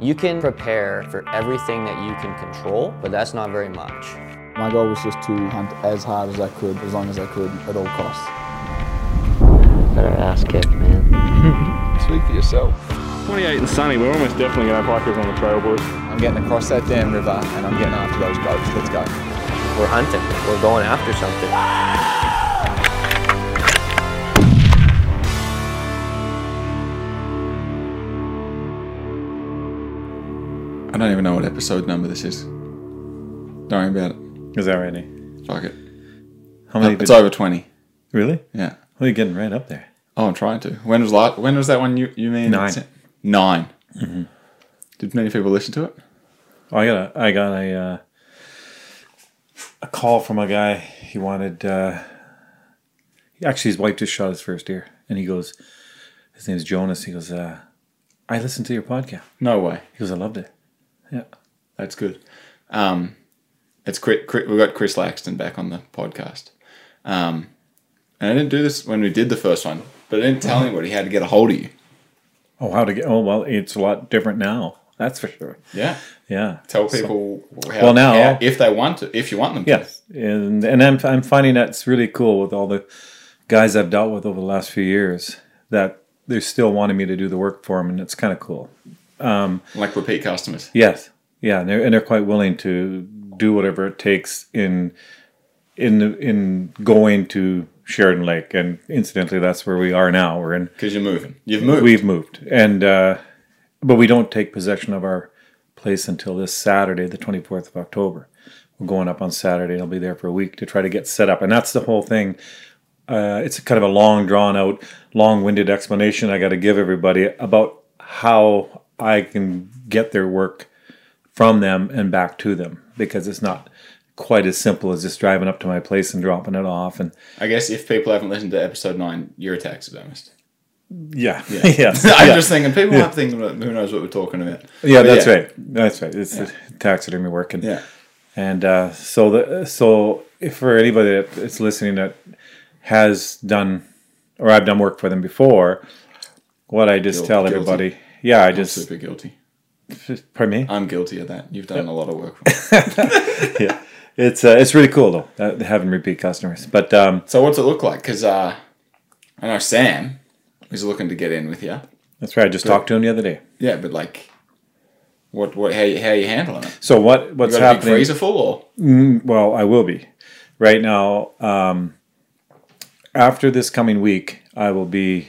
You can prepare for everything that you can control, but that's not very much. My goal was just to hunt as hard as I could, as long as I could, at all costs. Better ass kick, man. Speak for yourself. 28 and sunny, we're almost definitely going to have hikers on the trail, boys. I'm getting across that damn river and I'm getting after those goats. Let's go. We're hunting. We're going after something. I don't even know what episode number this is. Don't worry about it. Is that eh? Fuck it. How many? It's over 20. really? Yeah. Oh, you're getting right up there. Oh, I'm trying to. When was la- When was that one you, you mean? Nine. 9 Did many people listen to it? Oh, I got a, I got a, uh, a call from a guy. He wanted, uh, actually, his wife just shot his first deer, and he goes, his name's Jonas. He goes, uh, I listened to your podcast. No way. He goes, I loved it. Yeah. That's good. Um, it's Chris, Chris, we got Chris Laxton back on the podcast. Um, and I didn't do this when we did the first one, but I didn't tell anybody how to get a hold of you. Oh, how to get? Oh, well, it's a lot different now. That's for sure. Yeah. Yeah. Tell So- people how, Well, now- how- if they want to, if you want them to. Yes, and and I'm I'm finding that's really cool with all the guys I've dealt with over the last few years that they're still wanting me to do the work for them, and it's kind of cool. Like repeat customers. Yes, yeah, and they're and they're quite willing to do whatever it takes in in the, in going to Sheridan Lake, and incidentally, that's where we are now. We're in Because you're moving. You've moved. We've moved, and uh, but we don't take possession of our place until this Saturday, the twenty fourth of October. We're going up on Saturday. I'll be there for a week to try to get set up, and that's the whole thing. Uh, it's kind of a long, drawn out, long winded explanation I got to give everybody about how I can get their work from them and back to them because it's not quite as simple as just driving up to my place and dropping it off and I guess if people haven't listened to episode nine, you're a taxidermist. yeah yeah, yes I'm yeah. just thinking people have thinking who knows what we're talking about. Yeah, But that's right. That's right. It's the taxidermy work, and Yeah. and uh, so the so if for anybody that is listening that has done or I've done work for them before, what I just tell guilty. Yeah, I I'm just super guilty. pardon me, I'm guilty of that. You've done a lot of work. For me. yeah, it's uh, it's really cool though uh, having repeat customers, but um, so what's it look like? Because uh, I know Sam is looking to get in with you. that's right. I just talked to him the other day. Yeah, but like, what what how you, how you handling it? So what You what's big happening? freezer full or Well, I will be. Right now, um, after this coming week, I will be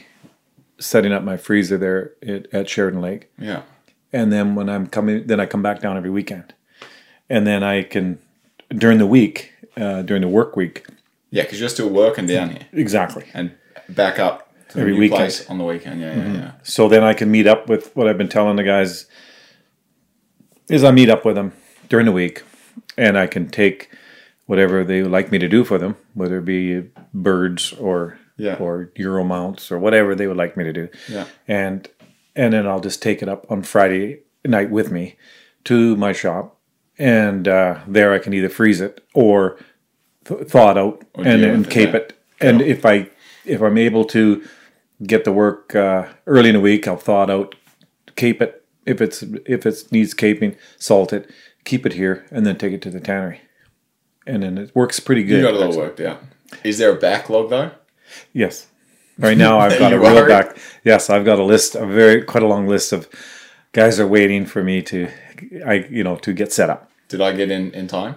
setting up my freezer there at, at Sheridan Lake. yeah. And then when I'm coming, then I come back down every weekend. And then I can, during the week, uh, during the work week, Yeah, because you're still working down here exactly. and back up to the Every weekend. place on the weekend. Yeah, yeah, yeah. So then I can meet up with what I've been telling the guys is I meet up with them during the week and I can take whatever they would like me to do for them, whether it be birds or Yeah. or Euro mounts or whatever they would like me to do. Yeah. And and then I'll just take it up on Friday night with me to my shop and uh, there I can either freeze it or th- thaw it out Or and then it, cape yeah. it. And if I if I'm able to get the work uh, early in the week, I'll thaw it out, cape it. If it's if it needs caping, salt it, keep it here, and then take it to the tannery. And then it works pretty good. You got it all worked out. Is there a backlog though? Yes. Right now I've got a real back. Yes, I've got a list, a very quite a long list of guys are waiting for me to, I you know to get set up. Did I get in in time?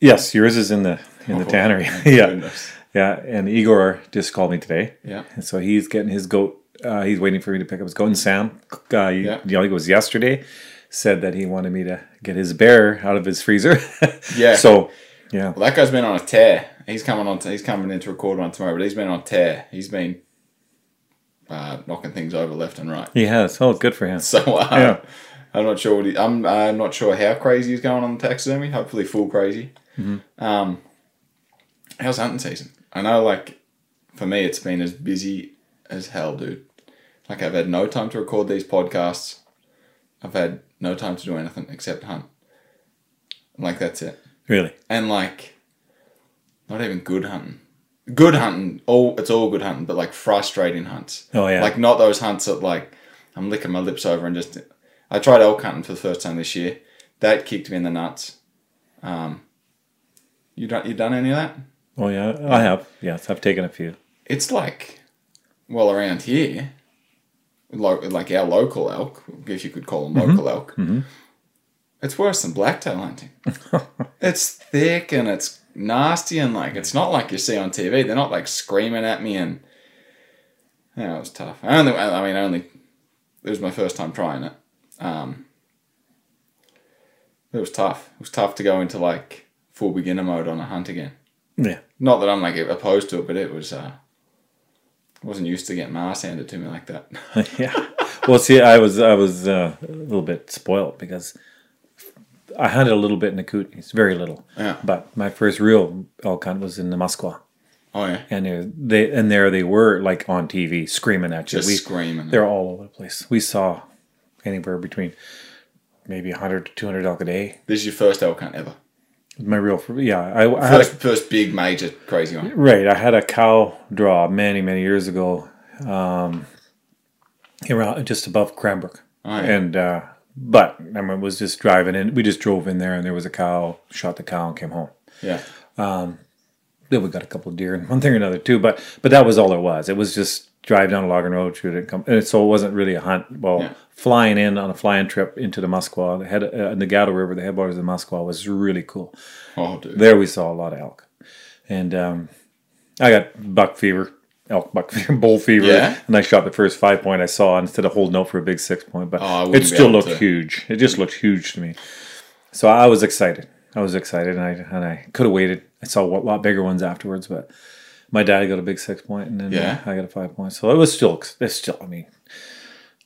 Yes, yours is in the in the Oh, tannery. yeah, goodness. yeah. And Igor just called me today. Yeah. And so he's getting his goat. Uh, he's waiting for me to pick up his goat. And Sam, uh, Yeah. you know, he was yesterday, said that he wanted me to get his bear out of his freezer. Yeah. So, yeah. Well, that guy's been on a tear. He's coming on. he's coming in to record one tomorrow, but he's been on tear. He's been uh, knocking things over left and right. He has. Oh, good for him. So uh, Yeah. I'm not sure what he. I'm. I'm not sure how crazy he's going on the taxidermy. Hopefully, full crazy. Mm-hmm. Um, how's hunting season? I know, like, for me, it's been as busy as hell, dude. Like, I've had no time to record these podcasts. I've had no time to do anything except hunt. Like, that's it. Really. and like not even good hunting. Good hunting, all it's all good hunting, but like frustrating hunts. Oh, yeah. Like not those hunts that like I'm licking my lips over and just I tried elk hunting for the first time this year. That kicked me in the nuts. Um, you done you done any of that? Oh yeah, I have. Yes, I've taken a few. It's like, well, around here, lo- like our local elk, if you could call them local elk, it's worse than blacktail hunting. it's thick and it's nasty and like it's not like you see on TV. They're not like screaming at me and yeah, it was tough. I only, I mean, only it was my first time trying it. Um, it was tough. It was tough to go into like full beginner mode on a hunt again. Yeah. Not that I'm like opposed to it, but it was. Uh, I wasn't used to getting my ass handed to me like that. yeah. Well, see, I was I was uh, a little bit spoiled because I hunted a little bit in the Kootenays, very little. Yeah. But my first real elk hunt was in the Muskwa, Oh yeah, and there- they and there they were like on TV screaming at you. just We- screaming. They're all over the place. We saw anywhere between maybe 100 to 200 elk a day. This is your first elk hunt ever. My real, yeah. I, I had a, First, first big major crazy one. Right, I had a cow draw many, many years ago, um, around just above Cranbrook, Oh, yeah. and uh, but I mean, was just driving in. We just drove in there, and there was a cow. Shot the cow and came home. Yeah, Um, Then we got a couple of deer and one thing or another too. But but that was all it was. It was just drive down a logging road, shoot it, come. And so it wasn't really a hunt. Well, Yeah. flying in on a flying trip into the Muskwa, the head uh, the Gatto River, the headwaters of the Muskwa was really cool. oh dude. there we saw a lot of elk and um, i got buck fever elk buck fever bull fever. Yeah? and i shot the first five point i saw instead of holding out for a big six point but Oh, it still looked to. huge. It just looked huge to me. So i was excited. I was excited and i and i could have waited. I saw a lot bigger ones afterwards but my dad got a big six point and then Yeah. i got a five point. So it was still it's still i mean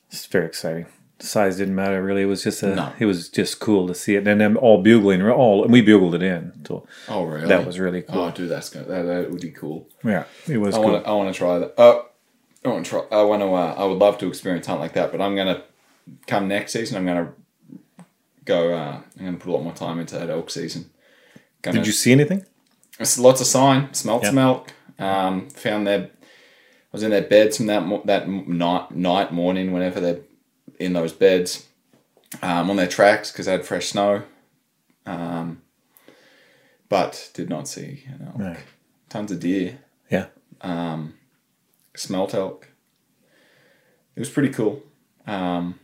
it's very exciting size didn't matter really it was just a No. it was just cool to see it and then all bugling all and we bugled it in so Oh really? that was really cool. Oh dude, that's good. That, that would be cool. Yeah, it was I cool. want to. I want to try that. Oh, I want to try. I want to. Uh, I would love to experience hunt like that, but I'm gonna come next season. I'm gonna go. Uh, I'm gonna put a lot more time into that elk season. Gonna, Did you see anything? It's lots of sign. Smelt some elk. Um, found their. I was in their beds from that that night night morning whenever they're in those beds, um, on their tracks because they had fresh snow. Um, but did not see an elk. No. Tons of deer. Yeah. Um, smelt elk. It was pretty cool. Um,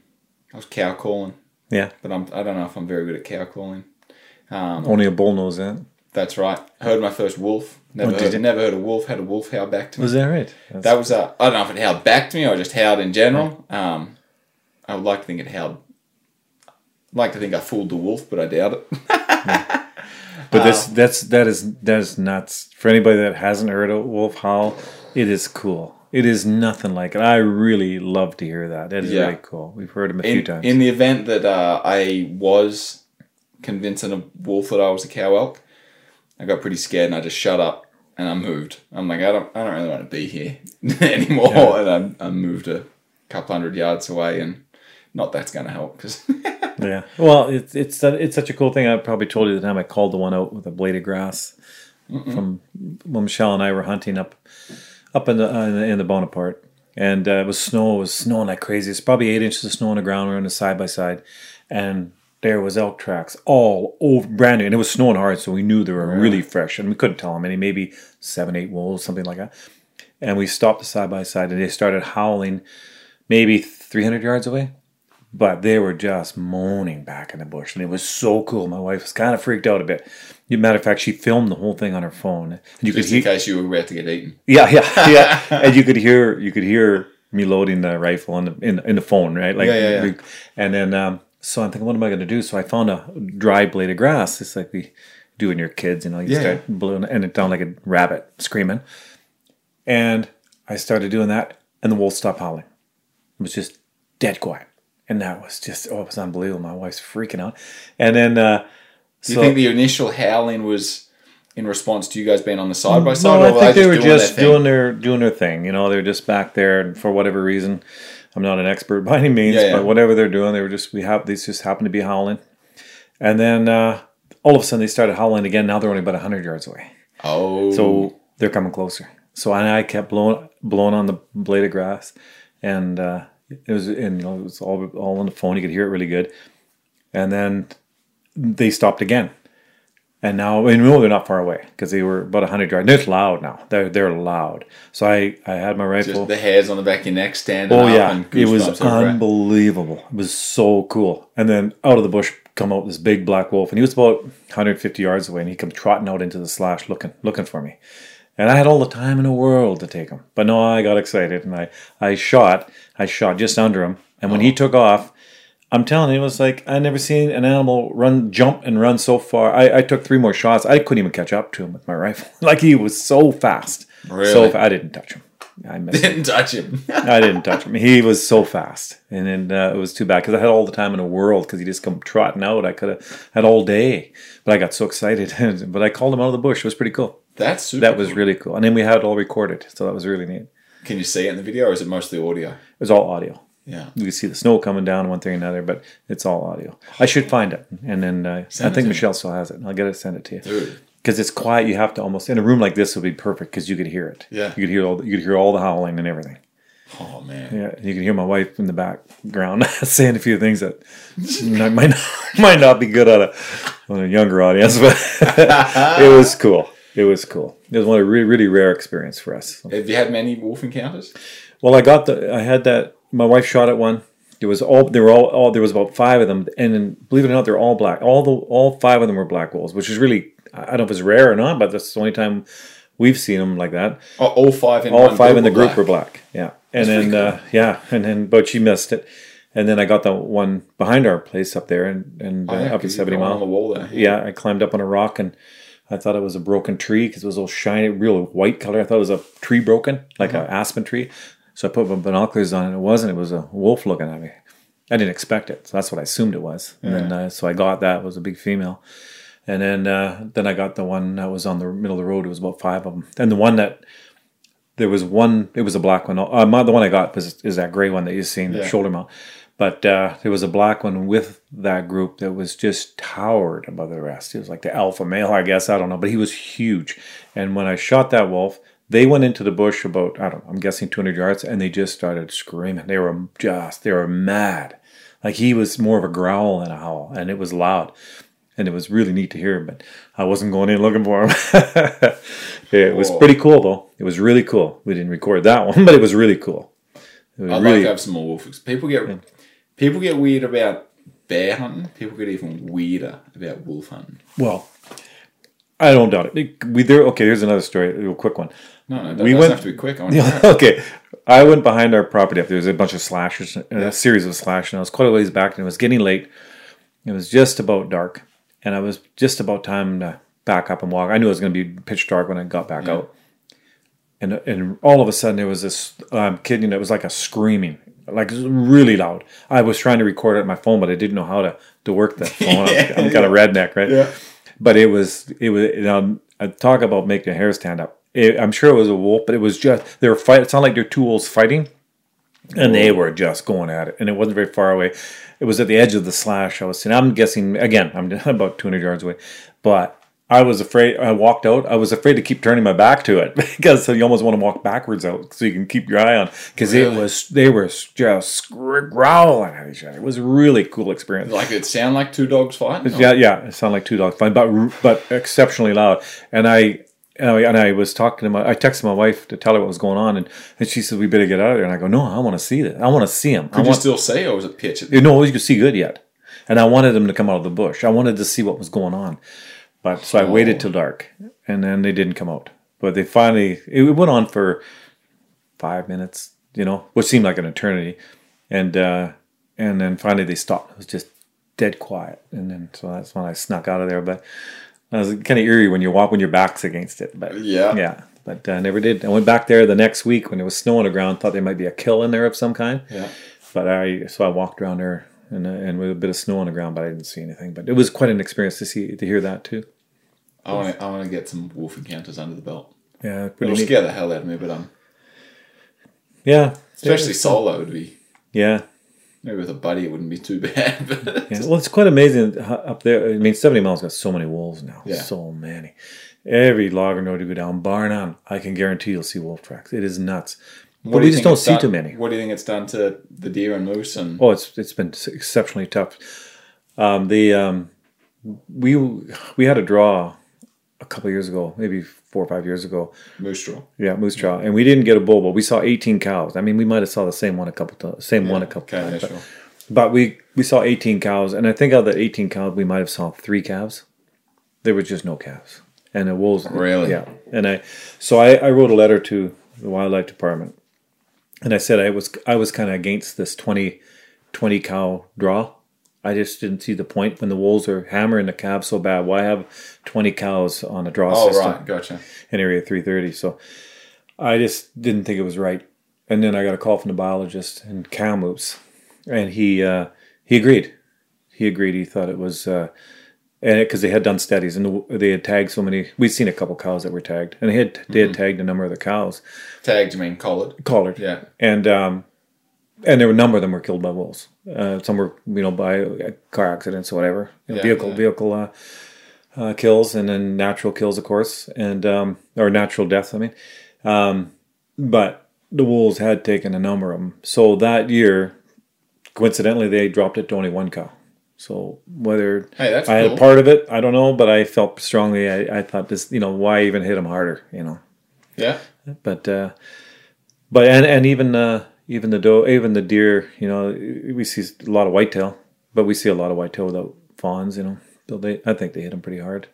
I was cow calling, Yeah. but I'm I don't know if I'm very good at cow calling. Um, Only a bull knows that. that's right. Heard my first wolf. Never Oh, did heard, you? never heard a wolf. Had a wolf howl back to me. Was that right? That was uh, I don't know if it howled back to me or just howled in general. Um, I would like to think it howled. I'd like to think I fooled the wolf, but I doubt it. but this that's that is that is nuts. For anybody that hasn't heard a wolf howl, it is cool. It is nothing like it. I really love to hear that. That is Yeah. really cool. We've heard them a few times. in the event that uh, I was convincing a wolf that I was a cow elk, I got pretty scared and I just shut up and I moved. I'm like, I don't, I don't really want to be here anymore, and I, I moved a couple hundred yards away, and not that's going to help because yeah. Well, it's it's it's such a cool thing. I probably told you the time I called the one out with a blade of grass from when Michelle and I were hunting up up in the uh, in the, in the Bonaparte, and uh, it was snow. It was snowing like crazy. It's probably eight inches of snow on the ground. We are on a side by side, and there was elk tracks all over, brand new, and it was snowing hard, so we knew they were really fresh, and we couldn't tell them any maybe seven, eight wolves, something like that. And we stopped the side by side, and they started howling, maybe three hundred yards away but they were just moaning back in the bush, and it was so cool. My wife was kind of freaked out a bit. Matter of fact, she filmed the whole thing on her phone, and you could in hear, case you were about to get eaten. yeah, yeah, yeah, and you could hear, you could hear me loading the rifle in the in, in the phone, right? Like, Yeah, yeah, yeah. and then um, so I'm thinking, what am I going to do? So I found a dry blade of grass. It's like we do when you're kids, you know, you Yeah, start blowing, and it sounded like a rabbit screaming, and I started doing that, and the wolf stopped howling. It was just dead quiet. And that was just, oh, it was unbelievable. My wife's freaking out. And then, uh, Do you think the initial howling was in response to you guys being on the side by side, no, I think they were doing just their doing their doing their thing. You know, they're just back there, and for whatever reason, I'm not an expert by any means, Yeah, yeah. but whatever they're doing, they were just we have these just happened to be howling, and then uh, all of a sudden they started howling again. Now they're only about hundred yards away, Oh, so they're coming closer. So I, I kept blowing blowing on the blade of grass, and uh, It was and you know, it was all all on the phone. You could hear it really good. And then they stopped again. And now, and know they're not far away because they were about 100 yards. They're loud now. They're, they're loud. So I, I had my rifle. Just the hairs on the back of your neck standing Oh up. yeah, and it was unbelievable. It was so cool. And then out of the bush come out this big black wolf, and he was about 150 yards away, and he come trotting out into the slash, looking looking for me. And I had all the time in the world to take him, but no, I got excited and I I shot. I shot just under him, and when he took off, I'm telling you, it was like I never seen an animal run, jump, and run so far. I, I took three more shots. I couldn't even catch up to him with my rifle. like he was so fast. Really? So I didn't touch him. I missed. Didn't touch him. I didn't touch him. He was so fast, and then uh, it was too bad because I had all the time in the world because he just come trotting out. I could have had all day, but I got so excited. but I called him out of the bush. It was pretty cool. That's super. That was cool. really cool, and then we had it all recorded, so that was really neat. Can you see it in the video, or is it mostly audio? Was all audio. Yeah. You can see the snow coming down, one thing or another, but it's all audio. I should find it, and then uh, I think. Michelle still has it. I'll get it, send it to you. Dude. because it's quiet. You have to almost in a room like this would be perfect because you could hear it. Yeah. you could hear all the, you could hear all the howling and everything. Oh man. Yeah, you can hear my wife in the background saying a few things that might not, might not be good on a on a younger audience, but it was cool. It was cool. It was one a really really rare experience for us. Have you had many wolf encounters? Well, I got the I had that. My wife shot at one. There was all there were all, all there was about five of them, and then, believe it or not, they're all black. All the all five of them were black wolves, which is really I don't know if it's rare or not, but that's the only time we've seen them like that. Oh, all five in all five in the group black. were black. Yeah, and then uh, yeah, and then but she missed it, and then I got the one behind our place up there and and Oh, uh, yeah, up at 'cause you've seventy got one mile on the wall there. Yeah, I climbed up on a rock and I thought it was a broken tree because it was all shiny, real white color. I thought it was a tree broken, like Uh-huh. an aspen tree. So I put my binoculars on and it wasn't. It was a wolf looking at me. I didn't expect it, so that's what I assumed it was. And then uh, so I got that. It was a big female. And then uh, then I got the one that was on the middle of the road. It was about five of them. And the one that there was one. It was a black one. Uh, my, the one I got was is that gray one that you've seen, the shoulder mount. But uh, there was a black one with that group that was just towered above the rest. He was like the alpha male, I guess. I don't know, but he was huge. And when I shot that wolf, they went into the bush about I don't know. I'm guessing 200 yards, and they just started screaming. They were just they were mad. Like he was more of a growl than a howl, and it was loud and it was really neat to hear. But I wasn't going in looking for him. it was Whoa. pretty cool though. It was really cool. We didn't record that one, but it was really cool. It was I'd really like to have some more wolf. People get people get weird about bear hunting. People get even weirder about wolf hunting. well. I don't doubt it. We there. Okay, here's another story. A quick one. No, no, that We went- have to be quick. I it. okay, I went behind our property up there. was a bunch of slashers, uh, a series of slashers. And I was quite a ways back, and it was getting late. It was just about dark, and I was just about time to back up and walk. I knew it was going to be pitch dark when I got back out, and and all of a sudden there was this. Um, I'm kidding. It was like a screaming, like really loud. I was trying to record it on my phone, but I didn't know how to to work the phone. I'm, I'm kind of redneck, right? Yeah. But it was it was. Um, you know, I talk about making a hair stand up. It, I'm sure it was a wolf, but it was just they were fight. It sounded like they're two wolves fighting, and they were just going at it, and it wasn't very far away. It was at the edge of the slash. I was saying, I'm guessing again. I'm about 200 yards away, but I was afraid. I walked out. I was afraid to keep turning my back to it because you almost want to walk backwards out so you can keep your eye on. Because it was they were just growling at each other. It was a really cool experience. Like it sound like two dogs fighting. Yeah, yeah, it sounded like two dogs fighting, but but exceptionally loud. And I and I, I was talking to my, I texted my wife to tell her what was going on, and, and she said we better get out of there. And I go, no, I want to see this. I want to see him. I Could you want, still see, or was it pitch? you know, you could see good yet. And I wanted them to come out of the bush. I wanted to see what was going on. But so I waited till dark, and then they didn't come out. But they finally, it went on for five minutes, you know, which seemed like an eternity. And uh, and then finally they stopped. It was just dead quiet. And then so that's when I snuck out of there. But it was kind of eerie when you walk when your back's against it. But Yeah. yeah. But I never did. I went back there the next week when it was snow on the ground. Thought there might be a kill in there of some kind. Yeah. But I so I walked around there and uh, and with a bit of snow on the ground, but I didn't see anything. But it was quite an experience to see to hear that too. I want to. I want to get some wolf encounters under the belt. Yeah, pretty It'll neat. scare the hell out of me, but um, Yeah, especially solo would be. yeah, Maybe with a buddy, it wouldn't be too bad. But yeah. Well, it's quite amazing up there. I mean, seventy miles got so many wolves now. Yeah. So many. Every logger road you go down, bar none, I can guarantee you'll see wolf tracks. It is nuts. What But do we you just don't see done- too many. What do you think it's done to the deer and moose and Oh, it's it's been exceptionally tough. Um, the um, we we had a draw a couple of years ago, maybe four or five years ago. moose draw? Yeah, moose draw, and we didn't get a bull, but we saw 18 cows. I mean, we might have saw the same one a couple times, same one a couple times, but, but we we saw 18 cows, and I think out of that 18 cows, we might have saw three calves. There was just no calves, and the wolves. Really? Yeah, and I so I, I wrote a letter to the wildlife department, and I said I was I was kind of against this 20, 20 cow draw. I just didn't see the point when the wolves are hammering the calves so bad. Why have twenty cows on a draw Oh system? right, gotcha. in Area 330. So I just didn't think it was right. And then I got a call from the biologist in Kamloops, and he uh, he agreed. He agreed. He thought it was, uh, and because they had done studies and they had tagged so many. We'd seen a couple cows that were tagged, and they had they had tagged a number of the cows Tagged, you mean collared? collared. Yeah. and um, and there were a number of them were killed by wolves. Uh, some were you know by uh, car accidents or whatever, You know, Yeah, vehicle yeah. vehicle uh, uh, kills, and then natural kills, of course, and um, or natural deaths. I mean, um, but the wolves had taken a number of them. So that year, coincidentally, they dropped it to only one cow. So whether Hey, I had a part of it, I don't know, but I felt strongly. I, I thought this, you know, why even hit them harder, you know? Yeah. but uh, but and and even uh, even the doe, even the deer, you know, we see a lot of whitetail, but we see a lot of whitetail without fawns, you know. So they, I think they hit them pretty hard.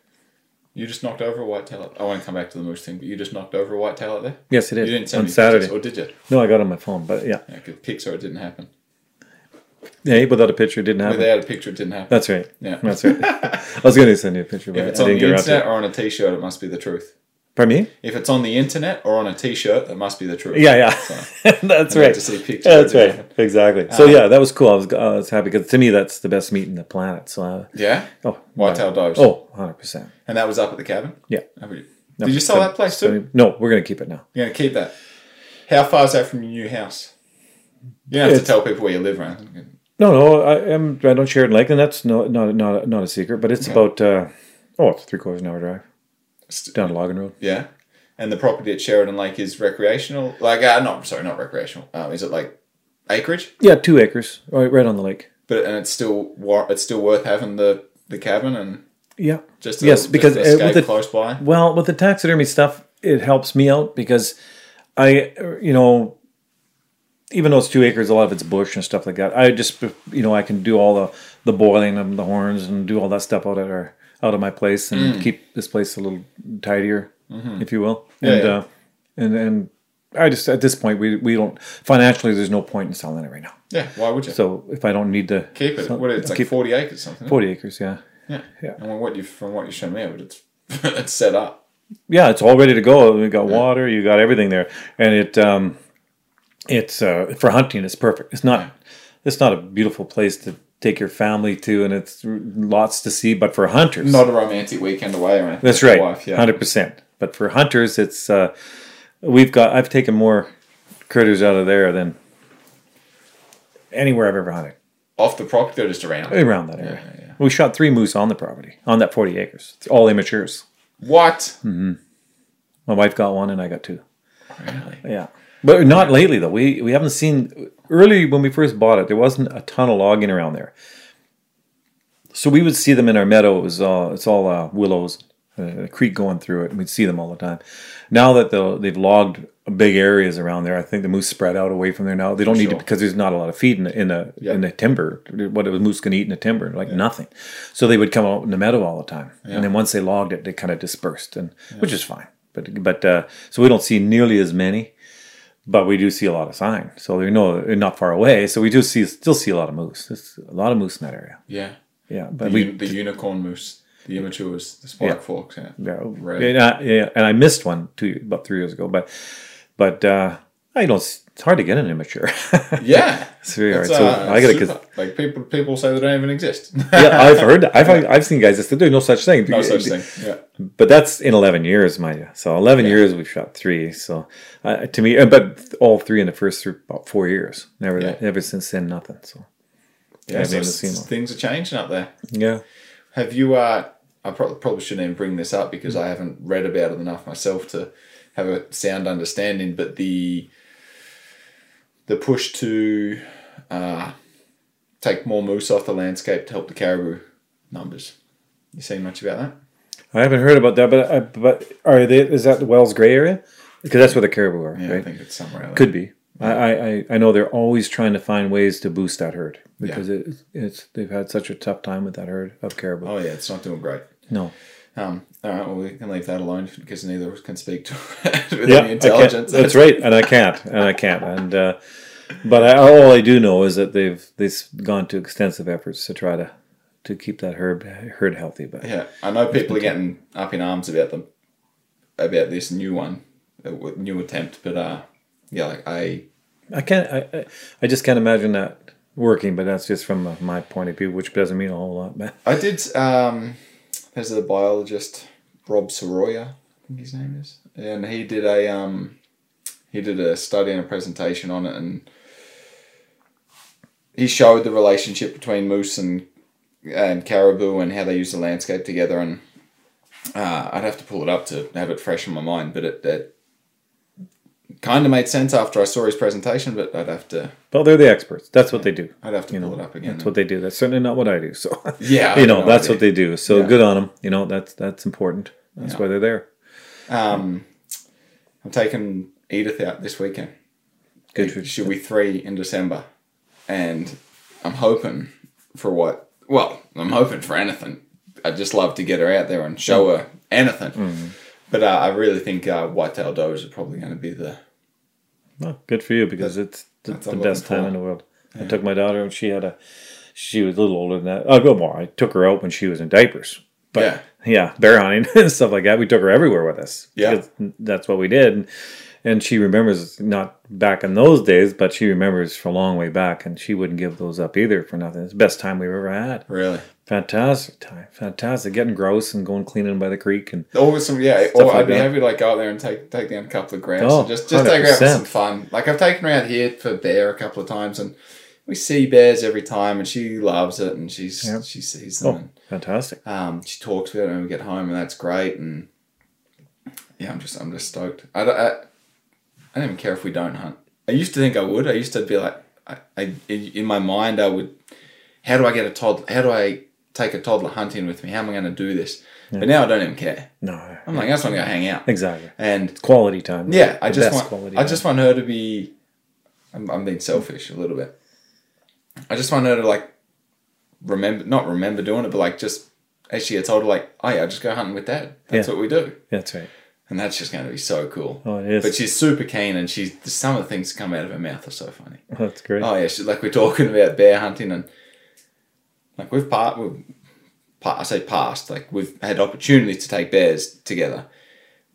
You just knocked over a whitetail. I want to come back to the moose thing, but you just knocked over a whitetail out there. Yes, it You didn't send on me Saturday. pictures, or did you? No, I got on my phone, but yeah, Yeah, pics or it didn't happen. yeah, without a picture, it didn't happen. Without a picture, it didn't happen. That's right. Yeah. That's right. I was going to send you a picture, but if it's I on didn't the get around to internet or on a t-shirt, it must be the truth. Pardon me? If it's on the internet or on a t-shirt, that must be the truth. Yeah, yeah. So, that's right. to see pictures. That's right. Exactly. So yeah, that was cool. I was, I was happy because to me that's the best meat in the planet. So uh, Yeah. oh, Whitetail does. Oh, 100 percent. And that was up at the cabin. Yeah. Did you sell So- that place too? so- no, we're gonna keep it now. You're gonna keep that. How far is that from your new house? You don't have to tell people where you live, right? No, no, I am. I don't share it in Lakeland. That's no, not not not a secret. But it's about uh, oh, it's three quarters of an hour drive down Logan Road. Yeah. And the property at Sheridan Lake is recreational. Like, uh, not sorry, not recreational. Um, is it like acreage? Yeah, two acres, right, right on the lake. But and it's still it's still worth having the the cabin and Yeah. just to, Yes, because, to escape with the- close by. Well, with the taxidermy stuff, it helps me out because I, you know, even though it's two acres, a lot of it's bush and stuff like that. I just, you know, I can do all the the boiling of the horns and do all that stuff out at our out of my place and keep this place a little tidier, if you will. Yeah, and yeah. uh, and and I just at this point we we don't financially. There's no point in selling it right now. Yeah, why would you So if I don't need to keep it? so- What it's like keep forty acres something. forty acres, yeah. Yeah, Yeah. And what you from what you showed me, it's it's set up. yeah, it's all ready to go. We got water, you got everything there, and it um, it's uh, for hunting. It's perfect. It's not it's not a beautiful place to take your family to, and it's lots to see. But for hunters, Not a romantic weekend away anything. that's right, Wife, yeah. hundred percent. But for hunters, it's uh, we've got. I've taken more critters out of there than anywhere I've ever hunted Off the property or just around? around that area. yeah. We shot three moose on the property on that forty acres. It's all immatures. What? My wife got one, and I got two. Really? Yeah, but not lately though. We we haven't seen early when we first bought it. There wasn't a ton of logging around there, so we would see them in our meadow. It was all it's all uh, willows, uh, a creek going through it, and we'd see them all the time. Now that they've logged big areas around there, I think the moose spread out away from there now. They don't need to because there's not a lot of feed in the in the, Yeah. in the timber. What a moose can eat in the timber, like nothing. So they would come out in the meadow all the time, and then once they logged it, they kind of dispersed, and which is fine. But but uh, so we don't see nearly as many but we do see a lot of sign. So they know not far away. So we do see still see a lot of moose. There's a lot of moose in that area. Yeah. Yeah, The, but we the unicorn moose, the immatures, the spike Yeah. forks. Yeah. yeah, Right. and I, yeah, and I missed one two about three years ago. But but uh, I don't. It's hard to get an immature. Yeah. It's very hard. So uh, I gotta. Cause, like people people say they don't even exist. yeah, I've heard. That. I've I've seen guys that said there's no such thing. no such thing. Yeah. But that's in 11 years, mind you. So 11 years we've shot three. So uh, to me, uh, but all three in the first three, about four years. Never, Yeah. ever since then, nothing. So Yeah. I've So never seen things are changing up there. yeah. Have you? Uh, I probably, probably shouldn't even bring this up because I haven't read about it enough myself to have a sound understanding. But the the push to uh, take more moose off the landscape to help the caribou numbers. You seen much about that? I haven't heard about that, but I, but are they? Is that the Wells Gray area? Because that's where the caribou are, Yeah, I think it's somewhere. Could be. I, I, I- know they're always trying to find ways to boost that herd because it, it's they've had such a tough time with that herd of caribou. Oh yeah, it's not doing great. No, Um, all right, well we can leave that alone because neither of us can speak to it with yeah, any intelligence. that's right, and I can't, and I can't, and uh, but I, all I do know is that they've they've gone to extensive efforts to try to to keep that herd herd healthy. But Yeah, I know people are getting up in arms about them about this new one, uh, new attempt, but uh, yeah, like I I can't. I, I just can't imagine that working. But that's just from uh, my point of view, which doesn't mean a whole lot. But I did. Um, there's a biologist, Rob Serrouya, I think his name is, and he did a um, he did a study and a presentation on it, and he showed the relationship between moose and and caribou and how they use the landscape together. And uh, I'd have to pull it up to have it fresh in my mind, but it, it kind of made sense after I saw his presentation. But I'd have to well, they're the experts. That's what they do. I'd have to You pull know, it up again. That's what they do. That's certainly not what I do. So Yeah, you know, no that's idea. what they do. So Yeah. good on them. You know, that's that's important. That's Yeah. why they're there. Um, I'm taking Edith out this weekend. Good for- She'll be three in December, and I'm hoping for what? Well, I'm hoping for anything. I'd just love to get her out there and show her anything. Mm-hmm. But uh, I really think uh, whitetail does are probably going to be the. Well, good for you because it's the, the best time in the world. I took my daughter and she had a, she was a little older than that. Oh, go more. I took her out when she was in diapers. But Yeah. yeah, bear hunting and stuff like that. We took her everywhere with us. Yeah. that's what we did. And, and she remembers not back in those days, but she remembers from a long way back, and she wouldn't give those up either for nothing. It's the best time we've ever had. Really. Fantastic time, fantastic. Getting gross and going cleaning by the creek and Or some yeah, or like I'd be that. happy to like go out there and take take down a couple of grouse Oh, and just just take her out for 100%. some fun. Like I've taken her out here for bear a couple of times and we see bears every time and she loves it and she's Yeah. she sees them oh, and fantastic. um, she talks about it when we get home and that's great and yeah, I'm just I'm just stoked. I don't, I, I don't even care if we don't hunt. I used to think I would. I used to be like I, I in my mind I would. How do I get a toddler? How do I take a toddler hunting with me? How am I going to do this? But now I don't even care. No, I'm like, I just want to go hang out. exactly. And Quality time. yeah, I just want, quality I time. just want her to be. I'm, I'm being selfish a little bit. I just want her to like remember, not remember doing it, but like just as she gets older, like, oh yeah, I just go hunting with dad. That's Yeah. what we do, That's right. And that's just going to be so cool. Oh, it is. But she's super keen, and she's some of the things that come out of her mouth are so funny. That's great. Oh yeah, she, like we're talking about bear hunting and like we've part we've pa- I say past like we've had opportunities to take bears together,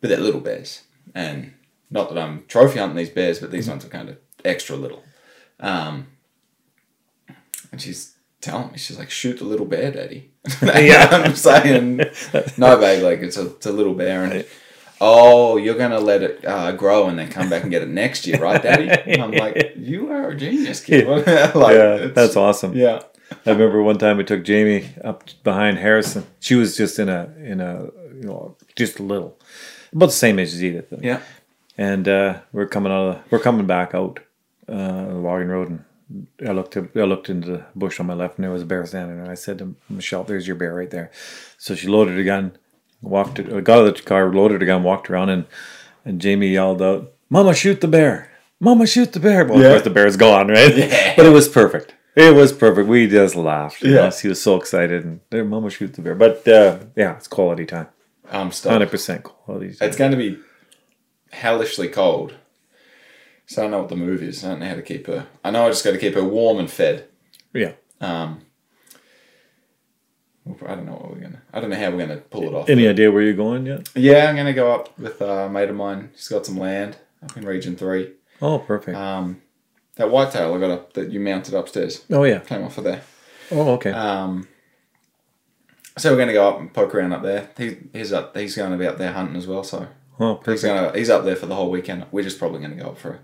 but they're little bears, and not that I'm trophy hunting these bears, but these ones are kind of extra little. Um, and she's telling me she's like, "Shoot the little bear, daddy." yeah, I'm saying, "No, babe, like it's a it's a little bear." And oh, you're gonna let it uh, grow and then come back and get it next year, right, daddy? And I'm like, "You are a genius, kid." like, yeah, that's awesome. Yeah, I remember one time we took Jamie up behind Harrison. She was just in a in a you know just a little, about the same age as Edith. though. yeah. And uh, we're coming out. Of, we're coming back out uh, the logging road, and I looked. I looked into the bush on my left, and there was a bear standing there. I said to Michelle, "There's your bear right there." So she loaded a gun, walked. It, got out of the car, loaded her gun, walked around, and and Jamie yelled out, "Mama, shoot the bear! Mama, shoot the bear!" Well, Yeah. of course, the bear's gone, right? Yeah. But it was perfect. It was perfect. We just laughed. Yeah. know. She was so excited, and there, Mama, shoot the bear. But uh, yeah, it's quality time. I'm stoked. Hundred percent quality time. It's going to be hellishly cold. So I don't know what the move is. I don't know how to keep her. I know I just got to keep her warm and fed. yeah. Um, I don't know what we're gonna. I don't know how we're gonna pull it off. Any idea where you're going yet? Yeah, I'm gonna go up with a mate of mine. She's got some land up in Region Three. Oh, perfect. Um, that whitetail I got up that you mounted upstairs oh yeah. came off of there. Oh okay. Um, so we're gonna go up and poke around up there. He, he's up. He's going to be up there hunting as well. So oh he's gonna. He's up there for the whole weekend. We're just probably gonna go up for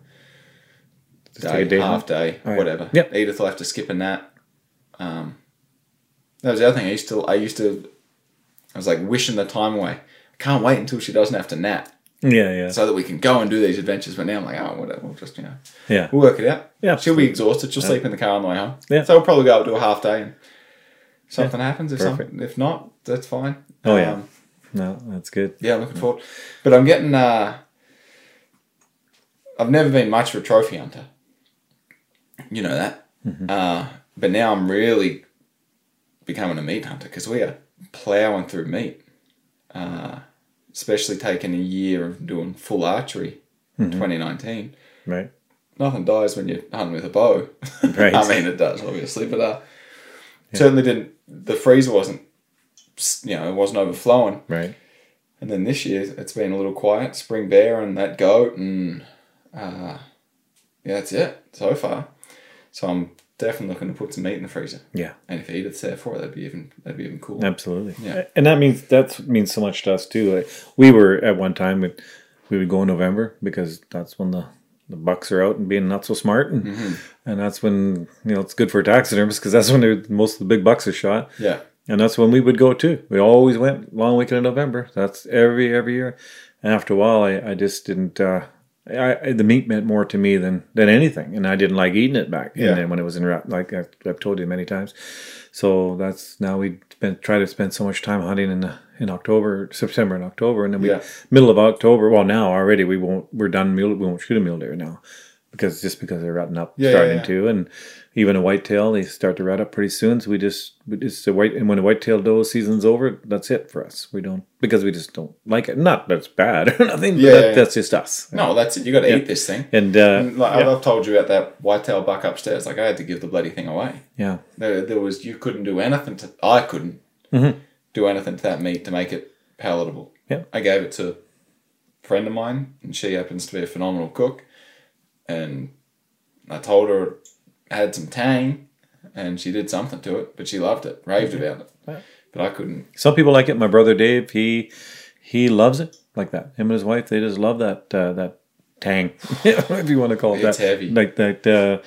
a day, a day half hunt. day, right. whatever. Yep. Edith will have to skip a nap. Um, that was the other thing. I used to. I used to. I was like wishing the time away. I can't wait until she doesn't have to nap. Yeah, yeah, so that we can go and do these adventures. But now I'm like, oh, whatever, we'll just you know, yeah. we'll work it out. Yeah, she'll be exhausted. She'll sleep in the car on the way home. Yeah. so we'll probably go up to a half day and something happens. If Perfect. something, if not, that's fine. Oh, yeah. Um, No, that's good. yeah, I'm looking forward. But I'm getting. uh I've never been much of a trophy hunter. You know that. Uh, but now I'm really becoming a meat hunter because we are plowing through meat. Uh, especially taking a year of doing full archery, in 2019. Right. Nothing dies when you're hunting with a bow. Right. I mean, it does obviously, but uh, certainly didn't. The freezer wasn't, you know, it wasn't overflowing. Right. And then this year it's been a little quiet. Spring bear and that goat, and uh, yeah, that's it so far. So I'm definitely looking to put some meat in the freezer. Yeah. And if there for it, that'd be even that'd be even cool. Absolutely. Yeah. And that means that means so much to us too. Like, we were at one time we, we would go in November because that's when the the bucks are out and being not so smart, and Mm-hmm. and that's when you know it's good for taxidermists because that's when most of the big bucks are shot, Yeah. and that's when we would go too. We always went long weekend in November. That's every every year. And after a while, I, I just didn't. Uh, I, the meat meant more to me than than anything, and I didn't like eating it back. Yeah. And then when it was in wrap, like I've, I've told you many times. So that's now we spend try to spend so much time hunting in in October, September, and October, and then we Yeah. middle of October. Well, now already we won't. We're done. Mule, we won't shoot a mule deer now because just because they're rutting up, Yeah, starting yeah. to, and even a whitetail they start to rut up pretty soon. So we just we just the white and when the whitetail doe season's over, that's it for us. We don't because we just don't like it. Not that's bad or nothing. but Yeah, that, yeah, yeah. that's just us. No, that's it. You got to eat this thing. And uh, And like yeah, I've told you about that whitetail buck upstairs. Like I had to give the bloody thing away. yeah, There, there was you couldn't do anything to. I couldn't do anything to that meat to make it palatable. Yeah. I gave it to a friend of mine, and she happens to be a phenomenal cook. And I told her had some tang, and she did something to it, but she loved it, raved about it. Yeah. But I couldn't. Some people like it. My brother Dave, he he loves it like that. Him and his wife, they just love that uh, that tang, if you want to call it It's that. heavy. like that uh,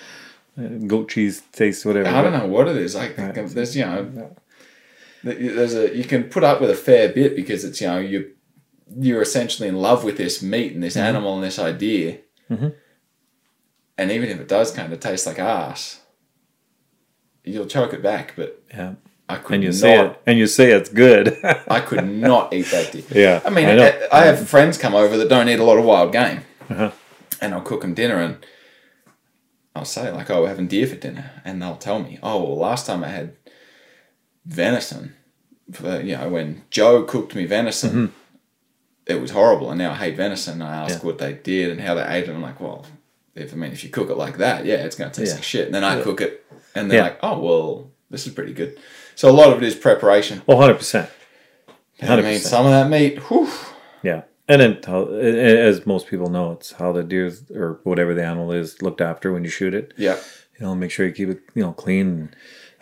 goat cheese taste, whatever. I don't know what it is. Like there's you know, there's a you can put up with a fair bit because it's you know you you're essentially in love with this meat and this Mm-hmm. animal and this idea, and even if it does kind of taste like ass, you'll choke it back. But Yeah, I could and you not. say it, and you see it's good. I could not eat that deer. Yeah, I mean, I I. I have friends come over that don't eat a lot of wild game, Uh-huh. and I'll cook them dinner, and I'll say like, "Oh, we're having deer for dinner," and they'll tell me, "Oh, well, last time I had venison, for, you know, when Joe cooked me venison, it was horrible, and now I hate venison." And I ask Mm-hmm. Yeah. what they did and how they ate it. I'm like, "Well, if I mean, if you cook it like that, yeah, it's going to taste Yeah. like shit." And then I cook it, and they're Yeah. like, "Oh, well, this is pretty good." So a lot of it is preparation. Well, hundred percent. I mean, some of that meat, whew, Yeah, and then as most people know, it's how the deer or whatever the animal is looked after when you shoot it. yeah. You know, make sure you keep it you know clean.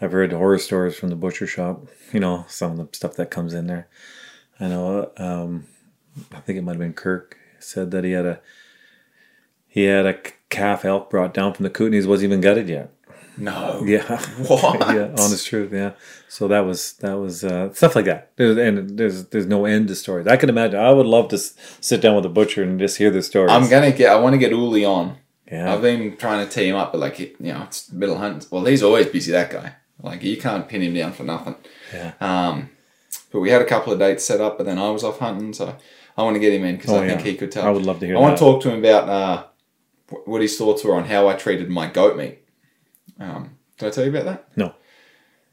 I've heard horror stories from the butcher shop. You know, some of the stuff that comes in there. I know. Um, I think it might have been Kirk said that he had a he had a calf elk brought down from the Kootenays wasn't even gutted yet. No. Yeah. What? yeah, honest truth. Yeah. So that was that was uh, stuff like that. There's and there's there's no end to stories. I can imagine. I would love to s- sit down with a butcher and just hear the stories. I'm gonna get. I want to get Uli on. yeah. I've been trying to tee him up, but like you know, it's middle hunt. Well, he's always busy. That guy. Like you can't pin him down for nothing. Yeah. Um, but we had a couple of dates set up, but then I was off hunting, so I want to get him in because Oh, I think he could tell. I would love to hear I want to talk to him about uh, what his thoughts were on how I treated my goat meat. Um, did I tell you about that? No.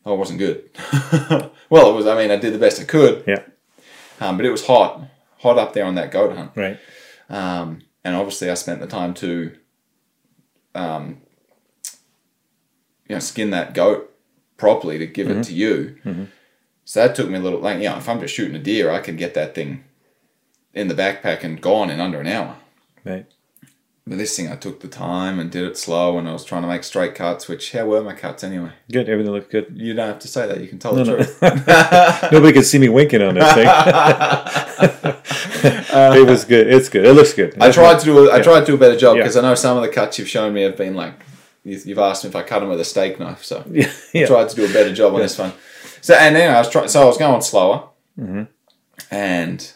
Oh, it wasn't good. well, it was. I mean, I did the best I could, Yeah. um, but it was hot, hot up there on that goat hunt. Right. Um, and obviously, I spent the time to, um, you know, skin that goat properly to give it to you. So that took me a little. Like, you know, if I'm just shooting a deer, I could get that thing in the backpack and gone in under an hour. Right. But this thing, I took the time and did it slow, and I was trying to make straight cuts. Which, how were my cuts anyway? Good. Everything looked good. You don't have to say that. You can tell No, the no. truth. Nobody could see me winking on this thing. it was good. It's good. It looks good. I tried to do. A, I tried to do a better job Yeah. because I know some of the cuts you've shown me have been like you- you've asked me if I cut them with a steak knife. So Yeah. I yeah. tried to do a better job on this one. So and then I was trying. So I was going slower, Mm-hmm. and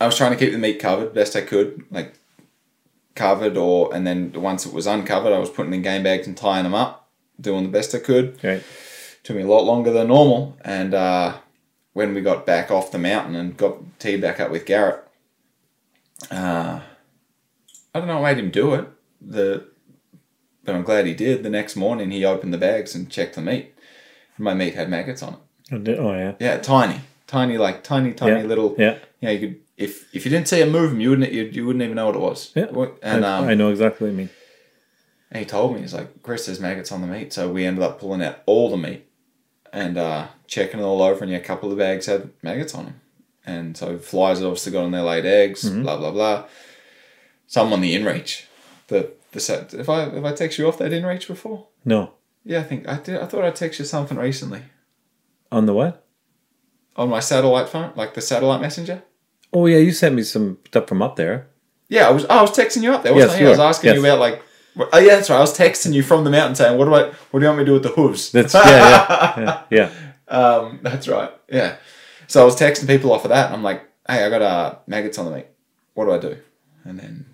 I was trying to keep the meat covered best I could, like covered, or and then once it was uncovered, I was putting in game bags and tying them up, doing the best I could. Right. Took me a lot longer than normal, and uh, when we got back off the mountain and got tea back up with Garrett, uh, I don't know what made him do it. The but I'm glad he did. The next morning, he opened the bags and checked the meat. My meat had maggots on it. Oh, Oh yeah. Yeah, tiny, tiny, like tiny, tiny Yeah. little. Yeah. Yeah, you could if if you didn't see it move 'em, you wouldn't you, you wouldn't even know what it was. Yeah. And I, um, I know exactly what you mean. and he told me he's like, Chris, there's maggots on the meat. So we ended up pulling out all the meat and uh, checking it all over, and yeah, a couple of the bags had maggots on them. And so flies had obviously got on their laid eggs. Mm-hmm. Blah blah blah. Some on the inReach. The the set. If I if I text you off that inReach before. No. Yeah, I think I did. I thought I texted you something recently On the what? on my satellite phone, like the satellite messenger. Oh yeah, you sent me some stuff from up there. Yeah, I was. I was texting you up there. Yes, I? I was asking you about like. Oh yeah, that's right. I was texting you from the mountain saying, "What do I? What do you want me to do with the hooves?" That's yeah, yeah, yeah, yeah. um, that's right. Yeah. So I was texting people off of that. And I'm like, "Hey, I got uh, maggots on the meat. What do I do?" And then,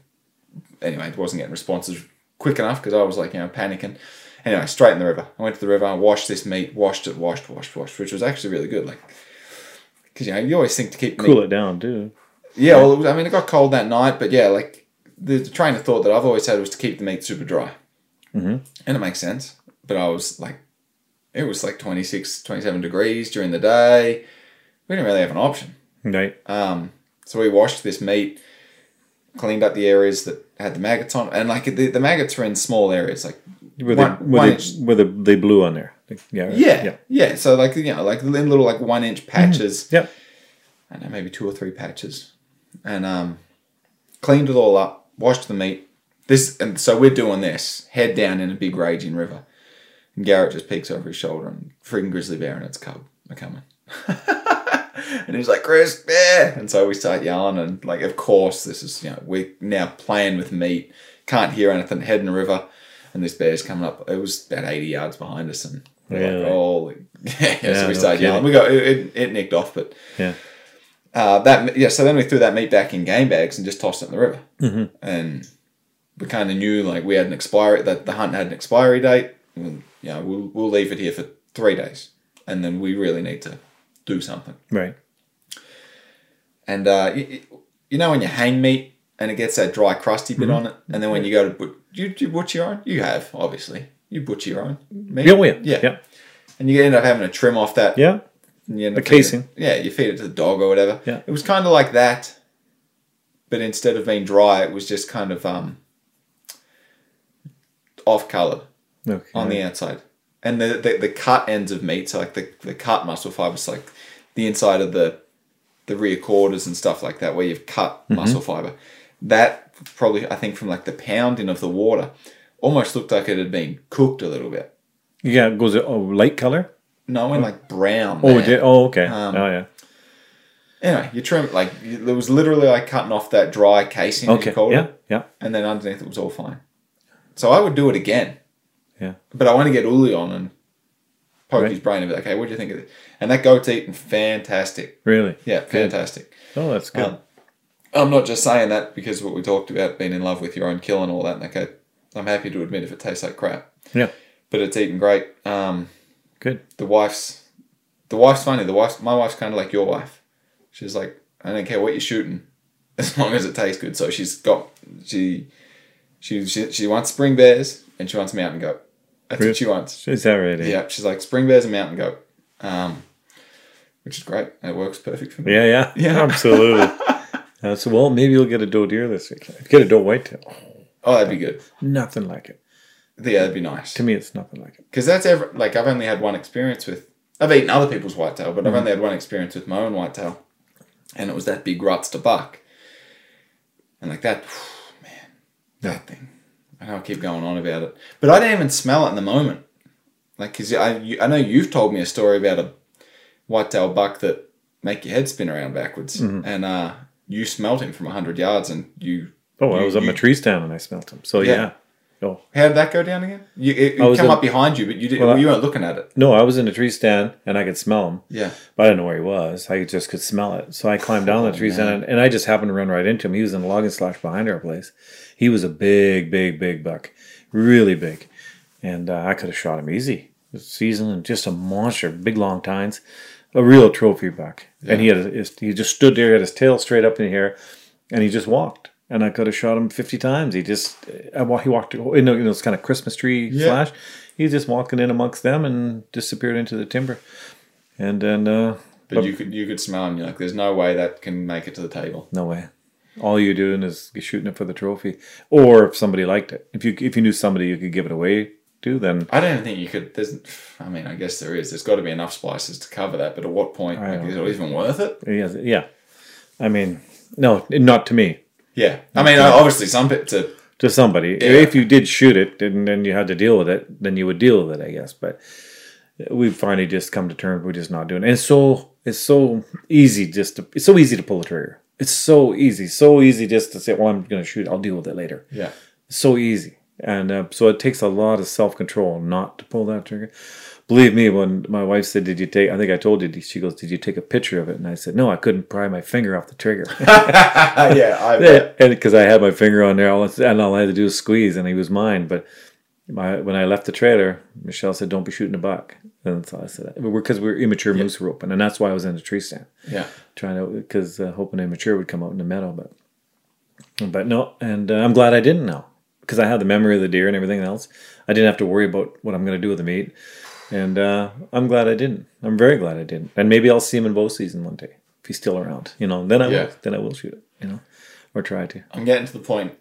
anyway, it wasn't getting responses quick enough because I was like, you know, panicking. Anyway, straight in the river. I went to the river. I washed this meat, washed it, washed, washed, washed, which was actually really good. Like, because you know, you always think to keep Cool it down, too. yeah, well, was, I mean, it got cold that night, but yeah, like the, the train of thought that I've always had was to keep the meat super dry. Mm-hmm. And it makes sense. But I was like, it was like 26, 27 degrees during the day. We didn't really have an option. Right. Um, so we washed this meat, cleaned up the areas that had the maggots on, and like the, the maggots were in small areas, like Were they one- were one they, they, they blue on there? Yeah. yeah, Yeah. yeah, So like you know, like in little like one inch patches. Yep. I know, maybe two or three patches, and um, cleaned it all up, washed the meat. This and so we're doing this head down in a big raging river, and Garrett just peeks over his shoulder and freaking grizzly bear and its cub are coming. and he's like, Chris, yeah. And so we start yelling, and like, of course, this is you know we're now playing with meat, can't hear anything, head in the river, and this bear's coming up. It was about eighty yards behind us, and we're Really? like, oh, yeah. Yeah, so we no start yelling. We got it, it, it nicked off, but Yeah. uh, that yeah, so then we threw that meat back in game bags and just tossed it in the river. Mm-hmm. And we kind of knew like we had an expiry that the hunt had an expiry date. And, you know, we'll we'll leave it here for three days, and then we really need to do something. Right. And uh, you, you know when you hang meat and it gets that dry crusty Mm-hmm. bit on it, and then when you go to but you, you butcher your own? You have obviously you butcher your own meat. Yeah. yeah. yeah, Yeah. And you end up having to trim off that Yeah. and you end The casing. yeah, you feed it to the dog or whatever. Yeah. It was kind of like that, but instead of being dry, it was just kind of um, off colored Okay. on the outside. And the, the, the cut ends of meat, so like the, the cut muscle fibers, like the inside of the the rear quarters and stuff like that, where you've cut Mm-hmm. muscle fiber, that probably I think from like the pounding of the water, almost looked like it had been cooked a little bit. Yeah. Goes it oh light color? No, in like brown. Oh, man. it did. Oh, okay. Um, oh, yeah. Anyway, you trim like it was literally like cutting off that dry casing. Okay. you Yeah. it, Yeah. and then underneath it was all fine. So I would do it again. Yeah. But I want to get Uli on and poke Right. his brain and be like, "Hey, what do you think of this?" And that goat's eating fantastic. Really. Yeah, fantastic. Oh, that's good. Um, I'm not just saying that because what we talked about being in love with your own kill and all that. Okay, I'm happy to admit if it tastes like crap, yeah. but it's eating great. Um, Good. the wife's the wife's funny. The wife's my wife's kind of like your wife. She's like, I don't care what you're shooting, as long as it tastes good. So she's got she she she, she wants spring bears and she wants mountain goat. That's Really? what she wants. Is that eh? Yeah, she's like spring bears and mountain goat, um, which is great. It works perfect for me. Yeah. Yeah. Yeah. Absolutely. Uh, so, well, maybe you'll get a doe deer this week. Get a doe whitetail. Oh, that'd be good. Nothing like it. Yeah, that'd be nice. To me, it's nothing like it. Because that's ever like I've only had one experience with. I've eaten other people's whitetail, but I've Mm-hmm. only had one experience with my own whitetail, and it was that big ruts to buck. And like that, man, that thing. I know I keep going on about it, but I didn't even smell it in the moment. Like, cause I you, I know you've told me a story about a whitetail buck that make your head spin around backwards, Mm-hmm. and uh, you smelt him from hundred yards, and you Oh, I You- was up my you- tree stand and I smelt him. So, Yeah. yeah. Oh How did that go down again? You, it, it I come up behind you, but you did, Well, you weren't looking at it. no, I was in a tree stand and I could smell him. Yeah. But I didn't know where he was. I just could smell it. So I climbed down the tree stand and I just happened to run right into him. He was in a logging slash behind our place. He was a big, big, big buck, really big, and uh, I could have shot him easy. Season and just a monster, big long tines, a real trophy buck. And he had his, he just stood there, he had his tail straight up in the air, and he just walked. And I could have shot him fifty times. He just he walked in you know, this kind of Christmas tree Yeah. slash. He was just walking in amongst them and disappeared into the timber. And then uh, But you could you could smell him. You're like, there's no way that can make it to the table. No way. All you're doing is you're shooting it for the trophy, or if somebody liked it. If you if you knew somebody you could give it away to, then I don't think you could. There's, I mean, I guess there is. There's got to be enough splices to cover that. But at what point like, is it even worth it? yeah, yeah. I mean, no, not to me. Yeah. I mean, obviously, some bit to To somebody. Yeah. If you did shoot it and then you had to deal with it, then you would deal with it, I guess. But we finally just come to terms. We're just not doing it. And it's so it's so easy just to it's so easy to pull the trigger. It's so easy, so easy just to say, "Well, I'm going to shoot. I'll deal with it later." yeah. so easy and uh, so it takes a lot of self-control not to pull that trigger. Believe me when my wife said did you take i think i told you she goes did you take a picture of it? And i said no i couldn't pry my finger off the trigger. Yeah. I bet. and because i had my finger on there all, and all i had to do was squeeze and he was mine. But my, when i left the trailer michelle said don't be shooting a buck. And so i said because we're immature moose roping and that's why i was in the tree stand. Yeah. trying to because uh, hoping immature would come out in the meadow, but but no, and uh, I'm glad I didn't know because I had the memory of the deer and everything else. I didn't have to worry about what I'm going to do with the meat, and uh, I'm glad I didn't. I'm very glad I didn't, and maybe I'll see him in bow season one day if he's still around. You know, then I Yeah. will. Then I will shoot it. You know, or try to. I'm getting to the point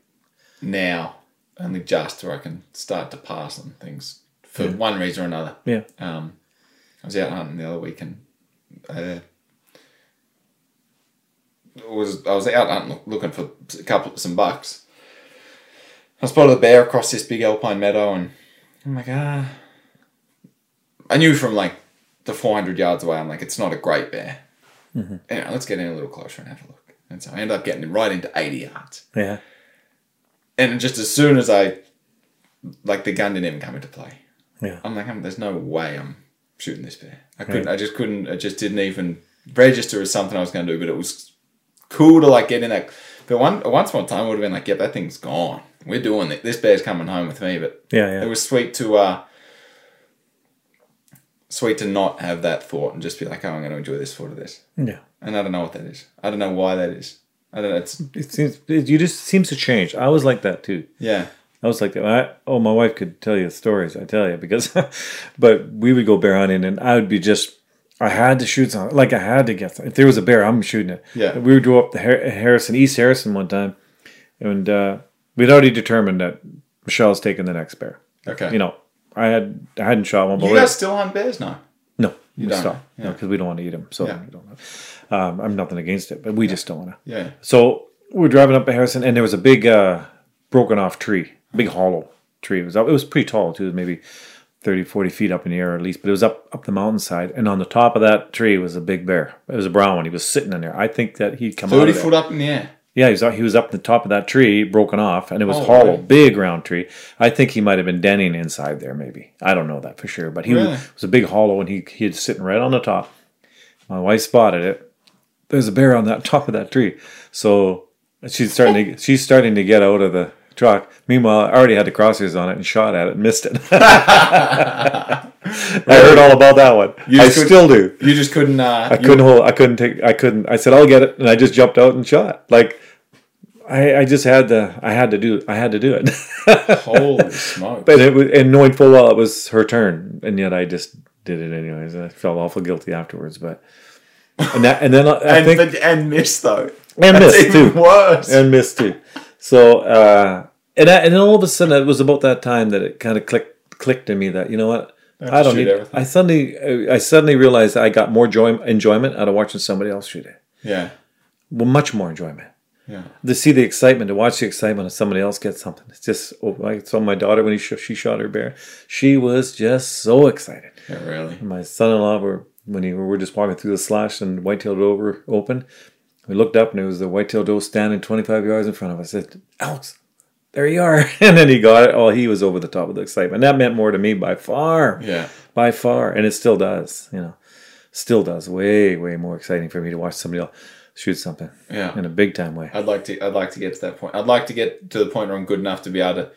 now, only just where I can start to pass on things for one reason or another. Yeah, Um, I was out hunting the other week and uh, was I was out hunting looking for a couple some bucks. I spotted a bear across this big alpine meadow, and I'm like, ah. I knew from like the 400 yards away, I'm like, it's not a great bear. Anyway, let's get in a little closer and have a look. And so I ended up getting right into 80 yards. yeah, And just as soon as I, like, the gun didn't even come into play. yeah. I'm like, I'm, there's no way I'm shooting this bear. I couldn't. I just couldn't. I just didn't even register as something I was going to do. But it was cool to like get in that. But one once upon a time, I would have been like, "Yep, that thing's gone. We're doing it. This bear's coming home with me." But Yeah, yeah. it was sweet to uh, sweet to not have that thought and just be like, "Oh, I'm going to enjoy this thought of this." Yeah. And I don't know what that is. I don't know why that is. I don't know. It's It seems it, you just seems to change. I was like that too. yeah, I was like that. I, oh, my wife could tell you stories. I tell you because, but we would go bear hunting, and I would be just. I had to shoot something. Like I had to get something. If there was a bear, I'm shooting it. Yeah. We drove up the Harrison, East Harrison, one time, and uh, we'd already determined that Michelle's taking the next bear. okay. You know, I had I hadn't shot one, but you guys still hunt bears now? no, You we don't? stop. Yeah. No, because we don't want to eat them. So Yeah. we don't. Um, I'm nothing against it, but we just don't want to. Yeah. So we're driving up to Harrison, and there was a big uh, broken off tree, big hollow tree. It was up, it was pretty tall too, maybe 30, 40 feet up in the air at least, but it was up up the mountainside. And on the top of that tree was a big bear. It was a brown one. He was sitting in there. I think that he'd come out. Thirty foot up in the air. Yeah, he was he was up the top of that tree, broken off, and it was Oh, hollow, really? big round tree. I think he might have been denning inside there, maybe. I don't know that for sure, but he Really? was, was a big hollow, and he he was sitting right on the top. My wife spotted it. There's a bear on that top of that tree, so she's starting to she's starting to get out of the truck. Meanwhile, I already had the crosshairs on it and shot at it, and missed it. I heard all about that one. You I still do. You just couldn't. Uh, I couldn't hold. I couldn't take. I couldn't. I said, "I'll get it," and I just jumped out and shot. Like, I, I just had to. I had to do. I had to do it. Holy smokes! but it was, and knowing full well it was her turn, and yet I just did it anyways. I felt awful guilty afterwards, but and that, and then I, I and think but, and missed though. and That's missed even too, worse. and missed too. So, uh, and I, and then all of a sudden, it was about that time that it kind of clicked clicked in me that you know what. I don't need. everything. I suddenly, uh, I suddenly realized I got more joy, enjoyment out of watching somebody else shoot it. yeah, Well, much more enjoyment. yeah. to see the excitement, to watch the excitement of somebody else get something. It's just oh, I saw my daughter when he sh- she shot her bear. She was just so excited. Yeah, really. My son-in-law were when he, we were just walking through the slash and white-tailed doe open. We looked up and it was the white-tailed doe standing 25 yards in front of us. I said, "Alex, there you are. And then he got it. Oh, he was over the top of the excitement. That meant more to me by far. Yeah. By far. And it still does, you know. Still does. Way, way more exciting for me to watch somebody else shoot something Yeah. in a big time way. I'd like to. I'd like to get to that point. I'd like to get to the point where I'm good enough to be able to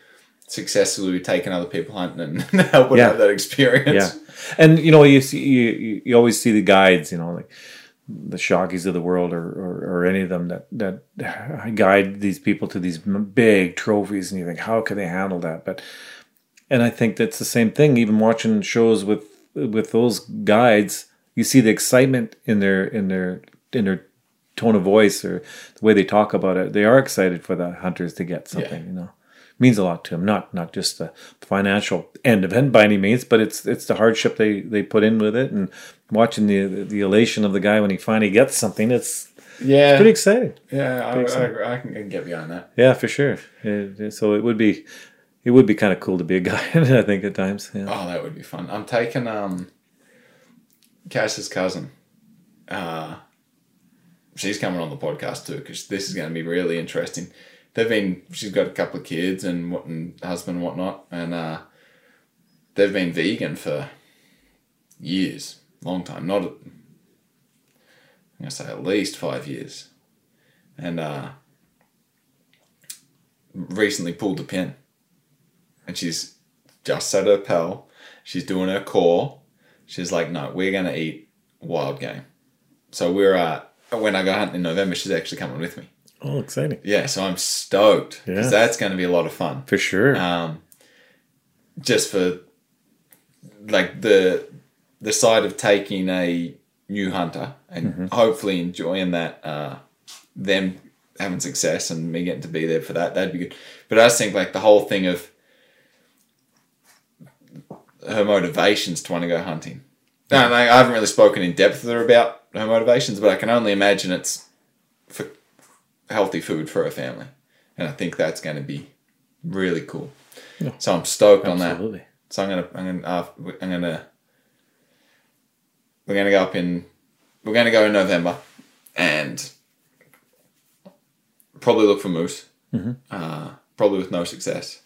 successfully be taking other people hunting and help them Yeah. have that experience. Yeah, and you know you see you- you always see the guides, you know, like the Shockeys of the world or, or, or any of them that that guide these people to these big trophies, and you think how can they handle that? But and I think that's the same thing. Even watching shows with with those guides, you see the excitement in their in their in their tone of voice or the way they talk about it. They are excited for the hunters to get something, you know means a lot to them. Not not just the financial end of it by any means, but it's it's the hardship they they put in with it, and watching the the elation of the guy when he finally gets something. It's Yeah. pretty exciting. yeah. I, Pretty I, agree. I can, I can get beyond that. Yeah, for sure. It- it- so it would be it would be kind of cool to be a guy. I think at times. Yeah. Oh, that would be fun. I'm taking um, Cass's cousin. Uh, she's coming on the podcast too because this is going to be really interesting. They've been. She's got a couple of kids and what and husband and whatnot, and uh, they've been vegan for years, long time. Not, I'm gonna say at least five years, and uh, recently pulled the pin, and she's just set her pal. She's doing her core. She's like, no, we're gonna eat wild game. So we're uh, when I go hunting in November, she's actually coming with me. Oh, exciting Yeah, so I'm stoked because Yeah. that's going to be a lot of fun. for sure. Um, just for like the the side of taking a new hunter and hopefully enjoying that uh, them having success and me getting to be there for that that'd be good. But I just think like the whole thing of her motivations to want to go hunting. No, like, I haven't really spoken in depth with her about her motivations, but I can only imagine it's for healthy food for her family, and I think that's going to be really cool. So I'm stoked on that. So I'm gonna, I'm gonna, uh, I'm gonna, we're gonna go up in, we're gonna go in November, and probably look for moose. Uh, probably with no success.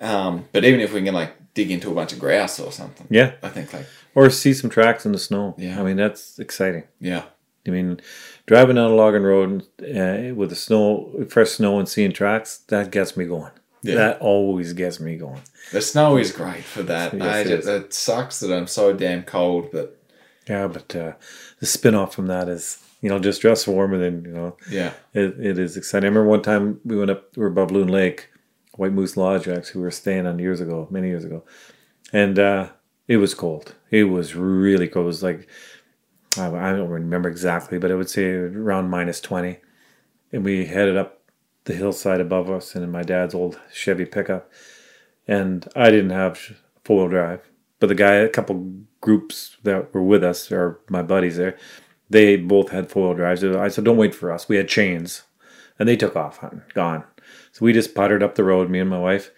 Um, but even if we can like dig into a bunch of grouse or something, Yeah, I think like or see some tracks in the snow. Yeah. I mean that's exciting. yeah, I mean, driving down a logging road uh, with the snow, fresh snow, and seeing tracks that gets me going. Yeah. That always gets me going. the snow is great for that. Yes, I it just, it sucks that I'm so damn cold, but Yeah, but uh, the spin off from that is, you know, just dress warmer than, you know, yeah, it, it is exciting. I remember one time we went up, we were above Loon Lake, White Moose Lodge, actually, we were staying on years ago, many years ago. And uh, it was cold. It was really cold. It was like, I, I don't remember exactly, but I would say around minus 20. And we headed up the hillside above us and in my dad's old Chevy pickup. And I didn't have four wheel drive, but the guy, a couple groups that were with us, or my buddies there, they both had four wheel drives. I said, "Don't wait for us." We had chains, and they took off hunting, gone. So we just puttered up the road, me and my wife.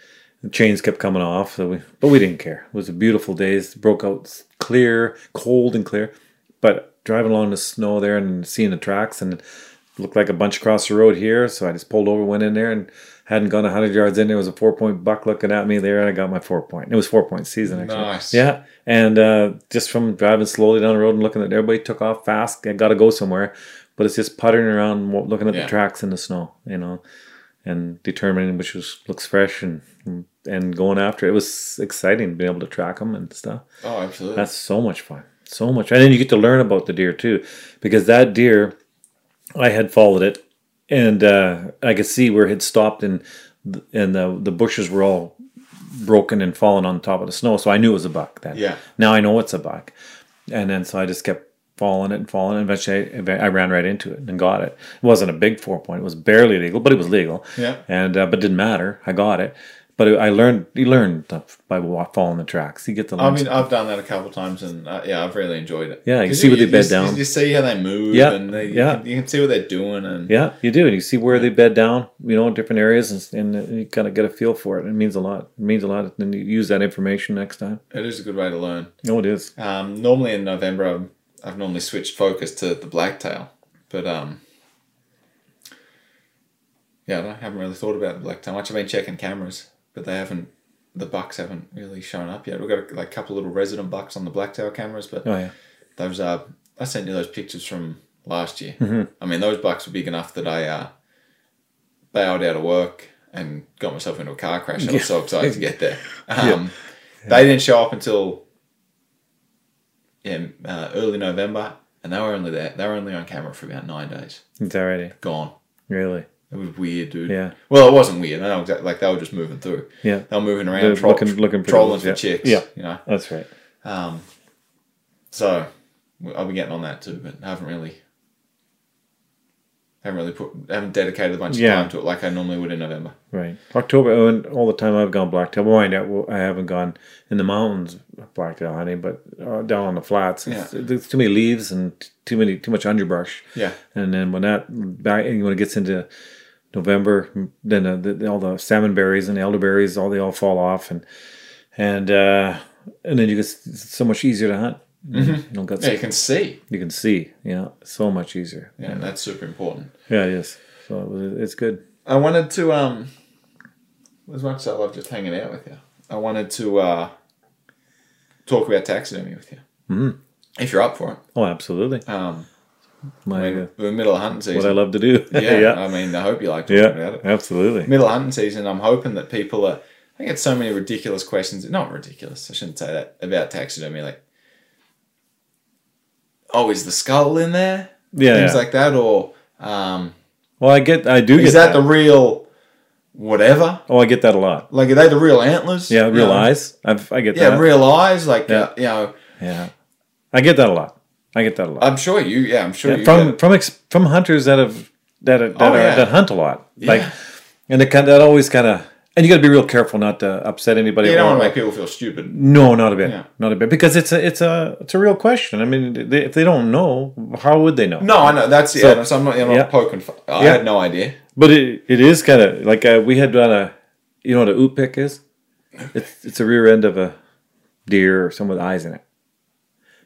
The chains kept coming off, so we, but we didn't care. It was a beautiful day. It broke out clear, cold and clear. But driving along the snow there and seeing the tracks and it looked like a bunch across the road here. So I just pulled over, went in there, and hadn't gone hundred yards in. There was a four point buck looking at me there, and I got my four point. It was four point season actually. Nice. Yeah, and uh, just from driving slowly down the road and looking at everybody took off fast. I got to go somewhere, but it's just puttering around, looking at Yeah. the tracks in the snow, you know, and determining which was looks fresh and and going after it. It was exciting being able to track them and stuff. oh, absolutely. That's so much fun. So much. And then you get to learn about the deer too. Because that deer, I had followed it and uh, I could see where it had stopped and and the, the bushes were all broken and fallen on top of the snow. So I knew it was a buck then. Yeah. Now I know it's a buck. And then so I just kept falling it and falling. it. Eventually I, I ran right into it and got it. It wasn't a big four point. It was barely legal, but it was legal. Yeah. And uh, but it didn't matter. I got it. But I learned. You learn by following the tracks. You get learn. I mean. I've done that a couple of times, and uh, yeah, I've really enjoyed it. Yeah, you see where they bed you, down. You see how they move, Yeah, and they, you, yeah. can, you can see what they're doing, and Yeah, you do, and you see where they bed down, you know, in different areas, and, and you kind of get a feel for it. It means a lot. It means a lot, and you use that information next time. it is a good way to learn. No, it is. Um, normally in November, I've, I've normally switched focus to the blacktail, but um, yeah, I, haven't really thought about the blacktail much. I've been checking cameras, but they haven't. The bucks haven't really shown up yet. We've got like a couple little resident bucks on the blacktail cameras, but Oh yeah. those uh, I sent you those pictures from last year. Mm-hmm. I mean, those bucks were big enough that I uh, bailed out of work and got myself into a car crash. I was so excited to get there. Um, They didn't show up until yeah uh, early November, and they were only there. They were only on camera for about nine days. It's already Gone. really. It was weird, dude. Yeah. Well, it wasn't weird. I know exactly. Like they were just moving through. Yeah. They were moving around, They're tro- looking- looking trolling for yeah. chicks. Yeah. You know. That's right. Um, so I'll be getting on that too, but I haven't really, haven't really put, haven't dedicated a bunch of Yeah. time to it like I normally would in November. Right. October, oh, and all the time I've gone blacktail. Well, I, I haven't gone in the mountains blacktail hunting, but uh, down on the flats, it's, there's too many leaves and too many too much underbrush. Yeah. And then when that back, and when it gets into November, then uh, the, all the salmon berries and elderberries, all they all fall off, and and uh, and then you get so much easier to hunt. You don't got Yeah, you can see. you can see, you know, so much easier. Yeah, and that's super important. Yeah, it is. So it was, it's good. I wanted to, um, as much as I love just hanging out with you, I wanted to uh, talk about taxidermy with you. Mm-hmm. If you're up for it. Oh, absolutely. Um, My, I mean, we're middle of hunting season. what I love to do. yeah, yeah. I mean, I hope you like talking Yeah, about it. absolutely. middle of hunting season, I'm hoping that people are. I get so many ridiculous questions. Not ridiculous. I shouldn't say that about taxidermy. Like, oh, is the skull in there? Yeah, things yeah. like that, or um, Well, I get, I do is get that, the real whatever? Oh, I get that a lot. Like, are they the real antlers? Yeah, You real know? eyes. I've, I get Yeah, that. real eyes. Like, Yeah. uh, you know, yeah, I get that a lot. I get that a lot. I'm sure you. Yeah, I'm sure Yeah, you. from from ex- from hunters that have that are, that, Oh, are, yeah. that hunt a lot. Like, and it kind that always kind of, and you got to be real careful not to upset anybody. you don't want to make people feel stupid. No, not a bit. Yeah. Not a bit. Because it's a it's a it's a real question. I mean, they, if they don't know, how would they know? No, I know that's So- yeah. So I'm not. I'm not yeah. poking. Fun. I Yeah. had no idea. But it, it is kind of like uh, we had done a, you know what a oot pick is? It's it's a rear end of a deer or some with eyes in it.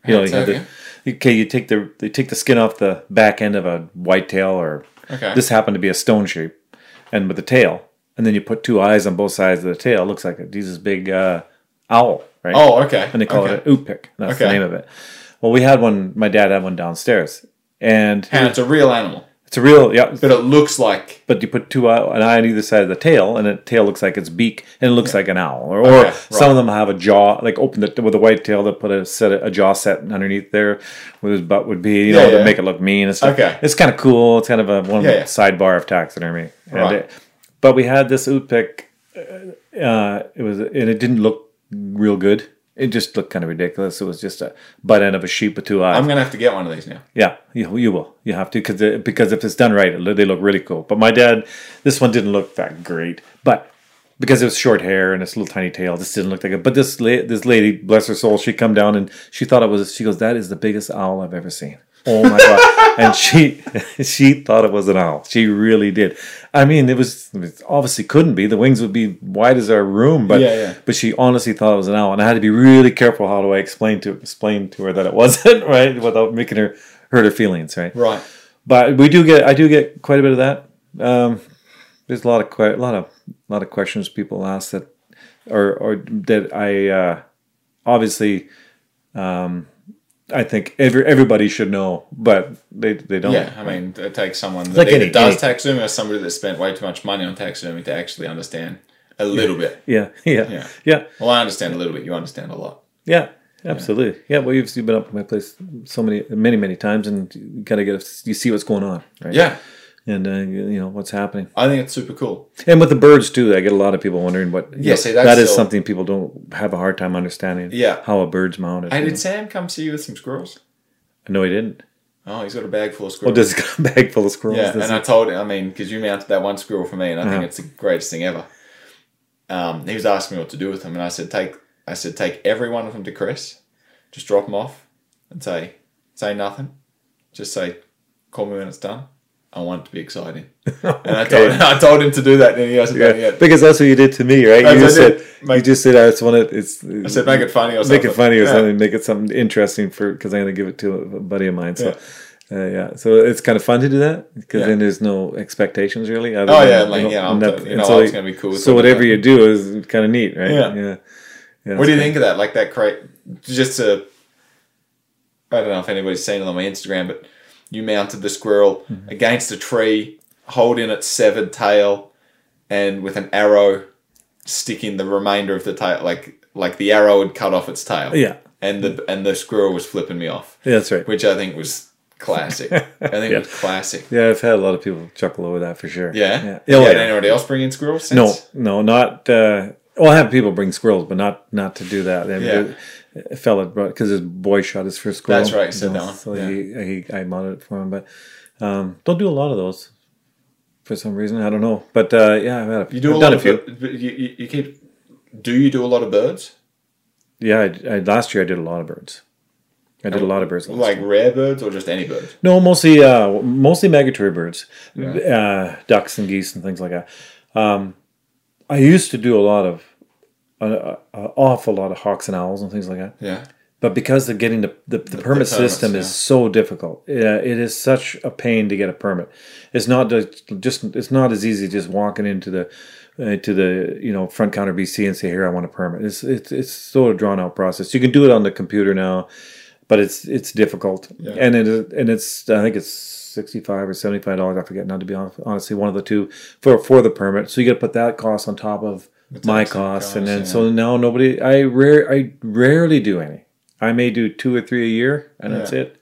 You know, you have the, okay, you take the they take the skin off the back end of a whitetail or Okay. this happened to be a Stone sheep, and with the tail, and then you put two eyes on both sides of the tail. It looks like a Jesus big uh, owl, right? Oh, okay. and they call okay. it an oot pick. That's the name of it. Well, we had one. My dad had one downstairs, and And it's a real animal, it's a real yeah. but it looks like But you put two eye, an eye on either side of the tail, and the tail looks like its beak, and it looks like an owl. Or, or Okay, some of them have a jaw, like open the with a white tail. They put a set a jaw set underneath there, where his butt would be, you know, Yeah, to yeah. make it look mean and stuff. Okay. it's kind of cool. It's kind of a one Yeah, yeah. sidebar of taxidermy. And Right. it- but we had this oot pick. Uh, it was, and it didn't look real good. It just looked kind of ridiculous. It was just a butt end of a sheep with two eyes. I'm gonna have to get one of these now. Yeah, you, you will. You have to because because if it's done right, it- they look really cool. But my dad, this one didn't look that great, but because it was short hair and this little tiny tail, this didn't look that good. But this la- this lady, bless her soul, she come down and she thought it was. She goes, "That is the biggest owl I've ever seen." Oh my god! and she she thought it was an owl. She really did. I mean, it was it obviously couldn't be. The wings would be wide as our room, but Yeah, yeah. but she honestly thought it was an owl, and I had to be really careful how do I explain to explain to her that it wasn't right without making her hurt her feelings, right? Right. But we do get I do get quite a bit of that. Um, there's a lot of que- a lot of a lot of questions people ask that, or or that I uh, obviously. Um, I think every, everybody should know, but they, they don't. Yeah, I mean, it takes someone that like either any- does any- taxidermy or somebody that spent way too much money on taxidermy to actually understand a little bit. yeah, yeah, Yeah. yeah, Well, I understand a little bit. You understand a lot. yeah, absolutely. Yeah, well, you've, you've been up to my place so many, many, many times, and you gotta get a, you see what's going on, right? Yeah, and uh, you know what's happening. I think it's super cool. And with the birds too, I get a lot of people wondering what. Yeah, know, see, that's that is still- something people don't have a hard time understanding. Yeah. how a bird's mounted. Hey, you know. did Sam come see you with some squirrels? No, he didn't. Oh, he's got a bag full of Oh, squirrels. does he got a bag full of squirrels? Yeah, and? I told him, I mean, because you mounted that one squirrel for me, and I Uh-huh. think it's the greatest thing ever. Um, he was asking me what to do with them, and I said, take, I said, take every one of them to Chris, just drop them off, and say, say nothing, just say, call me when it's done. I want it to be exciting, and I told, I told him to do that, and he hasn't done it yeah, yet. because that's what you did to me, right? You just said did. you Make- just said I just want it. It's I said, make it funny or something. make it funny or Yeah. something. Make it something interesting for because I'm gonna give it to a buddy of mine. So, Yeah. Uh, yeah, so it's kind of fun to do that because Yeah. then there's no expectations really. Oh, than, yeah, you like, know, yeah, I'm that- you know, so it's gonna be cool. So whatever you do is kind of neat, right? Yeah. yeah. Yeah, What do you think of that? Like that crate, just to, I don't know if anybody's seen it on my Instagram, but you mounted the squirrel Mm-hmm. against a tree, holding its severed tail, and with an arrow sticking the remainder of the tail, like like the arrow had cut off its tail. Yeah. and the and the squirrel was flipping me off, Yeah, that's right. which I think was classic. I think Yeah. it was classic. Yeah, I've had a lot of people chuckle over that for sure. Yeah, yeah. yeah. Oh, yeah. anybody else bring in squirrels? No, since? no, not. Uh, well, I have people bring squirrels, but not not to do that. They- Yeah. Fella brought because his boy shot his first squirrel. That's right, you said know, that one. So Yeah. he, he I mounted it for him, but um, don't do a lot of those for some reason. I don't know, but uh, yeah, I've had a, You do a I've lot done of few. you, you, keep. Do you do a lot of birds? Yeah, I, I, last year I did a lot of birds. I did a lot of birds. last Like year. rare birds or just any birds? No, mostly uh, mostly migratory birds, uh, ducks and geese and things like that. Um, I used to do a lot of an awful lot of hawks and owls and things like that. Yeah. But because of getting the the, the, permit permits, system yeah. is so difficult, yeah, it is such a pain to get a permit. It's not just, it's not as easy just walking into the uh, to the you know front counter BC and say here I want a permit. It's it's it's so a drawn out process. You can do it on the computer now, but it's it's difficult, Yeah. and it and it's I think it's sixty five or seventy five dollars. I forget now to be honest, honestly one of the two for for the permit. So you got to put that cost on top of my costs, and then yeah. so now nobody. I rare I rarely do any. I may do two or three a year, and that's it.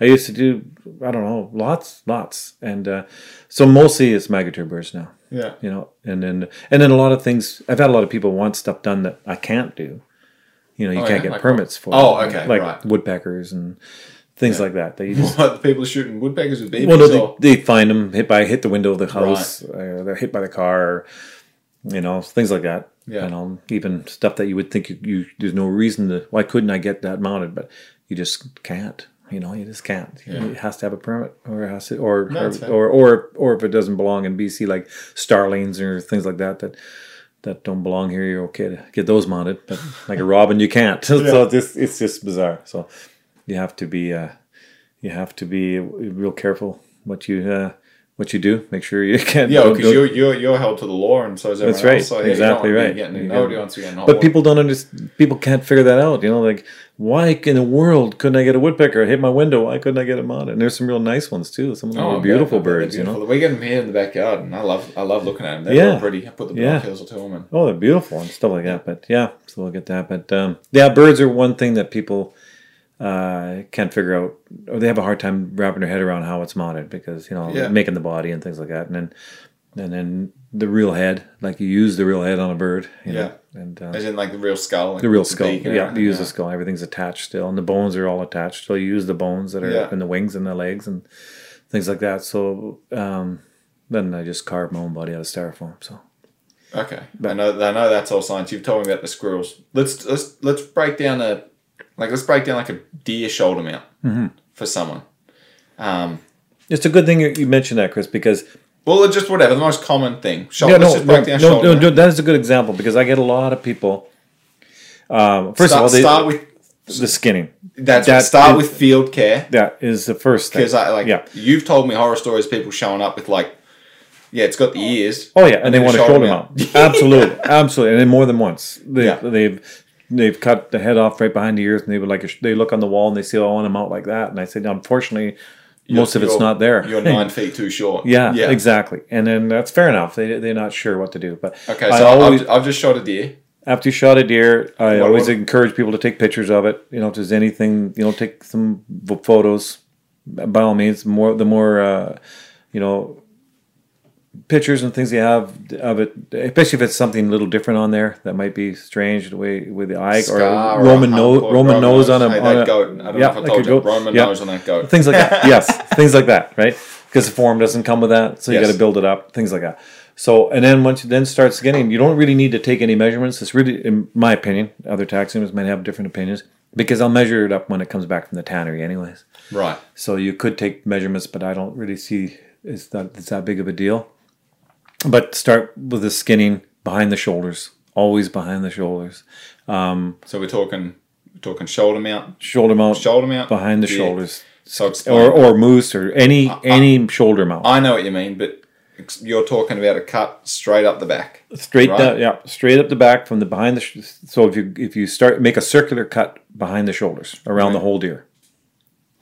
I used to do I don't know lots, lots, and uh, so mostly it's migratory birds now. Yeah. You know, and then and then a lot of things. I've had a lot of people want stuff done that I can't do. You know, you Oh, can't yeah? get Like permits for. Oh, okay, like right. woodpeckers and things like that. They just What, the people are shooting woodpeckers with BBs? well, no, they, they find them hit by hit the window of the house. Uh, they're hit by the car, or, you know, things like that. Yeah. You know, even stuff that you would think you, you there's no reason to. Why couldn't I get that mounted? But you just can't. You know, you just can't. It has to have a permit, or it has to, or No, fair. or, or or if it doesn't belong in BC, like starlings or things like that, that that don't belong here, you're okay to get those mounted. But like a robin, you can't. so it's just it's just bizarre. So you have to be uh, you have to be real careful what you uh, what you do. Make sure you can't. Yeah, because you're, you're you're held to the law, and so is everyone That's right. else. So, Exactly right. Getting You nobody got- wants to get in But people don't understand. People can't figure that out. You know, like why in the world couldn't I get a woodpecker? I hit my window. Why couldn't I get a on? And there's some real nice ones too. Some of them Oh, are beautiful birds. You know. we get them here in the backyard, and I love I love looking at them. They're Yeah. pretty. I put the Yeah. binoculars to them, and Oh, they're beautiful and stuff like that. But yeah, so we'll get that. But um, yeah, birds are one thing that people uh, can't figure out, or they have a hard time wrapping their head around how it's mounted because you know Yeah. making the body and things like that, and then and then the real head, like you use the real head on a bird. You Yeah. know, and uh, as in like the real skull, like the real skull. Yeah, you use the skull. Everything's attached still, and the bones are all attached. So you use the bones that are Yeah. in the wings and the legs and things like that. So um, then I just carve my own body out of styrofoam. So Okay, I know. I know that's all science. You've told me about the squirrels. Let's let's let's break down a like let's break down like a deer shoulder mount Mm-hmm. for someone. Um, it's a good thing you you mentioned that, Chris, because well, just whatever the most common thing. Shoulder, no, no, down no, shoulder no, mount. no, that is a good example because I get a lot of people. Um, first start, of all, they, start with the skinning. that's that start is- with field care That is the first thing. because I like yeah. you've told me horror stories. of People showing up with like, yeah, it's got the ears. Oh yeah, and, they then want a shoulder shoulder mount. mount. absolutely, absolutely, and then more than once. They, Yeah. They've they've cut the head off right behind the ears, and they would like they look on the wall and they see, oh, I want them out like that, and I said, unfortunately, most of it's not there. You're nine feet too short. yeah, yeah, exactly, and then that's fair enough. They they're not sure what to do, but Okay, I so always, I've, I've just shot a deer. after you shot a deer, I What- always what- encourage people to take pictures of it. You know, if there's anything, you know, take some photos. By all means, more the more, uh, you know, pictures and things you have of it, especially if it's something a little different on there that might be strange the way with the eye or or Roman nose, or Roman nose on a, Hey, on that a goat. I don't yeah, know if I told you. Roman Yeah. nose on that goat. things like that. yes, things like that, right? Because the form doesn't come with that, so you Yes. got to build it up. Things like that. So, and then once you then start skinning, you don't really need to take any measurements. It's really, in my opinion, other taxidermists might have different opinions because I'll measure it up when it comes back from the tannery, anyways. Right. So you could take measurements, but I don't really see it's that it's that big of a deal. But start with the skinning behind the shoulders, always behind the shoulders. Um, so we're talking talking shoulder mount, Shoulder mount, shoulder mount behind the deer. shoulders. So or or moose or any any shoulder mount. I know what you mean, but you're talking about a cut straight up the back. straight right. down, yeah, straight up the back from the behind the. Sh- so if you if you start make a circular cut behind the shoulders around the whole deer.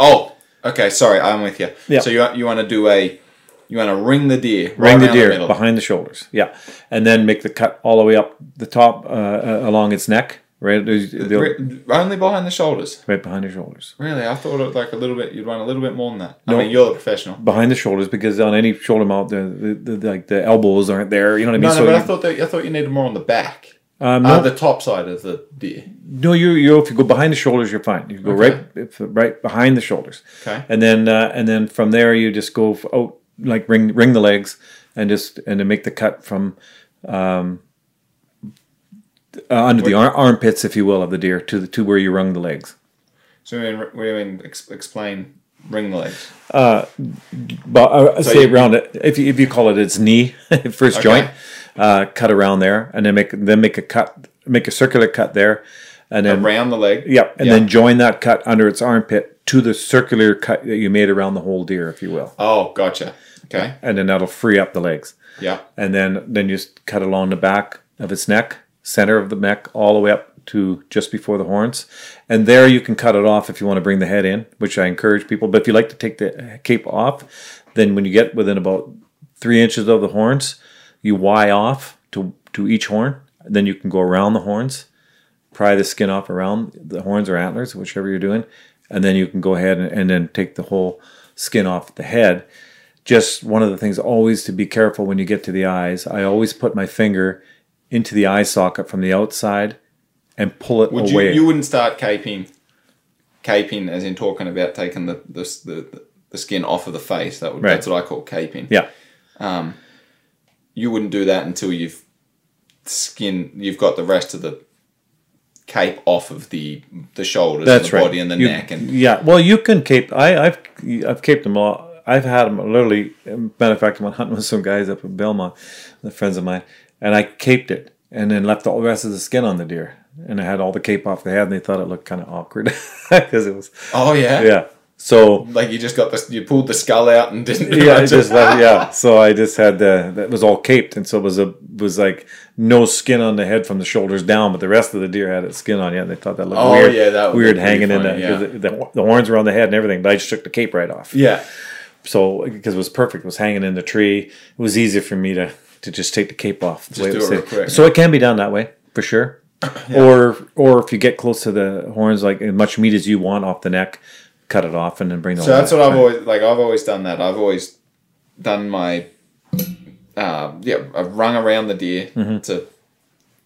Oh, okay. Sorry, I'm with you. Yeah. So you you want to do a you want to ring the deer, right Ring the around deer middle. behind the shoulders, yeah, and then make the cut all the way up the top uh, uh, along its neck, right, Ri- only behind the shoulders. right behind your shoulders, Really, I thought it like a little bit. You'd want a little bit more than that. No. I mean, you're the professional. behind the shoulders, because on any shoulder mount, the, the, the like the elbows aren't there. You know what I mean? No, no, so but I thought that I thought you needed more on the back. um, Uh, the top side of the deer. no, you you if you go behind the shoulders, you're fine. You go Okay. right if, right behind the shoulders. Okay. and then uh, and then from there you just go out like ring ring the legs and just and to make the cut from um, uh, under the ar- armpits, if you will, of the deer to the to where you rung the legs. So we mean, what do you mean? Ex- explain. Ring the legs. Uh, But uh, say you- around it if you, if you call it its knee first Okay. joint, uh, cut around there, and then make then make a cut, make a circular cut there, and then Around the leg. Yep, and Yeah. then join that cut under its armpit to the circular cut that you made around the whole deer, if you will, Oh, gotcha. Okay. and then that'll free up the legs. Yeah. and then then you just cut along the back of its neck, center of the neck, all the way up to just before the horns, and there you can cut it off if you want to bring the head in, which I encourage people. But if you like to take the cape off, then when you get within about three inches of the horns, you Y off to to each horn. Then you can go around the horns, pry the skin off around the horns or antlers, whichever you're doing, and then you can go ahead and, and then take the whole skin off the head just one of the things always to be careful when you get to the eyes. I always put my finger into the eye socket from the outside and pull it Would you? away. You wouldn't start caping. Caping, as in talking about taking the the, the, the skin off of the face. That would, Right. That's what I call caping. yeah, Um, You wouldn't do that until you've skin. You've got the rest of the cape off of the the shoulders, that's and the right. body, and the You- neck, and yeah, well, you can cape. I, I've I've caped them all. I've had them literally. Matter of fact, I went hunting with some guys up in Belmont, the friends of mine, and I caped it and then left all the rest of the skin on the deer. And I had all the cape off the head, and they thought it looked kind of awkward because it was oh yeah, yeah. So Like you just got this. You pulled the skull out and didn't. yeah, I just left, yeah. So I just had the that was all caped, and so it was a was like no skin on the head from the shoulders down, but the rest of the deer had its skin on. Yeah, and they thought that looked Oh, weird. yeah, that weird hanging in the, yeah. the, the the horns were on the head and everything. But I just took the cape right off. Yeah. So because it was perfect, it was hanging in the tree. It was easy for me to to just take the cape off. the way do it real quick, So it can be done that way for sure. Or or if you get close to the horns, like as much meat as you want off the neck, cut it off and then bring the. So that's what I've always like. I've always done that. I've always done my, uh, yeah, I've rung around the deer to,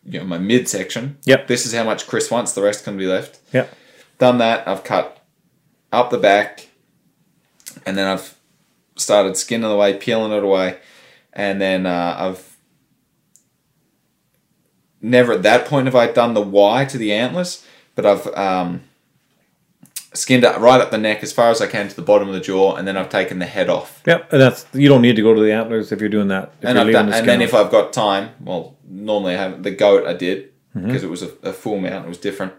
you know, my midsection. Mm-hmm. Yep. This is how much Chris wants. The rest can be left. Yep. Done that. I've cut up the back, and then I've started skinning away, peeling it away, and then uh, I've never at that point have I done the Y to the antlers, but I've um, skinned it right up the neck as far as I can to the bottom of the jaw, and then I've taken the head off. Yep, and that's you don't need to go to the antlers if you're doing that. If And, done, the and then off. if I've got time, well, normally I have the goat I did Mm-hmm. because it was a, a full mount, it was different.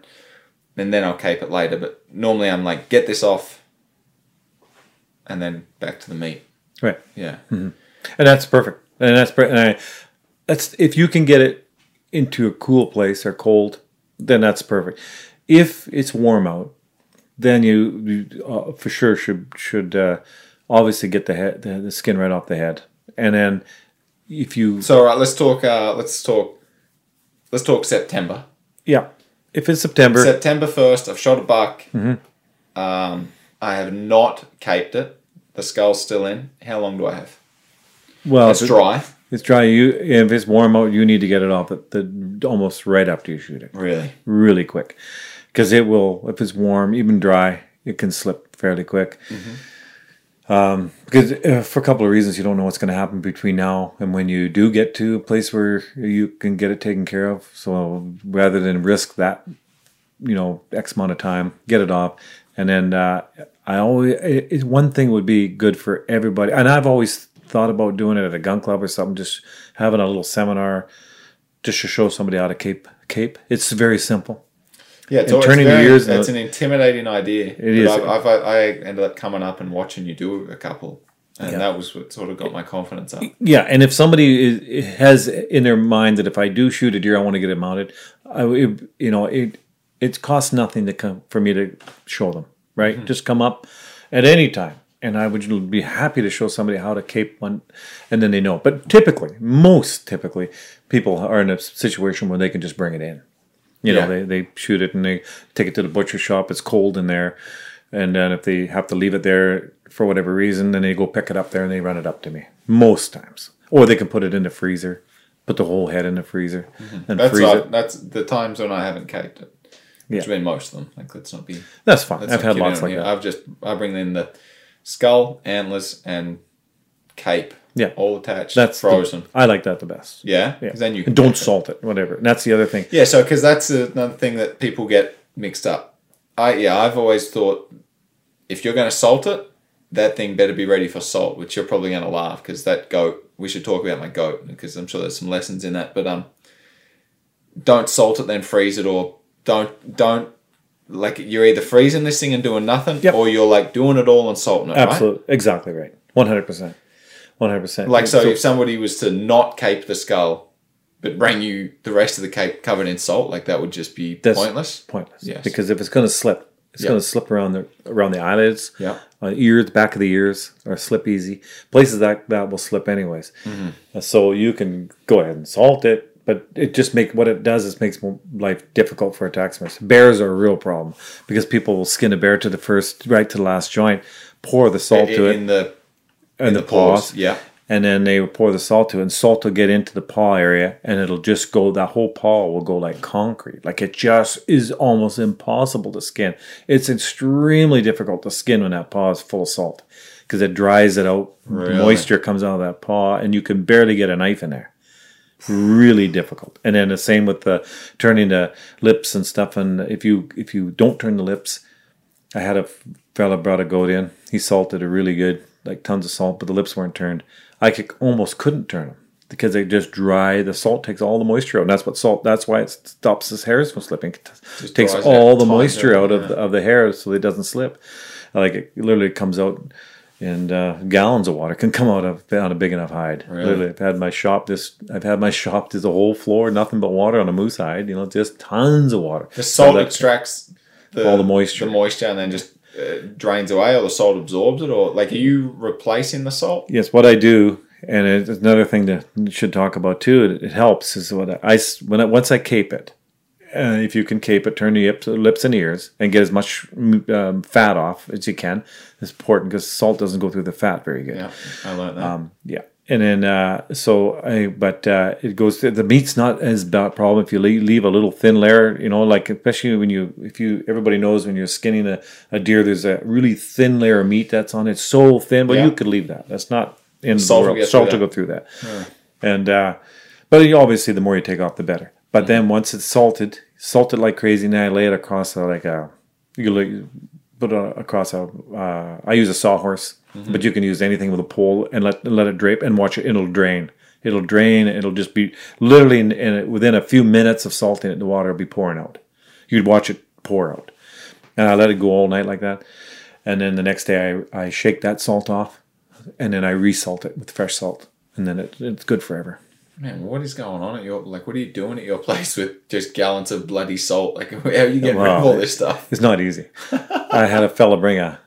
And then I'll cape it later, but normally I'm like, get this off, and then back to the meat. right, Yeah. and that's perfect, and that's per- and I, that's if you can get it into a cool place or cold, then that's perfect. If it's warm out, then you, you uh, for sure should should uh, obviously get the head the, the skin right off the head, and then if you So all right, let's talk. Uh, let's talk. Let's talk September. yeah, if it's September, September first, I've shot a buck. Mm-hmm. Um, I have not caped it. The skull's still in. How long do I have? well, It's dry. It's dry. You if it's warm out, you need to get it off at the almost right after you shoot it. Really? really quick because it will if it's warm even dry it can slip fairly quick. Um, because uh, for a couple of reasons you don't know what's going to happen between now and when you do get to a place where you can get it taken care of. So rather than risk that you know x amount of time get it off. And then uh, i always it, it- one thing would be good for everybody and i've always thought about doing it at a gun club or something just having a little seminar just to show somebody how to cape cape. It's very simple Yeah, it's, and turning very, ears. It's an intimidating idea. It is. I've, I've, I ended up coming up and watching you do a couple, and Yeah. that was what sort of got my confidence up. Yeah, and if somebody is, has in their mind that if I do shoot a deer, I want to get it mounted, I, it, you know, it it costs nothing to come for me to show them. Right, Mm-hmm. just come up at any time, and I would be happy to show somebody how to cape one, and then they know. But typically, most typically, people are in a situation where they can just bring it in. You know, Yeah. they, they shoot it and they take it to the butcher shop. It's cold in there. And then if they have to leave it there for whatever reason, then they go pick it up there and they run it up to me. Most times. Or they can put it in the freezer, put the whole head in the freezer and Mm-hmm. That's freeze right. it. That's the times when I haven't caped it. Which Yeah. been most of them. Like let's not be. That's fine. I've had lots like here. that. I've just I bring in the skull, antlers, and cape. Yeah. all attached. That's the- frozen. I like that the best. yeah, Yeah. then you don't cape it. salt it, whatever. And that's the other thing. Yeah, so because that's another thing that people get mixed up. I yeah, I've always thought if you're going to salt it, that thing better be ready for salt. Which you're probably going to laugh because that goat. We should talk about my goat because I'm sure there's some lessons in that. But um, don't salt it then freeze it, or don't don't like you're either freezing this thing and doing nothing, Yep. or you're like doing it all and salting it. Right? Absolutely. Exactly right. 100%. 100%. Like so, if somebody was to not cape the skull, but bring you the rest of the cape covered in salt, like that would just be pointless. pointless. Yes. Because if it's going to slip, it's Yeah. going to slip around the around the eyelids, Yeah. uh, ears, back of the ears, or slip easy. Places that that will slip anyways. Mm-hmm. Uh, so you can go ahead and salt it, but it just make what it does is makes life difficult for a taxidermist. Bears are a real problem because people will skin a bear to the first right to the last joint, pour the salt in, to it, in the and the paws. Yeah. and then they will pour the salt to it, and salt will get into the paw area, and it'll just go. That whole paw will go like concrete. Like it just is almost impossible to skin. It's extremely difficult to skin when that paw is full of salt because it dries it out. Really? Moisture comes out of that paw, and you can barely get a knife in there. Really difficult. And then the same with the turning the lips and stuff. And if you if you don't turn the lips, I had a fella brought a goat in. He salted it really good, like tons of salt, but the lips weren't turned. I could almost couldn't turn them because they just dry. The salt takes all the moisture out, and that's what salt. That's why it stops his hairs from slipping. It takes all the moisture out, of yeah. the, of the hair so it doesn't slip. Like it literally comes out. And uh, gallons of water can come out of on a big enough hide. Really? Literally, I've had my shop. This I've had my shop. There's a whole floor, nothing but water on a moose hide. You know, just tons of water. The salt So extracts the, All the moisture. the moisture, and then just uh, drains away, or the salt absorbs it, or like, are you replacing the salt? Yes, what I do, and it's another thing that you should talk about too. It, it helps is what I s- when I, once I cape it. Uh, if you can cape it, turn the lips, lips and ears, and get as much um, fat off as you can. It's important because salt doesn't go through the fat very good. Yeah, I learned that. Um, yeah. And then, uh, so I, but uh, it goes, the meat's not as bad a problem if you leave, leave a little thin layer, you know, like, especially when you, if you, everybody knows when you're skinning a, a deer, there's a really thin layer of meat that's on it, so thin, but Yeah. you could leave that. That's not in Salt the world. Salt to go through that. And, uh, but you obviously, the more you take off, the better. But then once it's salted, salted like crazy, and I lay it across like a, you lay, put it across a, uh, I use a sawhorse, but you can use anything with a pole and let let it drape and watch it. It'll drain. It'll drain. It'll just be literally in, in within a few minutes of salting it, the water will be pouring out. You'd watch it pour out, and I let it go all night like that. And then the next day, I, I shake that salt off, and then I resalt it with fresh salt, and then it, it's good forever. Man, what is going on at your like? What are you doing at your place with just gallons of bloody salt? Like, how are you getting rid of all this stuff? It's not easy. I had a fella bring a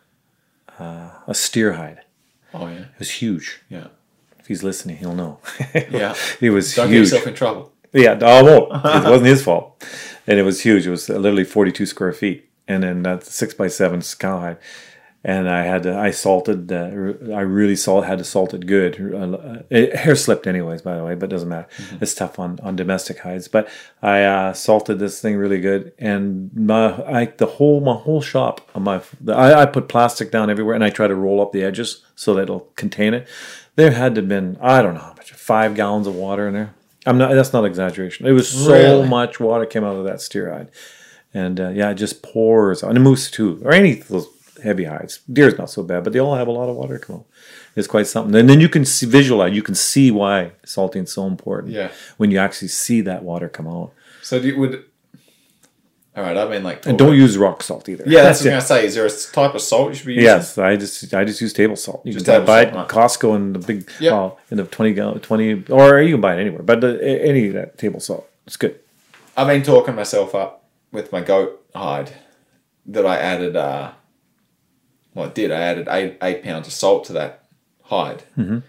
uh, a steer hide. Oh yeah, It was huge. yeah, If he's listening, he'll know. yeah. it was Don't get huge. yourself in trouble. Yeah, no, I won't. It wasn't his fault, and it was huge. It was literally forty-two square feet, and then that's six by seven cowhide. And I had to, I salted, uh, I really salt, had to salt it good. Uh, it, hair slipped anyways, by the way, but it doesn't matter. It's tough on, on domestic hides. But I uh, salted this thing really good, and my, I, the whole, my whole shop, on my, I, I put plastic down everywhere, and I try to roll up the edges so that it'll contain it. There had to have been, I don't know how much, five gallons of water in there. I'm not. That's not exaggeration. It was so Really? much water came out of that steer hide, and uh, yeah, it just pours. And a moose too, or any of those heavy hides. Deer's not so bad, but they all have a lot of water come out. It's quite something. And then you can see, visualize. You can see why salting is so important. Yeah. when you actually see that water come out. So do you, would All right, I've been like. And don't use rock salt either. Yeah, that's what I was gonna say. Is there a type of salt you should be using? Yes, I just I just use table salt. You Just can buy it salt, huh? Costco in the big Yep. well, in the twenty gallon twenty or you can buy it anywhere. But the, any of that table salt, it's good. I've been talking myself up with my goat hide that I added. uh Well, I did. I added eight eight pounds of salt to that hide. Mm-hmm.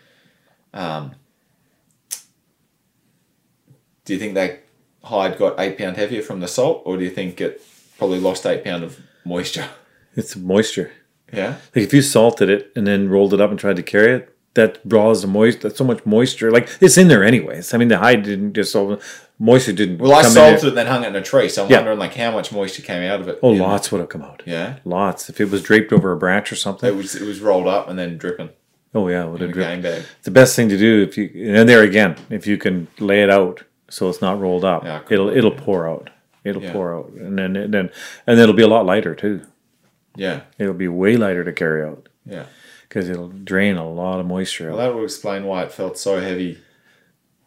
Um, do you think that hide got eight pound heavier from the salt, or do you think it probably lost eight pound of moisture? It's moisture. Yeah. Like if you salted it and then rolled it up and tried to carry it, that draws the moist. That's so much moisture. Like it's in there anyways. I mean, the hide didn't just over moisture didn't. Well, I salted it and then hung it in a tree, so I'm Yeah. wondering like how much moisture came out of it. Oh, lots would have come out. Yeah. Lots. If it was draped over a branch or something. It was it was rolled up and then dripping oh yeah, it would have a dripped. bag. the best thing to do if you and there again if you can lay it out so it's not rolled up Yeah, it'll it'll pour out it'll Yeah. pour out and then and then and it'll be a lot lighter too Yeah. it'll be way lighter to carry out Yeah. Because it'll drain a lot of moisture Well, out. that would explain why it felt so heavy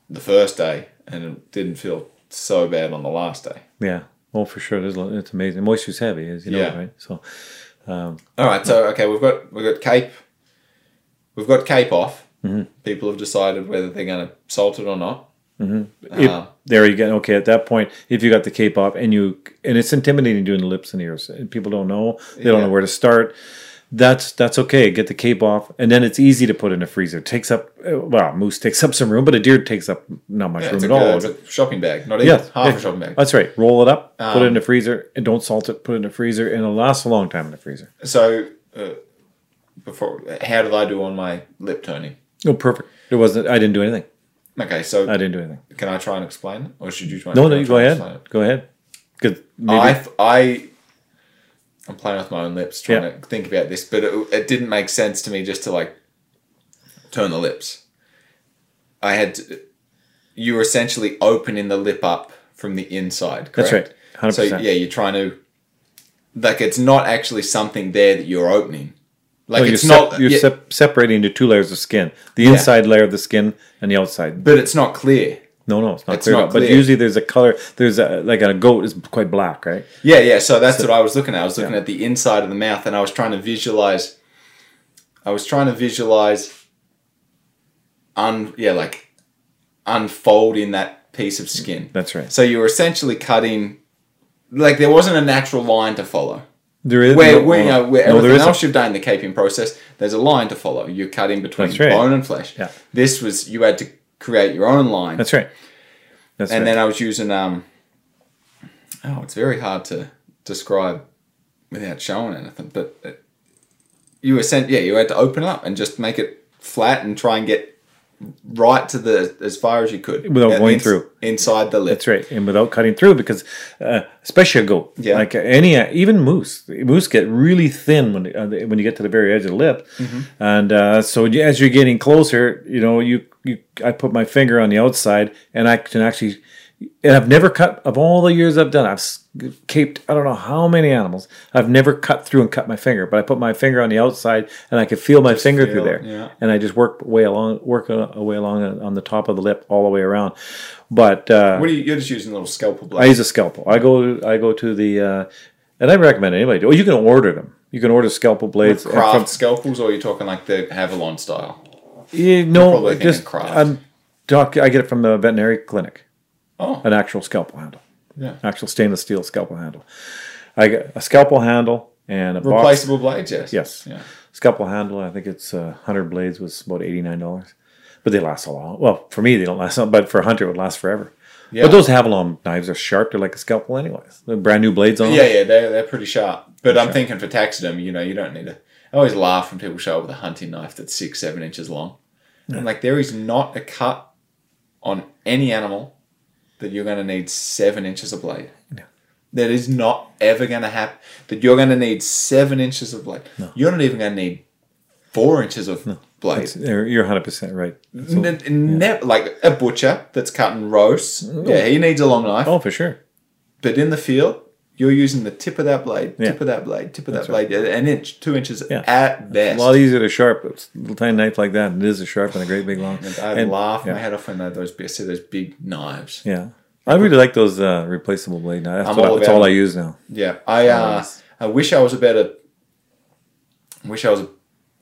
the first day and it didn't feel so bad on the last day. yeah oh for sure it's amazing moisture's heavy as you know Yeah. right so All right, so okay, we've got we've got cape, we've got cape off. Mm-hmm. People have decided whether they're going to salt it or not. if, Um, there you go okay at that point if you got the cape off and you and it's intimidating doing the lips and ears and people don't know they don't Yeah. know where to start that's that's okay get the cape off and then it's easy to put in a freezer takes up uh, well moose takes up some room but a deer takes up not much yeah, room at all it's a shopping bag, not even yeah half yeah. a shopping bag. that's right roll it up put it in Um, the freezer and don't salt it put it in the freezer and it'll last a long time in the freezer So, uh, before, how did I do on my lip turning? oh perfect it wasn't i didn't do anything Okay, so i didn't do anything can I try and explain it, or should you try? no no you try go ahead explain it? go ahead because maybe I I I'm playing with my own lips, trying Yeah. to think about this, but it, it didn't make sense to me just to like turn the lips. I had to, you were essentially opening the lip up from the inside. That's right, 100%. So yeah, you're trying to like it's not actually something there that you're opening. Like no, you're, it's sep- not, you're yeah, sep- separating into two layers of skin the inside layer of the skin and the outside but it's not clear. No, no, it's not It's clear. not up. But usually there's a color. There's a like a goat is quite black, right? Yeah, yeah. So that's what I was looking at. I was looking Yeah. at the inside of the mouth, and I was trying to visualize. I was trying to visualize. Un yeah, like unfolding that piece of skin. That's right. So you were essentially cutting, like there wasn't a natural line to follow. There is Where, no- where you no- know, where no, everything else you've done in the caping process, there's a line to follow. You're cutting between right. bone and flesh. Yeah. This was you had to create your own line. That's right. That's and right. then I was using um. Oh, it's very hard to describe without showing anything. But uh, you were sent, yeah, you had to open it up and just make it flat and try and get right to the as far as you could Without going through. inside the lip. That's right, and without cutting through, because uh, especially a goat, Yeah. like any even moose, moose get really thin when uh, when you get to the very edge of the lip, Mm-hmm. and uh, so as you're getting closer, you know, you you I put my finger on the outside, and I can actually, and I've never cut of all the years I've done, I've caped I don't know how many animals, I've never cut through and cut my finger, but I put my finger on the outside, and I could feel my finger feel through there, yeah. and I just work way along, work a, a way along on the top of the lip all the way around, but. Uh, What are you? You're just using a little scalpel blade. I use a scalpel. I go I go to the uh, and I recommend anybody. do- Oh, you can order them. You can order scalpel blades. and craft from- scalpels, or are you talking like the Havalon style? Yeah, no, thinking just craft. I'm doc. I get it from the veterinary clinic. Oh, An actual scalpel handle. Yeah. Actual stainless steel scalpel handle. I got a scalpel handle and a replaceable blades. Yes. Yes. Yeah. Scalpel handle. I think it's uh, hundred blades was about eighty nine dollars, but they last a long. Well, for me they don't last, long, but for a hunter it would last forever. Yeah. But those Havalon knives are sharp. They're like a scalpel, anyways. They're brand new blades on them. Yeah, yeah, they're, they're pretty sharp. But I'm thinking for taxidermy, you know, you don't need a. I always laugh when people show up with a hunting knife that's six, seven inches long. I'm like, there is not a cut on any animal that you're going to need seven inches of blade. No. That is not ever going to happen. That you're going to need seven inches of blade. No. You're not even going to need four inches of blade. It's- You're you're 100% right. N- never, like a butcher that's cutting roasts. Mm-hmm. Yeah, he needs a long knife. oh, for sure. But in the field, you're using the tip of that blade, Yeah. tip of that blade, tip of That's that blade, an inch, two inches Yeah. at A best. lot easier to sharp. A little tiny knife like that. and It is a sharp and a great big long. and I and- laugh yeah. my head off when I those I see those big knives. Yeah. I really like those uh, replaceable blade knives. That's, all that's all I use now. Yeah, I uh, I wish I was a better. I wish I was a,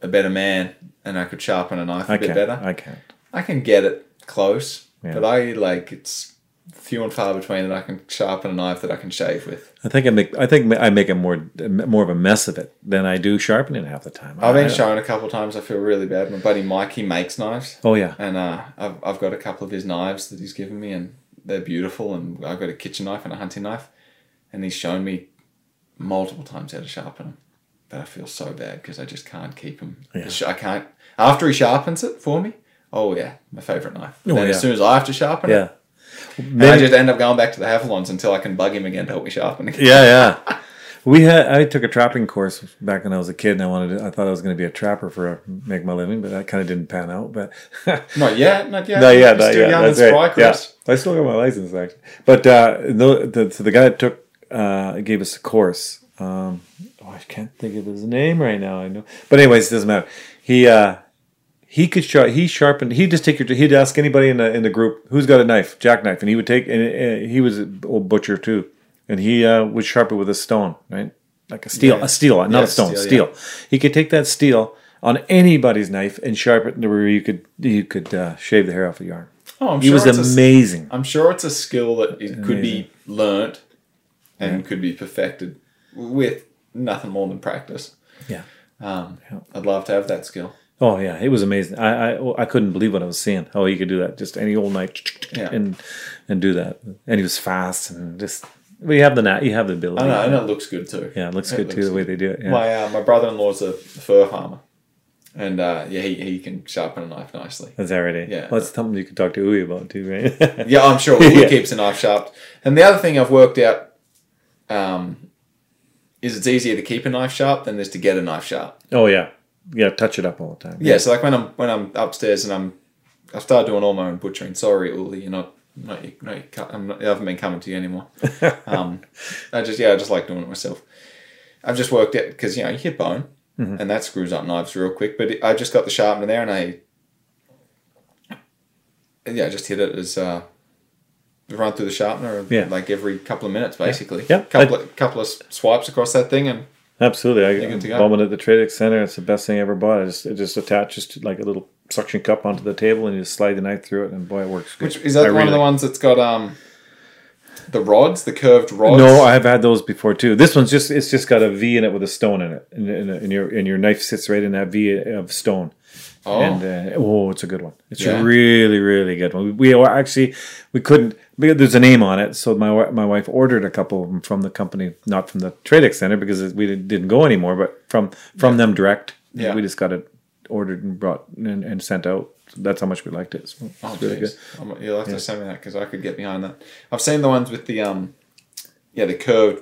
a better man and I could sharpen a knife a I bit can't. better. I can't. I can get it close, Yeah. but I like it's few and far between that I can sharpen a knife that I can shave with. I think I make. I think I make a more more of a mess of it than I do sharpening half the time. I've been shown a couple of times. I feel really bad. My buddy Mike, he makes knives, Oh yeah. and uh, I've I've got a couple of his knives that he's given me, and they're beautiful. And I've got a kitchen knife and a hunting knife, and he's shown me multiple times how to sharpen them. But I feel so bad because I just can't keep them. Yeah. I can't. After he sharpens it for me, oh yeah, my favorite knife. Oh, then yeah. as soon as I have to sharpen it, I just end up going back to the Havalons until I can bug him again to help me sharpen again. Yeah, yeah. We had I took a trapping course back when I was a kid, and I wanted to, I thought I was going to be a trapper for a, make my living, but that kind of didn't pan out. But Not yet, not yet. no, yeah, You're no, still yeah, that's right. Yeah, I still got my license actually. But uh, the, the so the guy that took uh, gave us a course. Um, oh, I can't think of his name right now. I know, but anyways, it doesn't matter. He uh, he could sharp. He sharpened. He'd just take your. He'd ask anybody in the in the group who's got a knife, jackknife, and he would take. And he was an old butcher too, and he uh, would sharpen with a stone, right, like a steel, Yeah. a steel, not Yeah, a stone, steel, steel. He could take that steel on anybody's knife and sharpen it to where you could you could uh, shave the hair off a yarn. Oh, I'm He sure was amazing. I'm sure it's a skill that it could be learned and could be perfected with nothing more than practice. Yeah. Um, I'd love to have that skill. Oh yeah, it was amazing. I, I I couldn't believe what I was seeing. How he could do that, just any old night, Yeah. and and do that. And he was fast and just. We have the nat. You have the ability. I know, and it looks good too. Yeah, it looks It good too looks the way they do it. Yeah. My uh, my brother in law's a fur farmer, and uh, yeah, he, he can sharpen a knife nicely. That's already. Yeah. Well, that's something you could talk to Uwe about too, right? Yeah, I'm sure he Yeah. keeps a knife sharp. And the other thing I've worked out um, is it's easier to keep a knife sharp than it is to get a knife sharp. oh yeah. Yeah. Touch it up all the time. Yeah, so like when I'm when I'm upstairs and I'm I've started doing all my own butchering. Sorry, Uli, you're not not you, not, I'm not, I haven't been coming to you anymore. um, I just yeah, I just like doing it myself. I've just worked it because you know you hit bone and that screws up knives real quick. But I just got the sharpener there and I yeah, I just hit it as uh, run through the sharpener Yeah. like every couple of minutes basically. Yeah. couple of, couple of swipes across that thing and Absolutely. I You're good to go. bought one at the Trading Center. It's the best thing I ever bought. It just, it just attaches to like a little suction cup onto the table and you just slide the knife through it and boy, it works good. which is that I one of the ones that's got um the rods, the curved rods? No, I've had those before too. This one's just it's just got a V in it with a stone in it, and, and, and your and your knife sits right in that V of stone. Oh. And uh, oh, it's a good one. It's Yeah. a really really good one. We, we actually we couldn't. because There's a name on it, so my my wife ordered a couple of them from the company, not from the Tradex Center because we didn't, go anymore, but from from them direct. Yeah. we just got it ordered and brought and, and sent out. So that's how much we liked it. So Oh, really good. I'm- You'll have to send me that because I could get behind that. I've seen the ones with the um, yeah, the curved.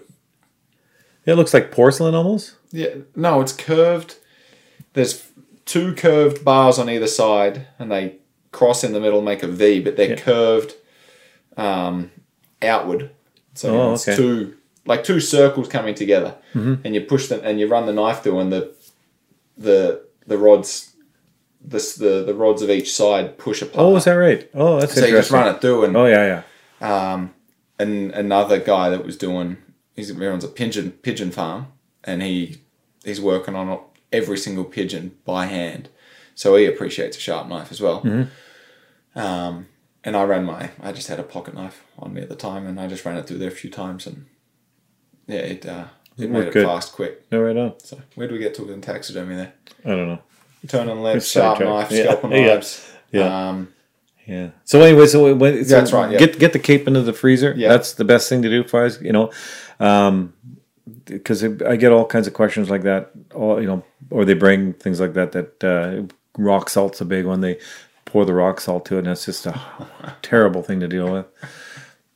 It looks like porcelain almost. Yeah, no, it's curved. There's two curved bars on either side, and they cross in the middle, make a V, but they're Yeah. curved um, outward. So Oh, it's okay. two like two circles coming together, Mm-hmm. and you push them and you run the knife through, and the the the rods. This, the the rods of each side push apart. Oh, is that right? Oh, that's so you just run it through, and Oh yeah, yeah. um, and another guy that was doing he's he runs a pigeon pigeon farm and he he's working on every single pigeon by hand so he appreciates a sharp knife as well um, and I ran my I just had a pocket knife on me at the time and I just ran it through there a few times and yeah it uh, it made worked it good. fast quick No, right on. so where do we get to in taxidermy there I don't know. turn on left sharp knife Yeah. scalpel Yeah. knives Yeah. um, Yeah. So anyway, so when so That's right, yeah. Get get the cape into the freezer. Yeah. That's the best thing to do, for us, You know, because I get all kinds of questions like that. All you know, or they bring things like that. That uh, rock salt's a big one. They pour the rock salt to it, and it's just a terrible thing to deal with.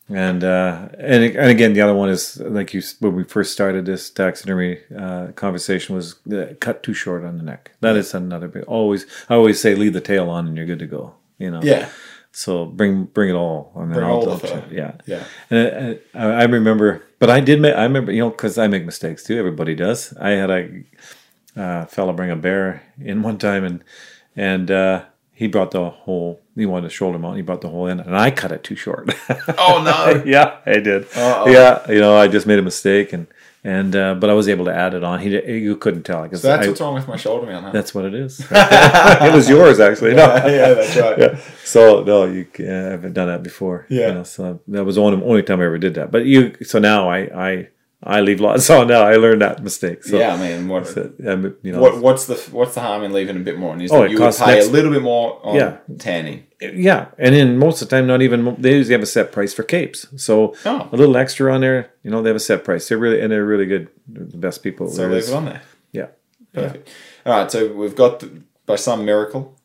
And uh, and and again, the other one is like you when we first started this taxidermy uh, conversation was uh, cut too short on the neck. That is another big. Always, I always say leave the tail on and you're good to go. You know. yeah So bring bring it all. I mean, Bring I'll all the double fur. check. Yeah, yeah And I, I I remember, but I did make. I remember, you know, because I make mistakes too. Everybody does. I had a uh, fella bring a bear in one time, and and uh, he brought the whole. He wanted a shoulder mount. He brought the whole in, and I cut it too short. Oh no! yeah, I did. Uh-oh. Yeah, you know, I just made a mistake, and and uh, but I was able to add it on. He you couldn't tell because So that's what's wrong with my shoulder man. Huh? that's what it is. it was yours actually. No. yeah, that's right. Yeah. So no, you uh, haven't done that before. Yeah. You know, so that was the only, only time I ever did that. But you, so now I I I leave lots on. Now I learned that mistake. So, yeah, I mean, what, so, you know, what what's the what's the harm in leaving a bit more? And is Oh, you would pay next- a little bit more on Yeah. tanning. yeah, and then most of the time, not even they usually have a set price for capes. So Oh. a little extra on there, you know, they have a set price. They're really and they're really good. They're the best people. So leave is. it on there. Yeah. Perfect. All right, so we've got the, by some miracle,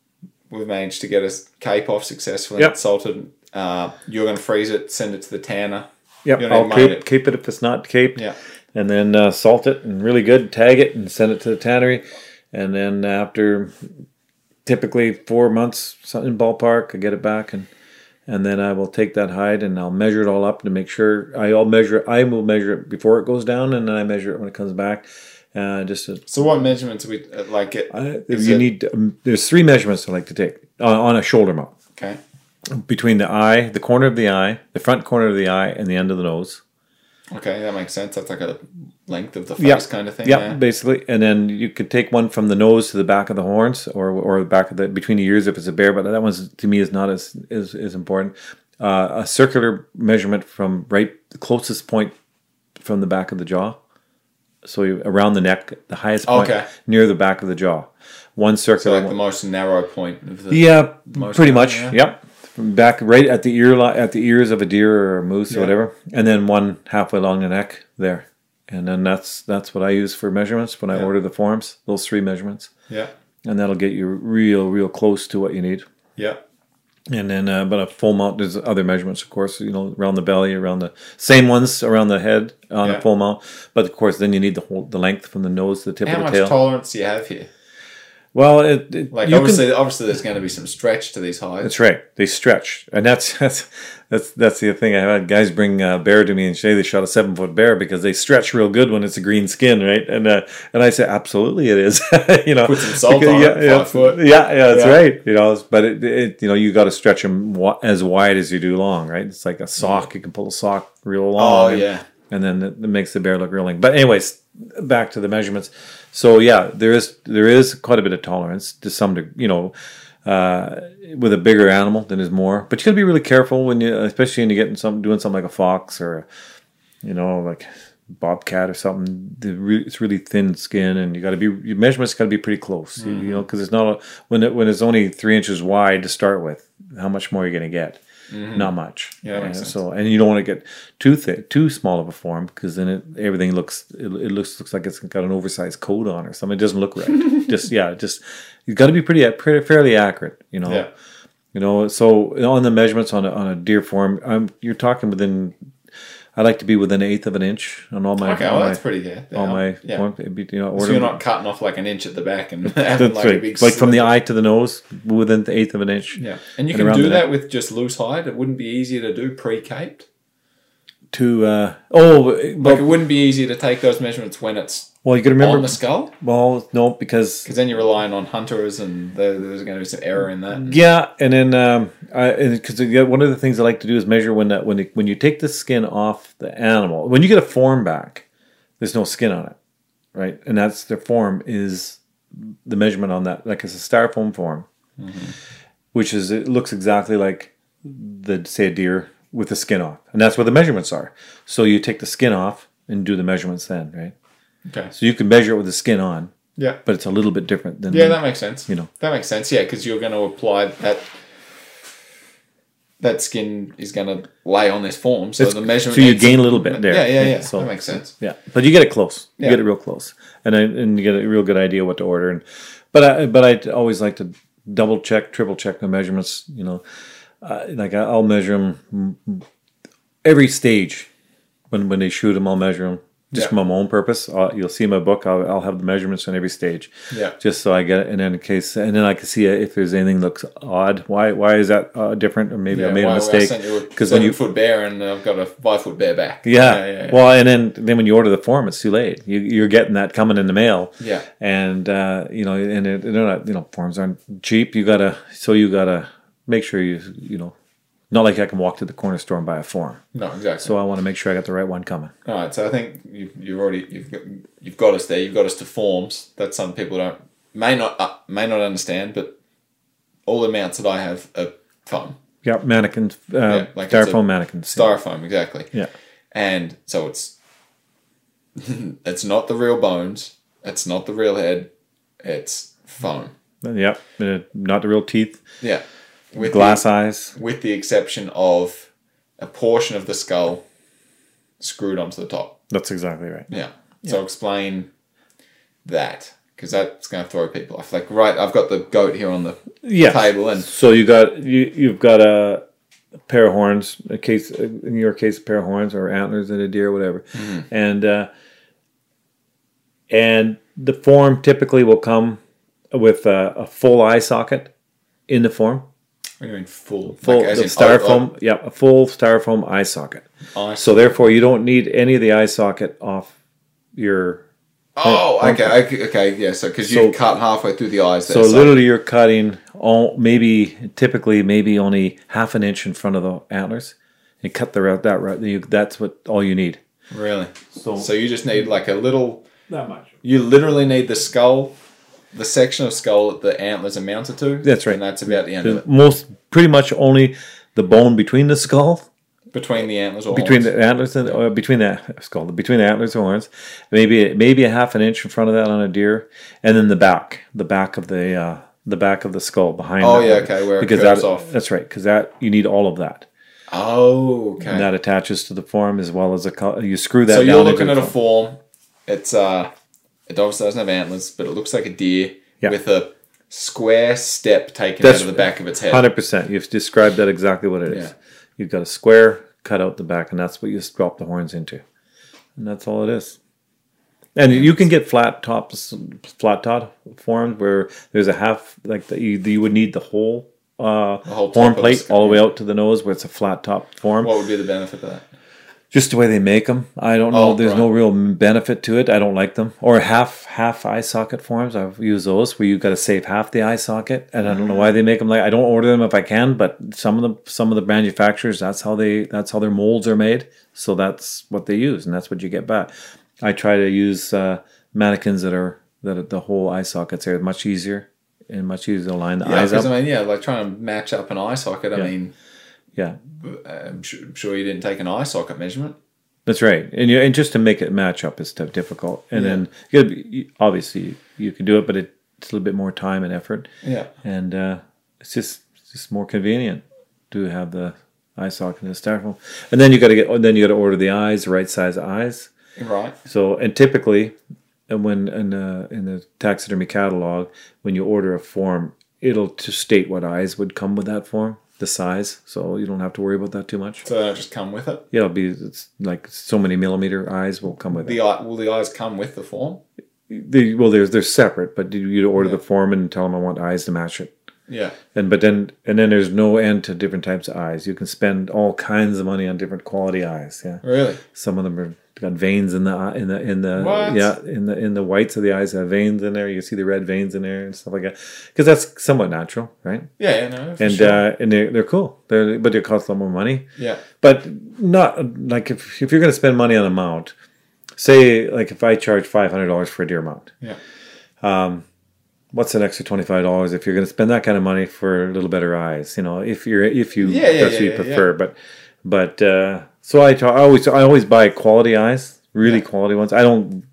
we've managed to get a cape off successfully. Yep. Salted. Uh, you're going to freeze it, send it to the tanner. Yep, You're gonna I'll cape, it. cape it if it's not caped. Yeah. and then uh, salt it and really good, tag it and send it to the tannery. And then after typically four months something ballpark, I get it back and and then I will take that hide and I'll measure it all up to make sure I all measure I will measure it before it goes down and then I measure it when it comes back. Uh, just to, So what measurements we uh, like? It I, you it- need um, there's three measurements I like to take on, on a shoulder mount okay. Between the eye, the corner of the eye, the front corner of the eye, and the end of the nose. Okay, that makes sense. That's like a length of the face kind of thing. Yeah, basically, and then you could take one from the nose to the back of the horns, or or the back of the between the ears if it's a bear. But that one's to me is not as is is important. Uh, a circular measurement from right the closest point from the back of the jaw, so you, around the neck, the highest point Okay. near the back of the jaw. One So like the most narrow point of the. Yeah, pretty much. yeah. Yep. Back right at the ear at the ears of a deer or a moose Yeah. or whatever, and then one halfway along the neck there, and then that's that's what I use for measurements when I Yeah. order the forms. Those three measurements, Yeah. and that'll get you real real close to what you need. Yeah. And then, uh, but a full mount, there's other measurements, of course, you know, around the belly, around the same ones around the head on Yeah. a full mount. But of course, then you need the whole the length from the nose to the tip How of the tail. How much tolerance do you have here? Well, it, it Like you can- obviously, obviously, there's going to be some stretch to these hides. That's right. They stretch, and that's that's that's that's the thing. I had guys bring a bear to me and say they shot a seven foot bear because they stretch real good when it's a green skin, right? And uh, and I say absolutely it is. you know, Put some salt Because- on yeah, it, yeah, foot. Yeah, yeah, that's Yeah. right. You know, but it, it you know you got to stretch them as wide as you do long, right? It's like a sock. You can pull a sock real long. Oh and- yeah. and then it, it makes the bear look real long. But anyways, back to the measurements. So yeah, there is there is quite a bit of tolerance to some degree. You know, uh, with a bigger animal, then there's more. But you got to be really careful when you, especially when you get some doing something like a fox or, you know, like bobcat or something. The re, it's really thin skin, and you got to be your measurements got to be pretty close. You, you know, because it's not a, when it when it's only three inches wide to start with. How much more are you going to get? Mm-hmm. Not much. Yeah, sense. So and you don't want to get too thick, too small of a form because then it everything looks it, it looks looks like it's got an oversized coat on or something. It doesn't look right. just yeah, just you got to be pretty, pretty fairly accurate. You know. Yeah. You know, so on the measurements on a, on a deer form, I'm you're talking within. I like to be within an eighth of an inch on all my. Okay, all well my, that's pretty good. all my yeah. you know, So order- you're not cutting off like an inch at the back and having like a big Like from the eye to the nose, within the eighth of an inch. Yeah, and you and can do that neck. with just loose hide. It wouldn't be easier to do pre-caped. To uh, oh, Like well, it wouldn't be easier to take those measurements when it's well, you to remember. on the skull, well, no, because because then you're relying on hunters, and there, there's going to be some error in that. Yeah, and then um, because one of the things I like to do is measure when that when it, when you take the skin off the animal. When you get a form back, there's no skin on it, right? And that's the form is the measurement on that. Like it's a styrofoam form, which is it looks exactly like the say a deer with the skin off, and that's where the measurements are. So you take the skin off and do the measurements then, right? Okay. So you can measure it with the skin on, Yeah. but it's a little bit different than Yeah, that makes sense. You know. that makes sense. Yeah, because you're going to apply that. That skin is going to lay on this form, so It's- the measurement. so you gain a little bit there. Yeah, yeah, yeah. Yeah, so- that makes sense. Yeah, but you get it close. You Yeah. get it real close, and then and you get a real good idea what to order. And but I but I always like to double check, triple check the measurements. You know, uh, like I- I'll measure them every stage when when they shoot them. I'll measure them. Just Yeah. for my own purpose. i you'll see my book. I'll, I'll have the measurements on every stage. Yeah. Just so I get it, and then in case, and then I can see if there's anything looks odd. Why? Why is that uh, different? Or maybe I made why- a mistake. I sent you a Because when you foot bear and I've got a five foot bear back. Yeah. yeah, yeah. Well, and then then when you order the form, it's too late. You, you're getting that coming in the mail. Yeah. And uh, you know, and it, they're not. You know, forms aren't cheap. You gotta. So you gotta make sure you you know, not like I can walk to the corner store and buy a form. no, exactly. So I want to make sure I got the right one coming. All right, so I think you've, you've already you've got, you've got us there. You've got us to forms that some people don't may not uh, may not understand, but all the amounts that I have are foam, Yep, mannequins, uh, Yeah, like styrofoam mannequins. styrofoam, exactly. Yeah. and so it's it's not the real bones, it's not the real head, it's foam. Yeah. Uh, not the real teeth. Yeah, with Glass the, eyes. with the exception of a portion of the skull screwed onto the top. That's exactly right. Yeah. So explain that because that's going to throw people off. Like, right, I've got the goat here on the Yeah. table, and So you got you you've got a pair of horns, a case in your case, a pair of horns or antlers in a deer, whatever, Mm-hmm. and uh, and the form typically will come with a, a full eye socket in the form, what do you mean full? full Like, as the in, oh, styrofoam, oh. yeah, a full styrofoam eye socket. Oh, So therefore, you don't need any of the eye socket off your. oh, okay, okay, okay, yeah. So because So- you cut halfway through the eyes, there, So literally, you're cutting all maybe typically maybe only half an inch in front of the antlers, and cut the route that route. You, that's what all you need. really. So, So you just need like a little. that much. You literally need the skull, the section of skull that the antlers are mounted to. That's right. and that's about the end of it. most pretty much only the bone between the skull, Between the antlers or between horns. the antlers and or between the skull, between the antlers and horns, maybe maybe a half an inch in front of that on a deer, and then the back, the back of the uh, the back of the skull behind. Oh, yeah, okay, where it because curves that, off. That's right, because that you need all of that. Oh, okay. And that attaches to the form as well as a you screw that. So you're looking at a form. It's uh, it obviously doesn't have antlers, but it looks like a deer Yeah. with a square step taken That's out of the back of its head. Hundred percent. You've described that exactly what it is. Yeah. You've got a square, cut out the back, and that's what you drop the horns into, and that's all it is. And you can get flat tops, flat top formed where there's a half like that. You, you would need the whole, uh, horn plate all the way out to the nose, where it's a flat top form. What would be the benefit of that? Just the way they make them. I don't know. Oh, There's right. no real benefit to it. I don't like them. Or half half eye socket forms. I've used those where you've got to save half the eye socket, and I don't know why they make them like. I don't order them if I can, but some of the some of the manufacturers that's how they that's how their molds are made. So that's what they use, and that's what you get back. I try to use uh, mannequins that are that are, the whole eye sockets are much easier and much easier to line the Yeah, eyes up. I mean, yeah, like trying to match up an eye socket. I Yeah. mean, yeah, I'm sure, I'm sure you didn't take an eye socket measurement. That's right, and you, and just to make it match up is tough, difficult. And Yeah. then you gotta be- obviously you can do it, but it's a little bit more time and effort, Yeah. and uh, it's just it's just more convenient to have the eye socket and the styrofoam. And then you got to get then you got to order the eyes, the right size eyes. Right. So and typically, and when in the in the taxidermy catalog, when you order a form, it'll just state what eyes would come with that form, the size. So you don't have to worry about that too much. So don't just come with it. Yeah, it'll be it's like so many millimeter eyes will come with it. The eye, will the eyes come with the form? The, well, there's they're separate, but you you order Yeah. the form and tell them I want eyes to match it. Yeah. And but then and then there's no end to different types of eyes. You can spend all kinds of money on different quality eyes. Yeah, Really? some of them are got veins in the in the in the What? yeah in the in the whites of the eyes have veins in there. You see the red veins in there and stuff like that because that's somewhat natural, right? Yeah. Yeah. No. And sure. uh, and they're they're cool. They're but they cost a lot more money. yeah. but not like if, if you're going to spend money on a mount say like if i charge $500 for a deer mount Yeah. Um, what's an extra $25 if you're going to spend that kind of money for a little better eyes you know if you're if you Yeah, yeah, that's yeah, what you prefer but but uh so I, I always i always buy quality eyes really quality ones i don't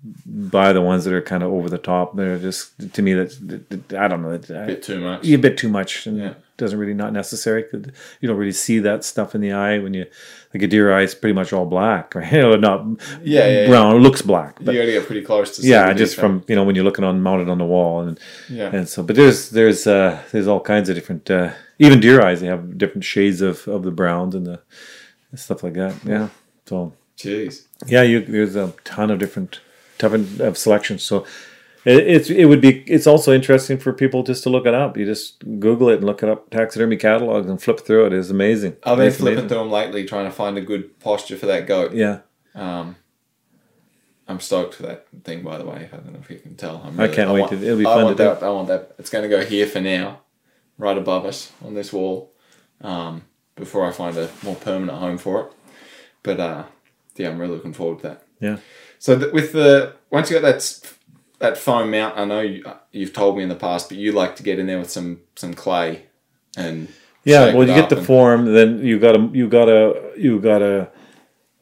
buy the ones that are kind of over the top they're just to me that's i don't know A bit too much. a bit too much and Yeah. doesn't really not necessary you don't really see that stuff in the eye when you like a deer eye is pretty much all black right or not Yeah, yeah, yeah. brown it looks black but you got to get pretty close to. see yeah just from you know when you're looking on mounted on the wall and Yeah. and so but there's there's uh there's all kinds of different uh even deer eyes they have different shades of of the browns and the and stuff like that yeah so Jeez. Yeah, you there's a ton of different ton of selections. So it, it's it would be it's also interesting for people just to look it up. You just Google it and look it up taxidermy catalogs and flip through it. It's amazing. I've been flipping through them lately, trying to find a good posture for that goat. Yeah, Um, I'm stoked for that thing, by the way. I don't know if you can tell. I'm I can't wait want- to- it'll be I fun want to do. that, I want that. It's going to go here for now, right above us on this wall, um, before I find a more permanent home for it. But uh, yeah, I'm really looking forward to that. yeah. So th- with the once you got that that foam mount, I know you, you've told me in the past, but you like to get in there with some some clay and Yeah, well, you get the form, then you gotta you gotta you gotta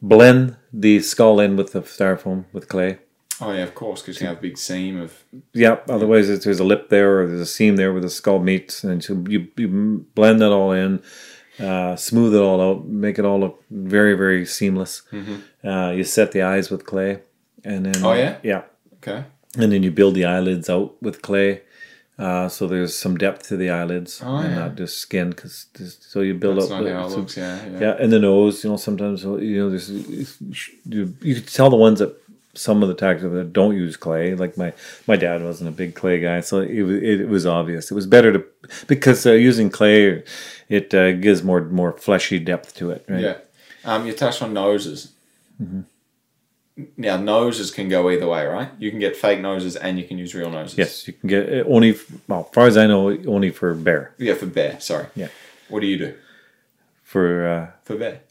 blend the skull in with the styrofoam with clay. Oh yeah, of course, because you have a big seam of Yep. Otherwise, there's a lip there, or there's a seam there where the skull meets, and so you, you blend that all in, uh, smooth it all out, make it all look very very seamless. Uh, you set the eyes with clay, and then Mm-hmm. Oh, yeah? yeah, okay. and then you build the eyelids out with clay. Uh, so there's some depth to the eyelids Oh, and yeah. not just skin, because so you build That's up. the- how it so- looks. Yeah, yeah. yeah, and the nose, you know, sometimes you know, there's you, you can tell the ones that some of the tactics that don't use clay. Like my my dad wasn't a big clay guy, so it was it, was obvious. It was better to because uh, using clay, it uh, gives more more fleshy depth to it. Right? Yeah. Um, you touched on noses. Mm-hmm. Now noses can go either way, right? You can get fake noses and you can use real noses. Yes, you can get uh, only. Well, as far as I know, only for bear. Yeah, for bear. Sorry. Yeah. What do you do For uh, for bear?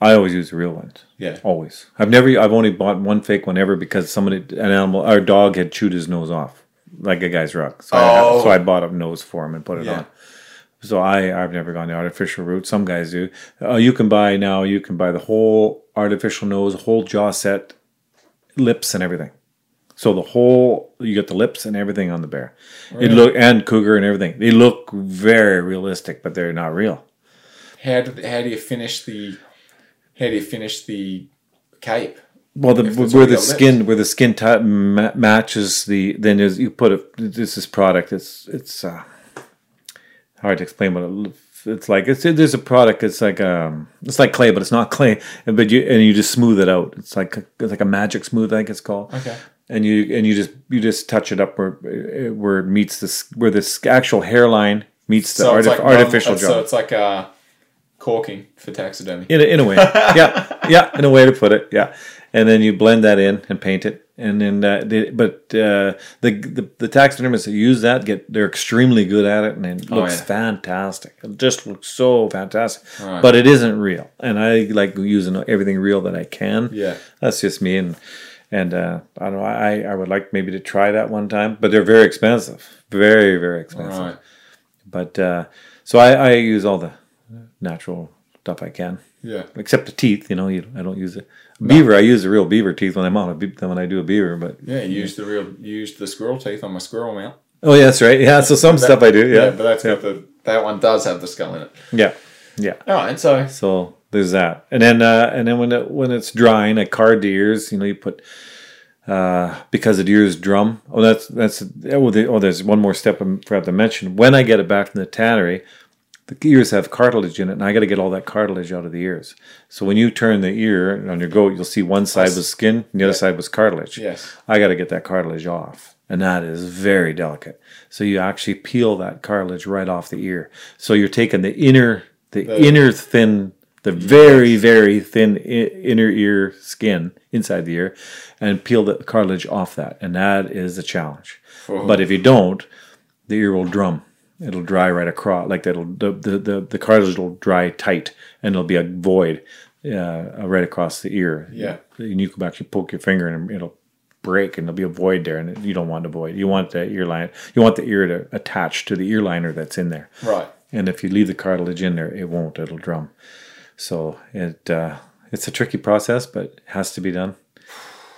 I always use the real ones. Yeah. Always. I've never. I've only bought one fake one ever because somebody, an animal, our dog had chewed his nose off, like a guy's rug. So, I, Oh. so I bought a nose for him and put it Yeah. on. So I, I've never gone the artificial route. Some guys do. Uh, you can buy now. You can buy the whole artificial nose, whole jaw set, lips and everything. So the whole you get the lips and everything on the bear. It look and cougar and everything. They look very realistic, but they're not real. How do how do you finish the how do you finish the cape? Well, the, where the skin where the skin ma- matches the then there's you put it this is product it's it's uh, hard to explain what it, it's like. It's there's a product it's like um it's like clay but it's not clay and but you and you just smooth it out. It's like it's like a magic smooth I think it's called. Okay. and you and you just you just touch it up where where it meets this where this actual hairline meets the So artif- like artificial non- jaw. So it's like uh, corking for taxidermy. in a, in a way yeah yeah in a way to put it yeah and then you blend that in and paint it and then uh, the, but uh, the, the the taxidermists that use that get they're extremely good at it and it looks Oh, yeah. fantastic it just looks so fantastic Right. but it isn't real and i like using everything real that i can Yeah. that's just me and and uh, i don't know i i would like maybe to try that one time but they're very expensive very very expensive Right. but uh, so I, I use all the natural stuff I can, Yeah. except the teeth. You know, you, I don't use it. Beaver, I use the real beaver teeth when I'm on a be- when I do a beaver. But Yeah. You used the real. You used the squirrel teeth on my squirrel mount. oh yeah, that's right. Yeah, so some stuff I do. Yeah, but that's got the that one does have the skull in it. yeah, yeah. All right. So So there's that, and then uh, and then when it, when it's drying, I card the ears. You know, you put uh, because the ears drum. Oh, that's that's oh, the, oh, there's one more step I forgot to mention. When I get it back from the tannery, the ears have cartilage in it, and I got to get all that cartilage out of the ears. So when you turn the ear on your goat, you'll see one side was skin, and the other side was cartilage. Yes. I got to get that cartilage off, and that is very delicate. So you actually peel that cartilage right off the ear. So you're taking the inner, the, inner thin, the very very thin I- inner ear skin inside the ear, and peel the cartilage off that, and that is a challenge. Oh. But if you don't, the ear will drum. It'll dry right across, like that'll the the the, the cartilage will dry tight, and it'll be a void uh, right across the ear. Yeah. and you can actually poke your finger and it'll break, and there'll be a void there, and you don't want a void. You want the ear line. You want the ear to attach to the ear liner that's in there. right. And if you leave the cartilage in there, it won't. It'll drum. So it uh, it's a tricky process, but it has to be done.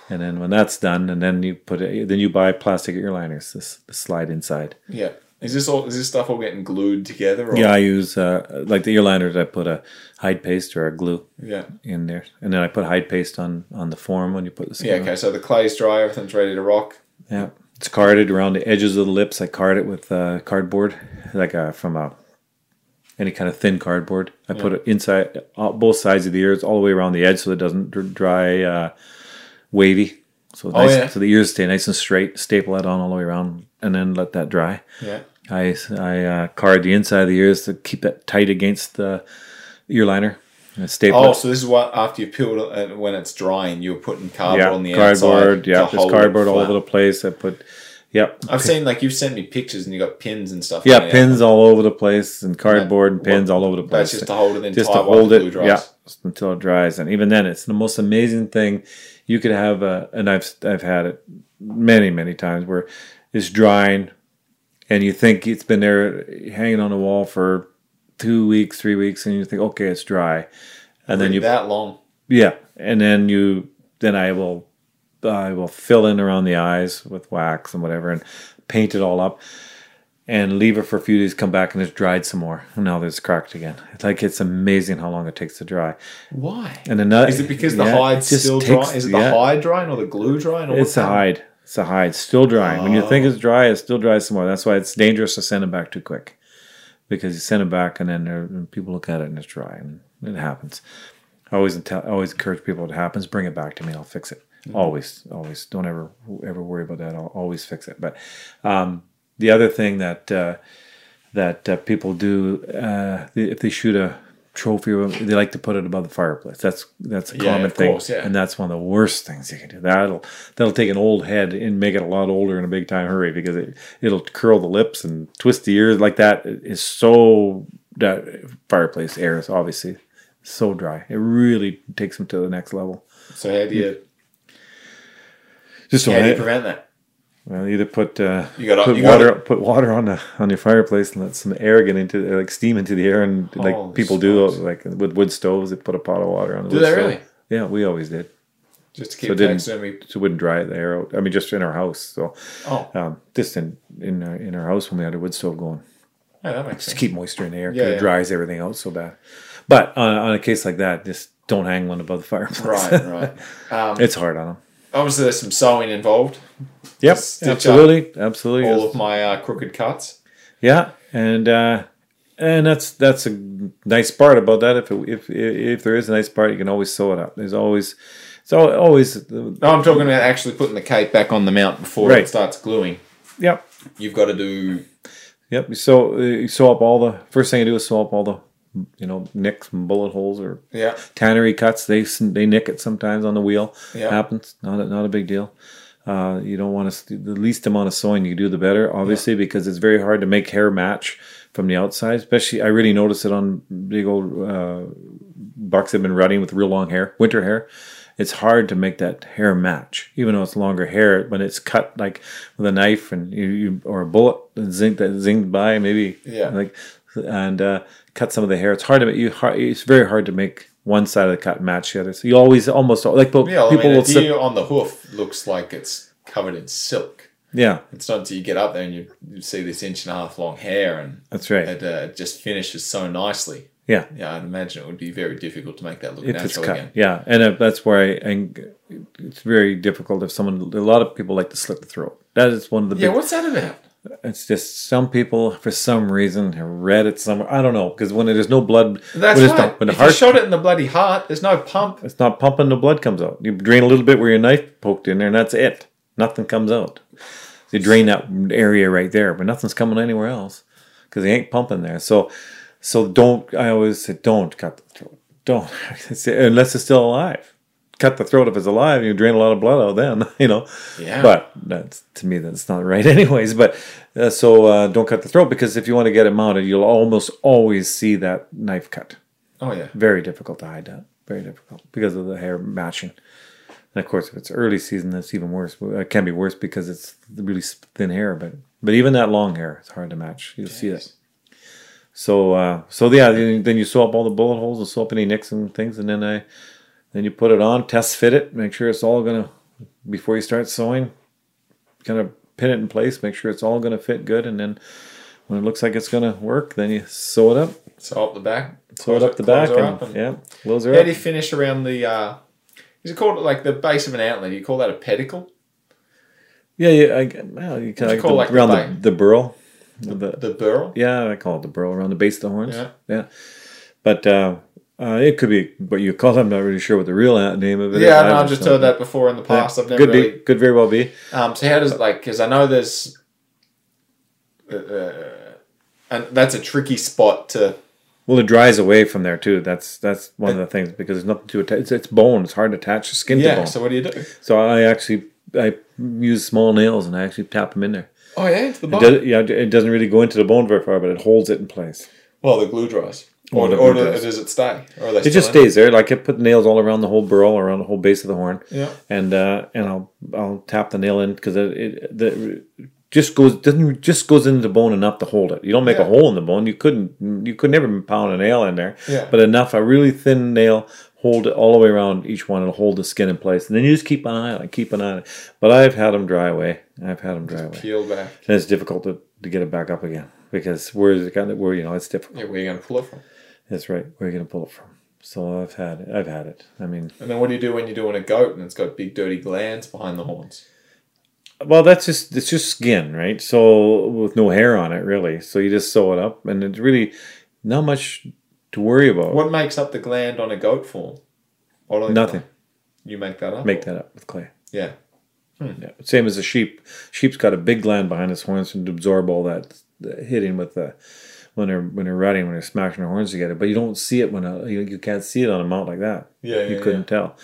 And then when that's done, and then you put it, then you buy plastic ear liners. This, this slide inside. Yeah. Is this all? Is this stuff all getting glued together? Or? Yeah, I use uh, like the ear liners. I put a hide paste or a glue Yeah. in there, and then I put hide paste on on the form when you put the skin Yeah. on. Okay. So the clay's dry. Everything's ready to rock. Yeah, it's carded around the edges of the lips. I card it with uh, cardboard, like a, from a any kind of thin cardboard. I put it inside uh, both sides of the ears, all the way around the edge, so it doesn't dry uh, wavy. So Oh, nice, yeah. so the ears stay nice and straight. Staple that on all the way around, and then let that dry. Yeah. I I uh, card the inside of the ears to keep it tight against the ear liner. And staple Oh, it. so this is what after you peeled it when it's drying, you're putting cardboard yeah, on the cardboard. outside. Yeah, there's cardboard all over the place. I put, yep, I've seen like you've sent me pictures and you got pins and stuff. yeah, pins all over the place and cardboard and What- pins all over the place. That's just to hold it in just tight to hold it, yeah, until it dries. And even then, it's the most amazing thing. You could have a, and I've I've had it many many times where it's drying, and you think it's been there hanging on the wall for two weeks, three weeks, and you think, okay, it's dry, and then you that long. yeah, and then you then I will I will fill in around the eyes with wax and whatever and paint it all up and leave it for a few days. Come back and it's dried some more. And now it's cracked again. It's like it's amazing how long it takes to dry. Why? And another Is it because the yeah, hide's still takes- dry? Is it the yeah, hide drying or the glue drying? Or It's what a kind? It's. Still drying. When you think it's dry, it still dries some more. That's why it's dangerous to send it back too quick. Because you send it back and then there- and people look at it and it's dry and it happens. I always tell, always encourage people it happens, bring it back to me I'll fix it. Always, always. Don't ever ever worry about that. I'll always fix it. But um, the other thing that uh, that uh, people do uh, if they shoot a trophy, they like to put it above the fireplace. That's that's a Yeah, common thing, course, yeah. and that's one of the worst things you can do. That'll that'll take an old head and make it a lot older in a big time hurry because it it'll curl the lips and twist the ears like that. It is so that fireplace air is obviously so dry. It really takes them to the next level. So how do you Just how do you prevent that? Well, either put uh, You gotta- put you water gotta- put water on the on your fireplace and let some air get into like steam into the air and like Holy people do like with wood stoves they put a pot of water on the Do wood they stove. really? Yeah, we always did. Just to So keep it didn't- So wouldn't dry the air out. I mean, just in our house. So Oh, um, just in in our, in our house when we had a wood stove going, yeah, that makes just sense. keep moisture in the air. 'cause Yeah, it dries everything out so bad. But on, on a case like that, just don't hang one above the fireplace. Right, right. Um, it's hard on them. Obviously, there's some sewing involved. Yep, absolutely, absolutely. All of my uh, crooked cuts. Yeah, and uh, and that's that's a nice part about that. If it, if if there is a nice part, you can always sew it up. There's always al- always No, I'm talking about actually putting the cape back on the mount before Right. it starts gluing. yep You've got to do. yep. Uh, you sew up all the first thing you do is sew up all the you know nicks and bullet holes or Yeah, tannery cuts. They they nick it sometimes on the wheel. Yeah. happens. Not a, not a big deal. Uh, you don't want to the least amount of sewing you do the better, obviously, because it's very hard to make hair match from the outside. Especially, I really notice it on big old uh, bucks that have been running with real long hair, winter hair. It's hard to make that hair match, even though it's longer hair. When it's cut like with a knife and you, you or a bullet that zinged that zinged by, maybe Yeah. like and uh, cut some of the hair. It's hard to make you. hard- It's very hard to make one side of the cut match the other. So you always almost like people yeah. I mean, will sit. on the hoof looks like it's covered in silk. Yeah, It's not until you get up there and you, you see this inch and a half long hair, and that's right. it, uh, just finishes so nicely. Yeah, Yeah, I'd imagine it would be very difficult to make that look if it's natural again. Yeah, and uh, that's where I, I. It's very difficult if someone. A lot of people like to slit the throat. That is one of the Yeah, big. what's that about? It's just some people, for some reason, have read it somewhere. I don't know because when there's no blood, That's when, not, when the if you heart, shot it in the bloody heart, there's no pump. it's not pumping, the blood comes out. You drain a little bit where your knife poked in there, and that's it. Nothing comes out. You drain that area right there, but nothing's coming anywhere else because they ain't pumping there. So, so don't. I always say, don't cut the throat. Don't unless it's still alive. Cut the throat if it's alive. You drain a lot of blood out then, you know. Yeah. But that's to me that's not right, anyways. But uh, so uh, don't cut the throat because if you want to get it mounted, you'll almost always see that knife cut. Oh yeah. Very difficult to hide that. Very difficult because of the hair matching. And of course, if it's early season, that's even worse. It can be worse because it's really thin hair. But but even that long hair, it's hard to match. You'll see it. So uh, so yeah, then then you sew up all the bullet holes and sew up any nicks and things, and then I then you put it on, test fit it, make sure it's all gonna before you start sewing, kind of pin it in place, make sure it's all gonna fit good, and then when it looks like it's gonna work, then you sew it up, Sew up the back. sew it up the back, and, up and- yeah, close her How up. do you finish around the? uh Is it called like the base of an antler? You call that a pedicle? Yeah, yeah. I, well, you kind of call, like, around the, bite? the burl, The, The burl. yeah, I call it the burl around the base of the horns. Yeah. yeah. But uh, uh, it could be what you call it. I'm not really sure what the real name of it Yeah, I no, I've just heard that before in the Yeah, past. I've never could really. be, could very well be. Um, so how does like? Because I know there's, uh, uh, and that's a tricky spot to. Well, it dries away from there too. That's that's one of the things because there's nothing to attach. It's, it's bone. It's hard to attach the skin to Yeah. bone. So what do you do? So I actually I use small nails and I actually tap them in there. Oh yeah, into the It bone. does, yeah, it doesn't really go into the bone very far, but it holds it in place. well, the glue dries. Or, the or does it stay? Or It just in? stays there. Like I put nails all around the whole burl, around the whole base of the horn. Yeah. and uh, and I'll I'll tap the nail in because it, it the just goes doesn't just goes into the bone enough to hold it. You don't make Yeah. a hole in the bone. You couldn't you could never pound a nail in there. Yeah. But enough a really thin nail hold it all the way around each one and hold the skin in place. And then you just keep an eye on it, keep an eye on it. But I've had them dry away. I've had them dry away. Peel back. And it's difficult to, to get it back up again because where is it kind of where you know it's difficult. Yeah, where are you going to pull it from? That's right. Where are you gonna pull it from? So I've had it. I've had it. I mean, And then what do you do when you're doing a goat and it's got big dirty glands behind the horns? Well, that's just it's just skin, right? So with no hair on it, really. So you just sew it up, and it's really not much to worry about. What makes up the gland on a goat form? What do they Nothing. You make that up. Make that up with clay. Yeah. Hmm. Yeah. Same as a sheep. Sheep's got a big gland behind its horns to absorb all that hitting with the when they're when they're riding when they're smashing their horns together. But you don't see it when a, you, you can't see it on a mount like that. Yeah, you yeah, couldn't tell.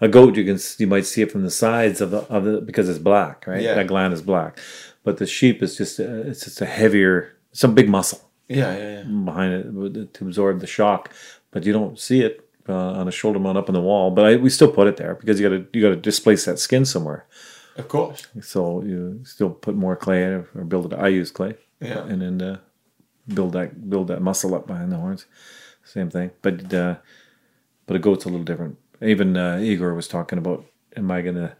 A goat, you can you might see it from the sides of the of the because it's black, right? Yeah. That gland is black, but the sheep is just uh, it's just a heavier, some big muscle. Yeah, yeah, yeah. behind it to absorb the shock, but you don't see it uh, on a shoulder mount up on the wall. But I, we still put it there because you got to you got to displace that skin somewhere. Of course. So you still put more clay in it or build it. I use clay, Yeah. and then uh, build that build that muscle up behind the horns. Same thing, but uh, but a goat's a little different. Even uh, Igor was talking about, am I gonna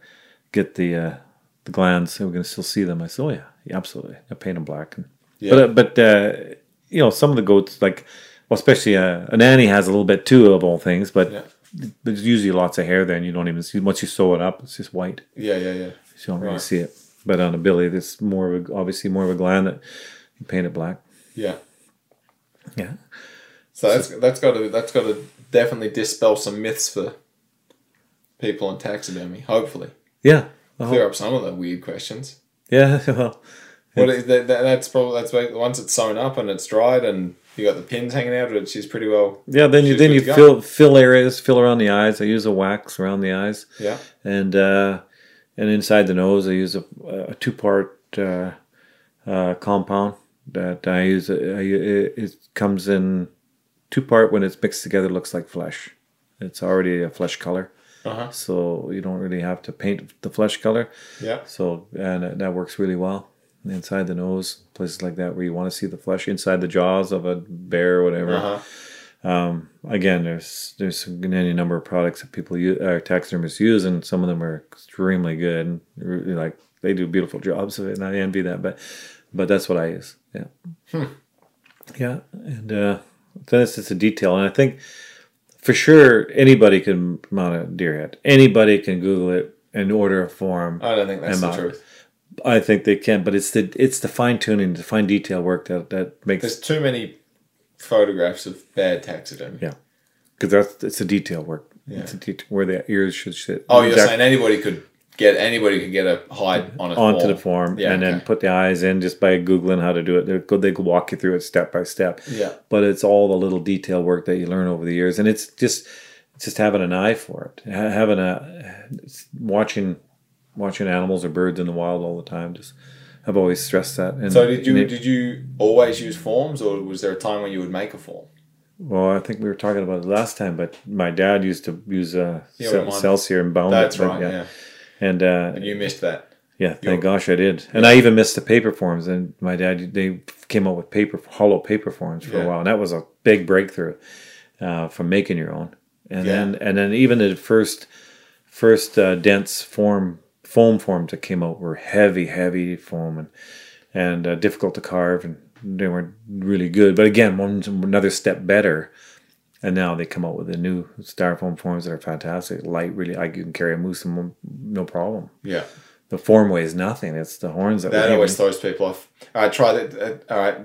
get the uh, the glands? Are we gonna still see them? I said, oh yeah, yeah absolutely. I paint them black. And, Yeah. But uh, but uh, you know, some of the goats like, well, especially uh, an Annie has a little bit too of all things, but. Yeah. There's usually lots of hair there, and you don't even see. Once you sew it up, it's just white. Yeah, yeah, yeah. You don't really Right. see it. But on a billy, there's more of a, obviously more of a gland that you paint it black. Yeah. Yeah. So that's that's got to that's got to definitely dispel some myths for people in taxidermy. Hopefully, Yeah. Uh-huh. clear up some of the weird questions. Yeah. Well, that, that, that's probably that's like once it's sewn up and it's dried and you got the pins hanging out, but she's pretty well. yeah. Then you then you go. fill fill areas, fill around the eyes. I use a wax around the eyes, Yeah. and uh, and inside the nose, I use a, a two part uh, uh, compound that I use. It, it comes in two part when it's mixed together. Looks like flesh. It's already a flesh color, Uh huh. so you don't really have to paint the flesh color. Yeah. So and that- works really well inside the nose, places like that where you want to see the flesh inside the jaws of a bear or whatever. Uh huh. Um, again, there's there's any number of products that people use, uh, taxidermists use, and some of them are extremely good. And really, like they do beautiful jobs of it, and I envy that. But but that's what I use. Yeah, yeah, and uh, then it's just a detail, and I think for sure anybody can mount a deer head. Anybody can Google it and order a form. I don't think that's the truth. I think they can, but it's the it's the fine tuning, the fine detail work that that makes There's too many photographs of bad taxidermy. Yeah. because that's it's a detail work. Yeah. It's a detail where the ears should sit. Oh, you're saying anybody could get anybody could get a hide on a onto form. the form Yeah, and then put the eyes in just by googling how to do it. They could they could walk you through it step by step. Yeah. but it's all the little detail work that you learn over the years, and it's just just having an eye for it, having a watching watching animals or birds in the wild all the time. Just I've always stressed that. And So did you it- did you always use forms, or was there a time when you would make a form? Well, I think we were talking about it last time, but my dad used to use a Yeah, Cel- excelsior and bound That's it. right. Yeah. And uh, And you missed that. Yeah, thank Your- gosh I did. And I even missed the paper forms. And my dad, they came up with paper, hollow paper forms for Yeah. a while, and that was a big breakthrough uh, from making your own. And Yeah. then, and then even the first, first uh, dense form foam forms that came out were heavy, heavy foam and and uh, difficult to carve, and they weren't really good. But again, one another step better. And now they come out with the new styrofoam forms that are fantastic, light. Really, I can carry a moose one, no problem Yeah. the form weighs nothing. It's the horns that. That always throws people off. All right, try that. Uh, all right,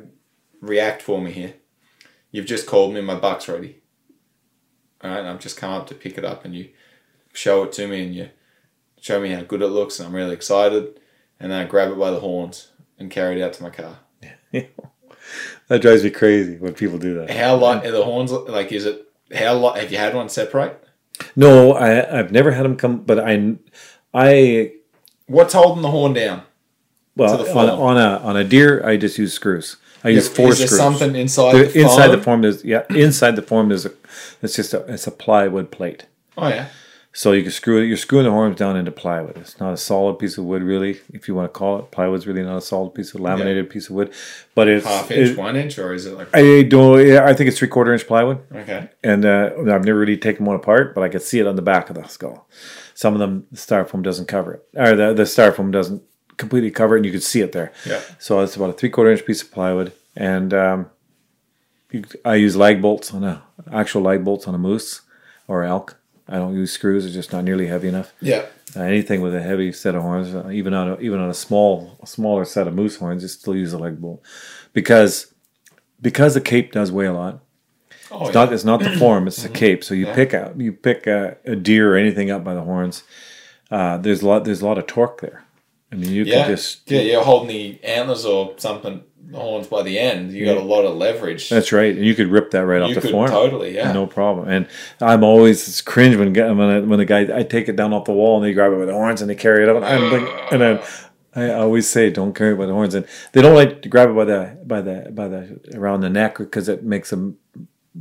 react for me here. You've just called me. My buck's ready. All right, and I've just come up to pick it up, and you show it to me, and you show me how good it looks, and I'm really excited. And then I grab it by the horns and carry it out to my car. that drives me crazy when people do that. How long are the horns? Like, is it how long Have you had one separate? No, I I've never had them come, but I I What's holding the horn down? well To the on, form. on a on a deer I just use screws. I use four is there screws. something inside There- the inside the form is yeah inside the form is a it's just a it's a plywood plate. Oh yeah. So you can screw it. You're screwing the horns down into plywood. It's not a solid piece of wood, really, if you want to call it. Plywood's really not a solid piece of laminated piece of wood, but it's Half inch, it- one inch, or is it like I don't. Yeah, I think it's three quarter inch plywood, okay? and uh, I've never really taken one apart, but I could see it on the back of the skull. Some of them, the styrofoam doesn't cover it, or the the styrofoam doesn't completely cover it, and you could see it there. Yeah. So it's about a three quarter inch piece of plywood, and um, you, I use lag bolts on a actual lag bolts on a moose or elk. I don't use screws; it's just not nearly heavy enough. Yeah. Uh, anything with a heavy set of horns, uh, even on a, even on a small a smaller set of moose horns, you still use a lag bolt because because the cape does weigh a lot. Oh It's yeah. not it's not the form; it's the cape. So you Yeah. pick out you pick a, a deer or anything up by the horns. Uh, there's a lot there's a lot of torque there. I mean, you yeah. can just yeah, you're holding the antlers or something, the horns by the end. You got a lot of leverage. that's right, and you could rip that right you off the could form. totally, yeah. No problem. And I'm always it's cringe when when I, when the guy I take it down off the wall and they grab it with the horns and they carry it up and I'm like, and then I always say don't carry it by the horns and they don't like to grab it by the by the by the around the neck because it makes them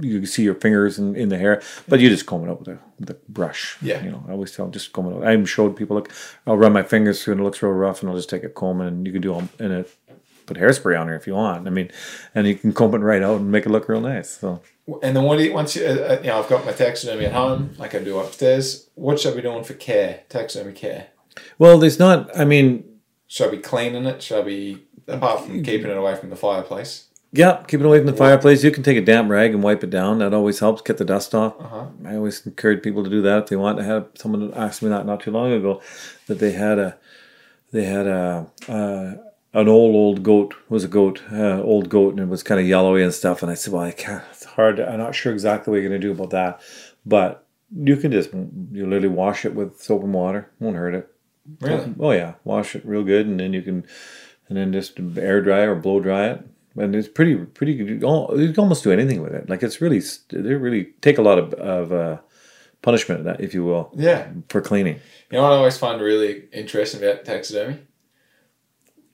you can see your fingers in, in the hair but you just comb it up with a with a brush Yeah. you know I always tell them just comb it up I even showed people look I'll run my fingers through and it looks real rough and I'll just take a comb and you can do all in it put hairspray on there if you want I mean and you can comb it right out and make it look real nice so And then what do you, once you, uh, uh, you know, I've got my taxidermy at home, like I do upstairs. What should I be doing for care, taxidermy care? well there's not I mean Should I be cleaning it? Should I be, apart from keeping it away from the fireplace? Yeah, keep it away from the fireplace. You can take a damp rag and wipe it down. That always helps get the dust off. Uh-huh. I always encourage people to do that if they want. I had someone asked me that not too long ago that they had a they had a uh, an old old goat was a goat uh, old goat and it was kind of yellowy and stuff. And I said, well, I can't. It's hard. I'm not sure exactly what you're gonna do about that, but you can just you literally wash it with soap and water. Won't hurt it. Really? Oh yeah, wash it real good, and then you can, and then just air dry or blow dry it, and it's pretty pretty good. You can almost do anything with it. Like it's really they really take a lot of of uh, punishment, if you will, Yeah. for cleaning. You know what I always find really interesting about taxidermy?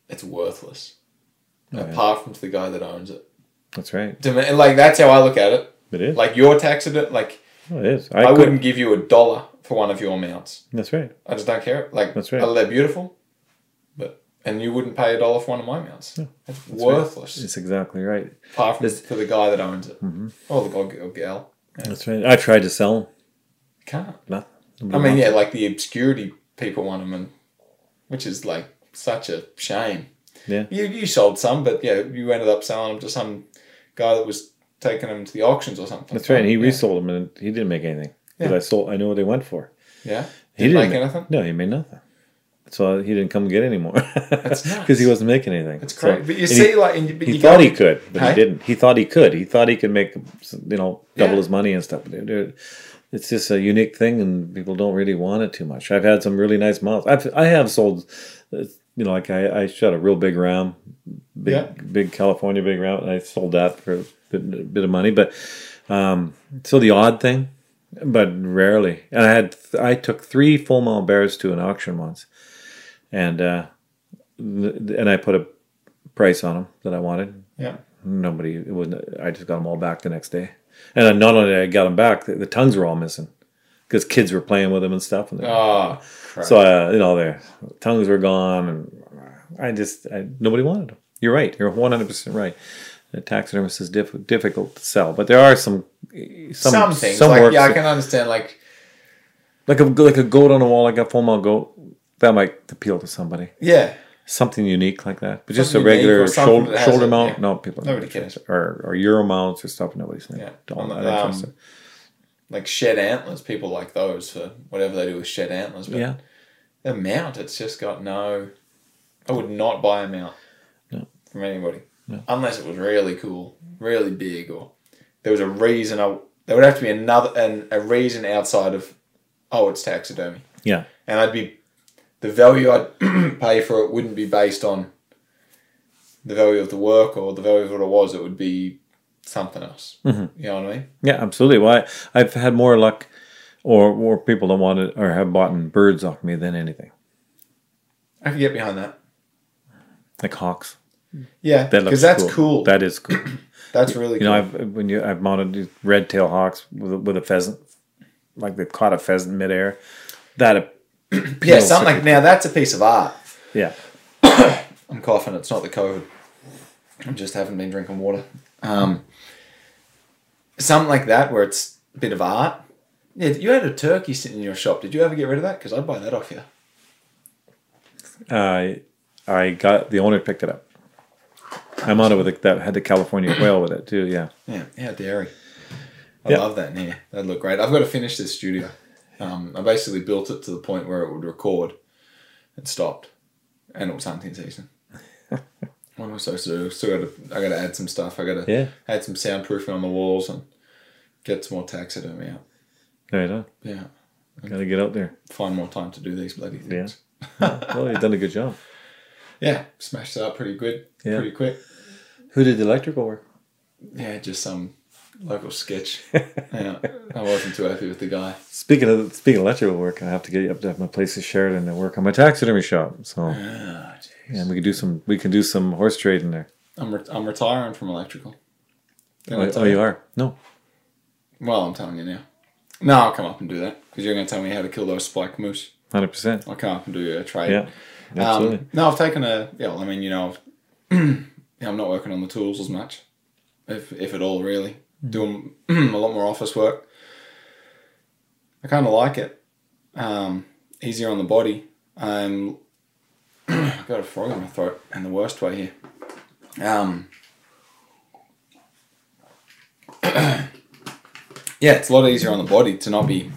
It's worthless. Oh, yeah. apart from to the guy that owns it. That's right. To like that's how I look at it. It is. Like your taxidermy, like Oh, it is. I, I, wouldn't give you a dollar for one of your mounts. That's right. I just don't care. Like That's right. oh, they're beautiful, and you wouldn't pay a dollar for one of my mounts. It's That's right. worthless. It's exactly right. Apart from This- to the guy that owns it, Mm-hmm. or the or, or gal. That's right. I tried to sell them. Can't. Nothing. I mean, yeah, like the obscurity people want them, and which is like such a shame. Yeah. You you sold some, but yeah, you ended up selling them to some guy that was taking them to the auctions or something. That's right. And he yeah. resold them, and he didn't make anything. Yeah. I sold. I know what they went for. Yeah. He Didn't didn't make ma- anything. No, he made nothing. So he didn't come get any more. Because he wasn't making anything. It's So- but you see, he, like, and you, he thought he could, but Hey? he didn't. He thought he could. He thought he could make, you know, double Yeah. his money and stuff. But it- it- It's just a unique thing, and people don't really want it too much. I've had some really nice mounts. I've I have sold, you know, like I, I shot a real big ram, big Yeah. big California big ram, and I sold that for a bit, a bit of money. But um, so the odd thing, but rarely. And I had I took three full mount bears to an auction once, and uh, and I put a price on them that I wanted. Yeah. Nobody, it wasn't. I just got them all back the next day, and not only did I got them back, the, the tongues were all missing because kids were playing with them and stuff. And Oh, crap. so uh, you know their tongues were gone, and I just I, nobody wanted them. You're right. You're 100 percent right. The taxidermist is diff- difficult to sell, but there are some some, some, things some like yeah, I can understand. Like like a like a goat on a wall, like a full mount goat. That might appeal to somebody. yeah, Something unique like that, but just Something a regular shoulder, shoulder a- mount. yeah. No, people Nobody cares. Or or Euro mounts or stuff. Nobody's like, Yeah. don't not um, interested. like shed antlers. People like those for whatever they do with shed antlers. But Yeah, A mount, it's just got no. I would not buy a mount No. from anybody No. unless it was really cool, really big, or there was a reason. I there would have to be another and a reason outside of, oh, it's taxidermy, Yeah. and I'd be the value I'd pay for it wouldn't be based on the value of the work or the value of what it was. It would be something else. Mm-hmm. You know what I mean? Yeah, absolutely. Well, I, I've had more luck, or or people that wanted or have bought birds off me than anything, I can get behind that. like hawks. Yeah, because looks that's cool. That is cool. that's really cool. You cool. know, I've when you I've mounted red tail hawks with a, with a pheasant, like they've caught a pheasant midair. That yeah, something like now that's a piece of art. yeah, I'm coughing. It's not the COVID. I just haven't been drinking water. Um, something like that where it's a bit of art. Yeah, you had a turkey sitting in your shop. Did you ever get rid of that? Because I'd buy that off you. I I got the owner picked it up. I'm on it with that had the California quail with it too. Yeah, Yeah, how dairy. I Yeah. love that in here. That'd look great. I've got to finish this studio. Um, I basically built it to the point where it would record. It stopped, and it was hunting season. what am I supposed to do? Still got to. I got to add some stuff. I got to Yeah. add some soundproofing on the walls and get some more taxidermy out. there you go. Yeah, Got to get out there. find more time to do these bloody things. Well, you've done a good job. Yeah, smashed it up pretty good, Yeah. pretty quick. Who did the electrical work? Yeah, just some local sketch. yeah, I wasn't too happy with the guy. Speaking of speaking of electrical work, I have to get you up to have my place in Sheridan to work on my taxidermy shop. So gee. yeah, we can do some we can do some horse trading there. I'm re- I'm retiring from electrical. Oh, oh, you are? No. Well, I'm telling you now. No, I'll come up and do that because you're going to tell me how to kill those spike moose. Hundred percent. I'll come up and do a trade. Yeah. Absolutely. Um, no, I've taken a yeah. Well, I mean, you know, I've, yeah, I'm not working on the tools as much, if if at all, really. Doing a lot more office work. I kind of like it. Um, easier on the body. Um, I've got a frog in my throat, and the worst way here. Um, yeah, it's a lot easier on the body to not be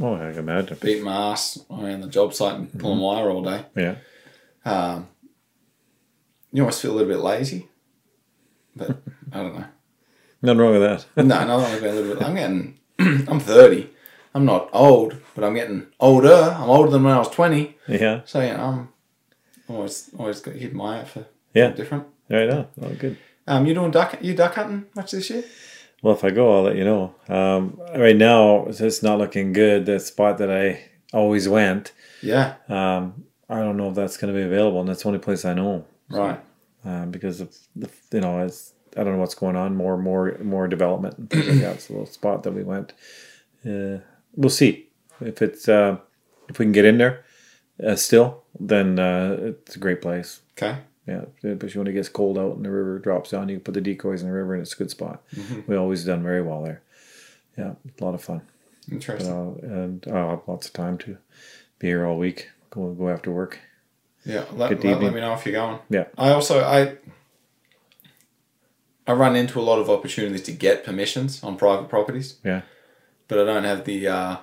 oh, I can imagine. beating my ass around the job site and pulling wire all day. Yeah. Um, you almost feel a little bit lazy, but I don't know. Nothing wrong with that. No, no, I'm a little bit. I'm getting. I'm thirty. I'm not old, but I'm getting older. I'm older than when I was twenty. yeah. So know, I'm always always got keep my eye out for Yeah. different. Right on. Oh, good. Um, you doing duck? You duck hunting much this year? Well, if I go, I'll let you know. Um, right now, it's not looking good. The spot that I always went, Yeah. um, I don't know if that's going to be available, and that's the only place I know. Right. um, because of the you know it's I don't know what's going on more more more development and things like that. It's a little spot that we went. Uh, we'll see if it's uh, if we can get in there uh, still. Then uh, it's a great place. Okay. Yeah, especially when it gets cold out and the river drops down, you can put the decoys in the river and it's a good spot. We always done very well there. Yeah, a lot of fun. Interesting. Uh, and I'll have lots of time to be here all week. Go go after work. Yeah, let, let, let me know if you're going. Yeah. I also I I run into a lot of opportunities to get permissions on private properties, Yeah. but I don't have the uh,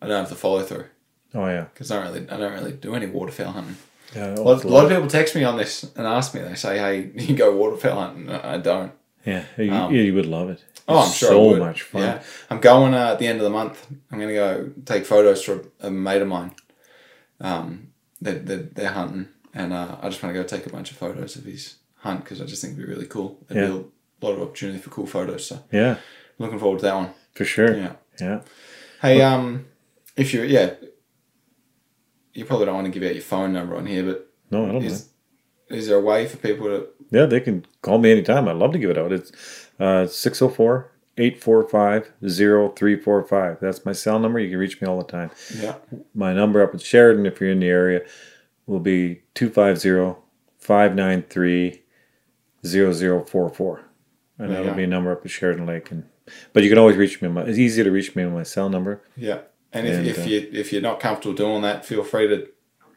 I don't have the follow through Oh yeah. because I don't really I don't really do any waterfowl hunting. Yeah. A lot, a lot of people text me on this and ask me. They say, "Hey, you go waterfowl hunting?" I don't. Yeah, you, Um, yeah, you would love it. Oh, I'm It's sure. So much fun. Yeah, I'm going uh, at the end of the month. I'm going to go take photos for a, a mate of mine. Um, they're, they're, they're hunting, and uh, I just want to go take a bunch of photos of his hunt because I just think it'd be really cool. It'd Yeah. be a lot of opportunity for cool photos. So Yeah, looking forward to that one. for sure. Yeah. Yeah. Hey, um, if you're yeah, you probably don't want to give out your phone number on here, but No, I don't know. is is there a way for people to? Yeah, they can call me anytime. I'd love to give it out. It's uh 604 845 0345. That's my cell number. You can reach me all the time. Yeah. My number up in Sheridan, if you're in the area, will be 250 593 0044. And that'll be a number up at Sheridan Lake. And But you can always reach me. On my, it's easy to reach me on my cell number. Yeah, and if, And, if uh, you if you're not comfortable doing that, feel free to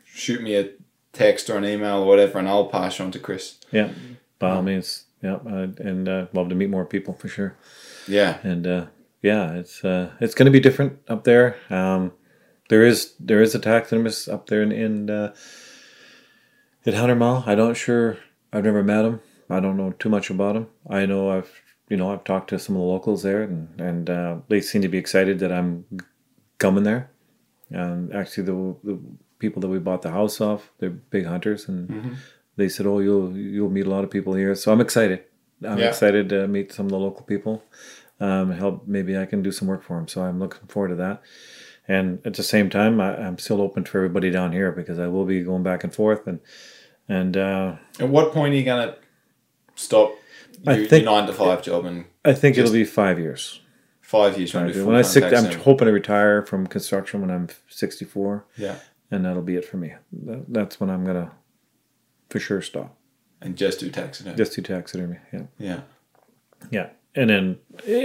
shoot me a text or an email or whatever, and I'll pass on to Chris. Yeah, by all means. Yeah, uh, and uh, love to meet more people for sure. Yeah, and uh, yeah, it's uh, it's going to be different up there. Um, there is there is a taxidermist up there in in uh, at Hundred Mile. I don't sure. I've never met him. I don't know too much about them. I know I've you know I've talked to some of the locals there, and and uh, they seem to be excited that I'm coming there. And actually, the the people that we bought the house off, they're big hunters, and they said, "Oh, you'll you'll meet a lot of people here." So I'm excited. I'm Yeah. excited to meet some of the local people. Um, help maybe I can do some work for them. So I'm looking forward to that. And at the same time, I, I'm still open for everybody down here because I will be going back and forth and and uh, At what point are you gonna stop I your, think- your nine to five job and I think it'll be five years. five years? When, when I six, I'm hoping to retire from construction when I'm 64, yeah, and that'll be it for me. That, that's when I'm gonna for sure stop. and just do taxidermy. Just do taxidermy. Yeah. yeah, Yeah, and then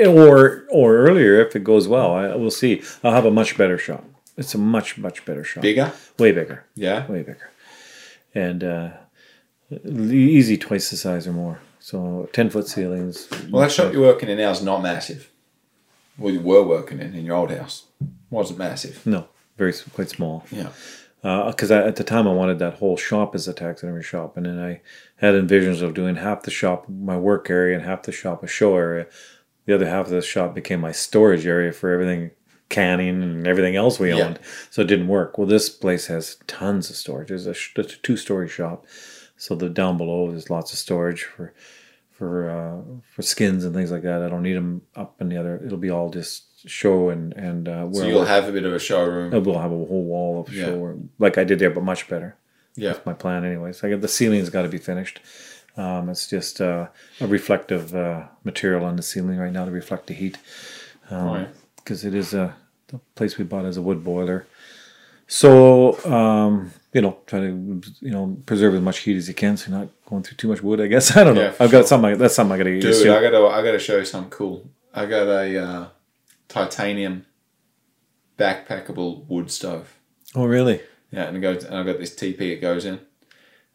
or or earlier if it goes well, I we'll see. I'll have a much better shot. It's a much much better shot. bigger. way bigger, Yeah, way bigger, and uh, easy twice the size or more. So ten foot ceilings. well, that shop you're working in now is not massive. Well, you were working in in your old house. Wasn't massive. No, very quite small. Yeah, uh, Because I at the time I wanted that whole shop as a taxidermy shop, and then I had envisions of doing half the shop my work area and half the shop a show area. The other half of the shop became my storage area for everything canning and everything else we Yeah. owned. So it didn't work. Well, this place has tons of storage. There's a, sh- it's a two story shop, so the down below there's lots of storage for for uh, for skins and things like that. I don't need them up in the other. It'll be all just show and and uh, so you'll have a bit of a showroom. we'll have a whole wall of Yeah. show like I did there, but much better Yeah, my plan anyway. So I got the ceiling's got to be finished. Um, it's just uh, a reflective uh, material on the ceiling right now to reflect the heat right. because it is a the place we bought as a wood boiler. So um, you know, try to you know preserve as much heat as you can, so you're not going through too much wood. I guess I don't know. Yeah, I've got sure. something. That's something I got to get used Dude. I gotta I gotta show you something cool. I got a uh, titanium backpackable wood stove. oh, really? Yeah, and it goes and I've got this TP it goes in.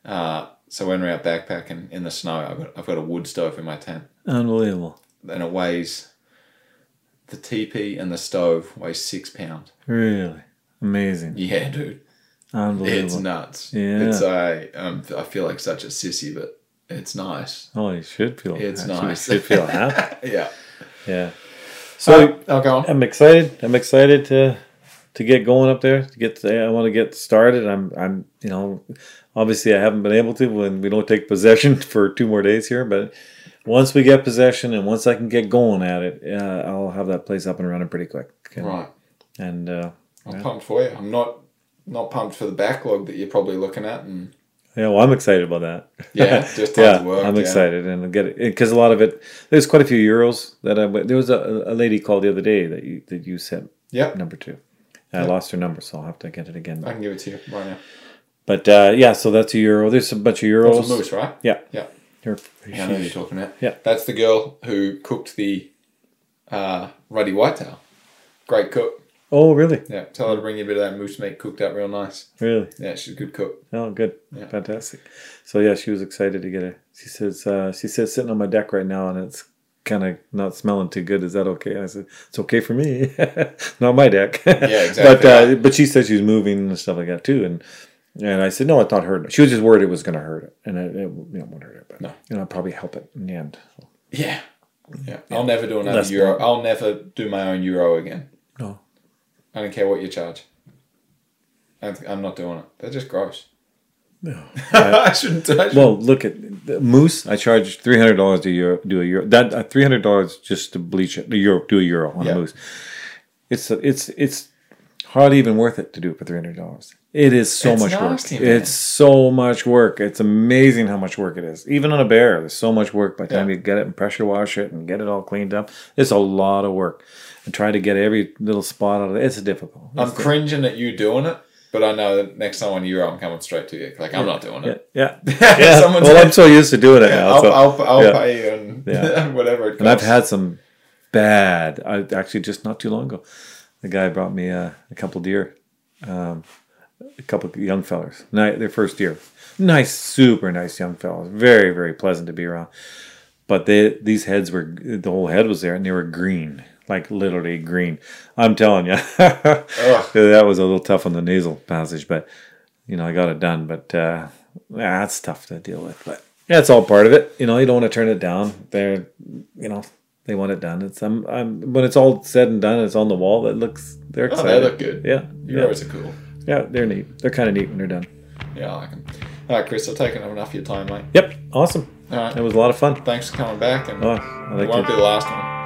Uh, so when we're out backpacking in the snow, I've got I've got a wood stove in my tent, Unbelievable. and it weighs. The TP and the stove weighs six pounds. Really amazing. Yeah, dude, Unbelievable. it's nuts. Yeah. it's I um, I feel like such a sissy, but it's nice. oh, you should feel. It's actually, nice. You should feel happy. Yeah. Yeah. So I'll go on. I'm excited. I'm excited to to get going up there. To get I want to get started. I'm I'm you know obviously I haven't been able to when we don't take possession for two more days here, but once we get possession and once I can get going at it, uh, I'll have that place up and running pretty quick. And, Right. And uh, I'm pumped for you. I'm not not pumped for the backlog that you're probably looking at, and yeah, well, I'm excited about that. Yeah, just yeah, work, I'm yeah. excited and get it because a lot of it. There's quite a few euros that I. There was a, a lady called the other day that you that you sent yep, number two. I lost her number, so I'll have to get it again. I can give it to you right now. But uh, yeah, so that's a euro. There's a bunch of euros. That's a moose, right? Yeah, Yeah. You're- Yeah, I know who you're talking about. Yeah. That's the girl who cooked the uh, ruddy whitetail. Great cook. Oh, really? Yeah, tell her to bring you a bit of that moose meat cooked up real nice. Really? Yeah, she's a good cook. Oh, good. Yeah. Fantastic. So yeah, she was excited to get it. She says uh, she says sitting on my deck right now, and it's kind of not smelling too good. Is that okay? I said it's okay for me, not my deck. Yeah, exactly. but uh, but she said she's moving and stuff like that too, and. And I said, no, it's not hurting. She was just worried it was going to hurt it, and it, it you know, won't hurt it, but No. you know, I'll probably help it in the end. So, Yeah. Yeah. I'll never do another euro. I'll never do my own euro again. No. I don't care what you charge. I'm I'm not doing it. They're just gross. No. I shouldn't. I shouldn't. Well, look at the moose. I charge three hundred dollars a euro, do a euro. That uh, three hundred dollars just to bleach it. The euro, do a euro on Yeah. a moose. It's it's it's hardly even worth it to do it for three hundred dollars. It is so It's much nasty, work. man. It's so much work. It's amazing how much work it is. Even on a bear, there's so much work. By the time Yeah. you get it and pressure wash it and get it all cleaned up, it's a lot of work. And try to get every little spot out of it. It's difficult. I'm It's cringing at you doing it, but I know that next time on euro, I'm coming straight to you. Like I'm not doing it. yeah. Yeah, yeah. well, said- I'm so used to doing it now. I'll, so- I'll, I'll yeah. pay you and Yeah. whatever. And I've had some bad. I actually just not too long ago, the guy brought me uh, a couple deer, um, a couple young fellers. Night their first deer, nice, super nice young fellas. Very very pleasant to be around. But they these heads were the whole head was there and they were green, like literally green. I'm telling you, that was a little tough on the nasal passage, but you know I got it done. But uh, yeah, that's tough to deal with. But yeah, it's all part of it. You know, you don't want to turn it down. They're, you know, they want it done. It's I'm, I'm when it's all said and done, it's on the wall. It looks they're Oh, they look good. Yeah, Your yeah, Euros are cool. yeah. They're neat. They're kind of neat when they're done. Yeah, I like them. All right, Chris, I've taken up enough of your time, mate. Yep, awesome. All right. It was a lot of fun. Thanks for coming back, and Oh, I it like won't be the last one.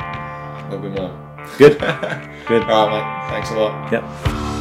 There'll be more. Good, good. All right, mate. Thanks a lot. Yep.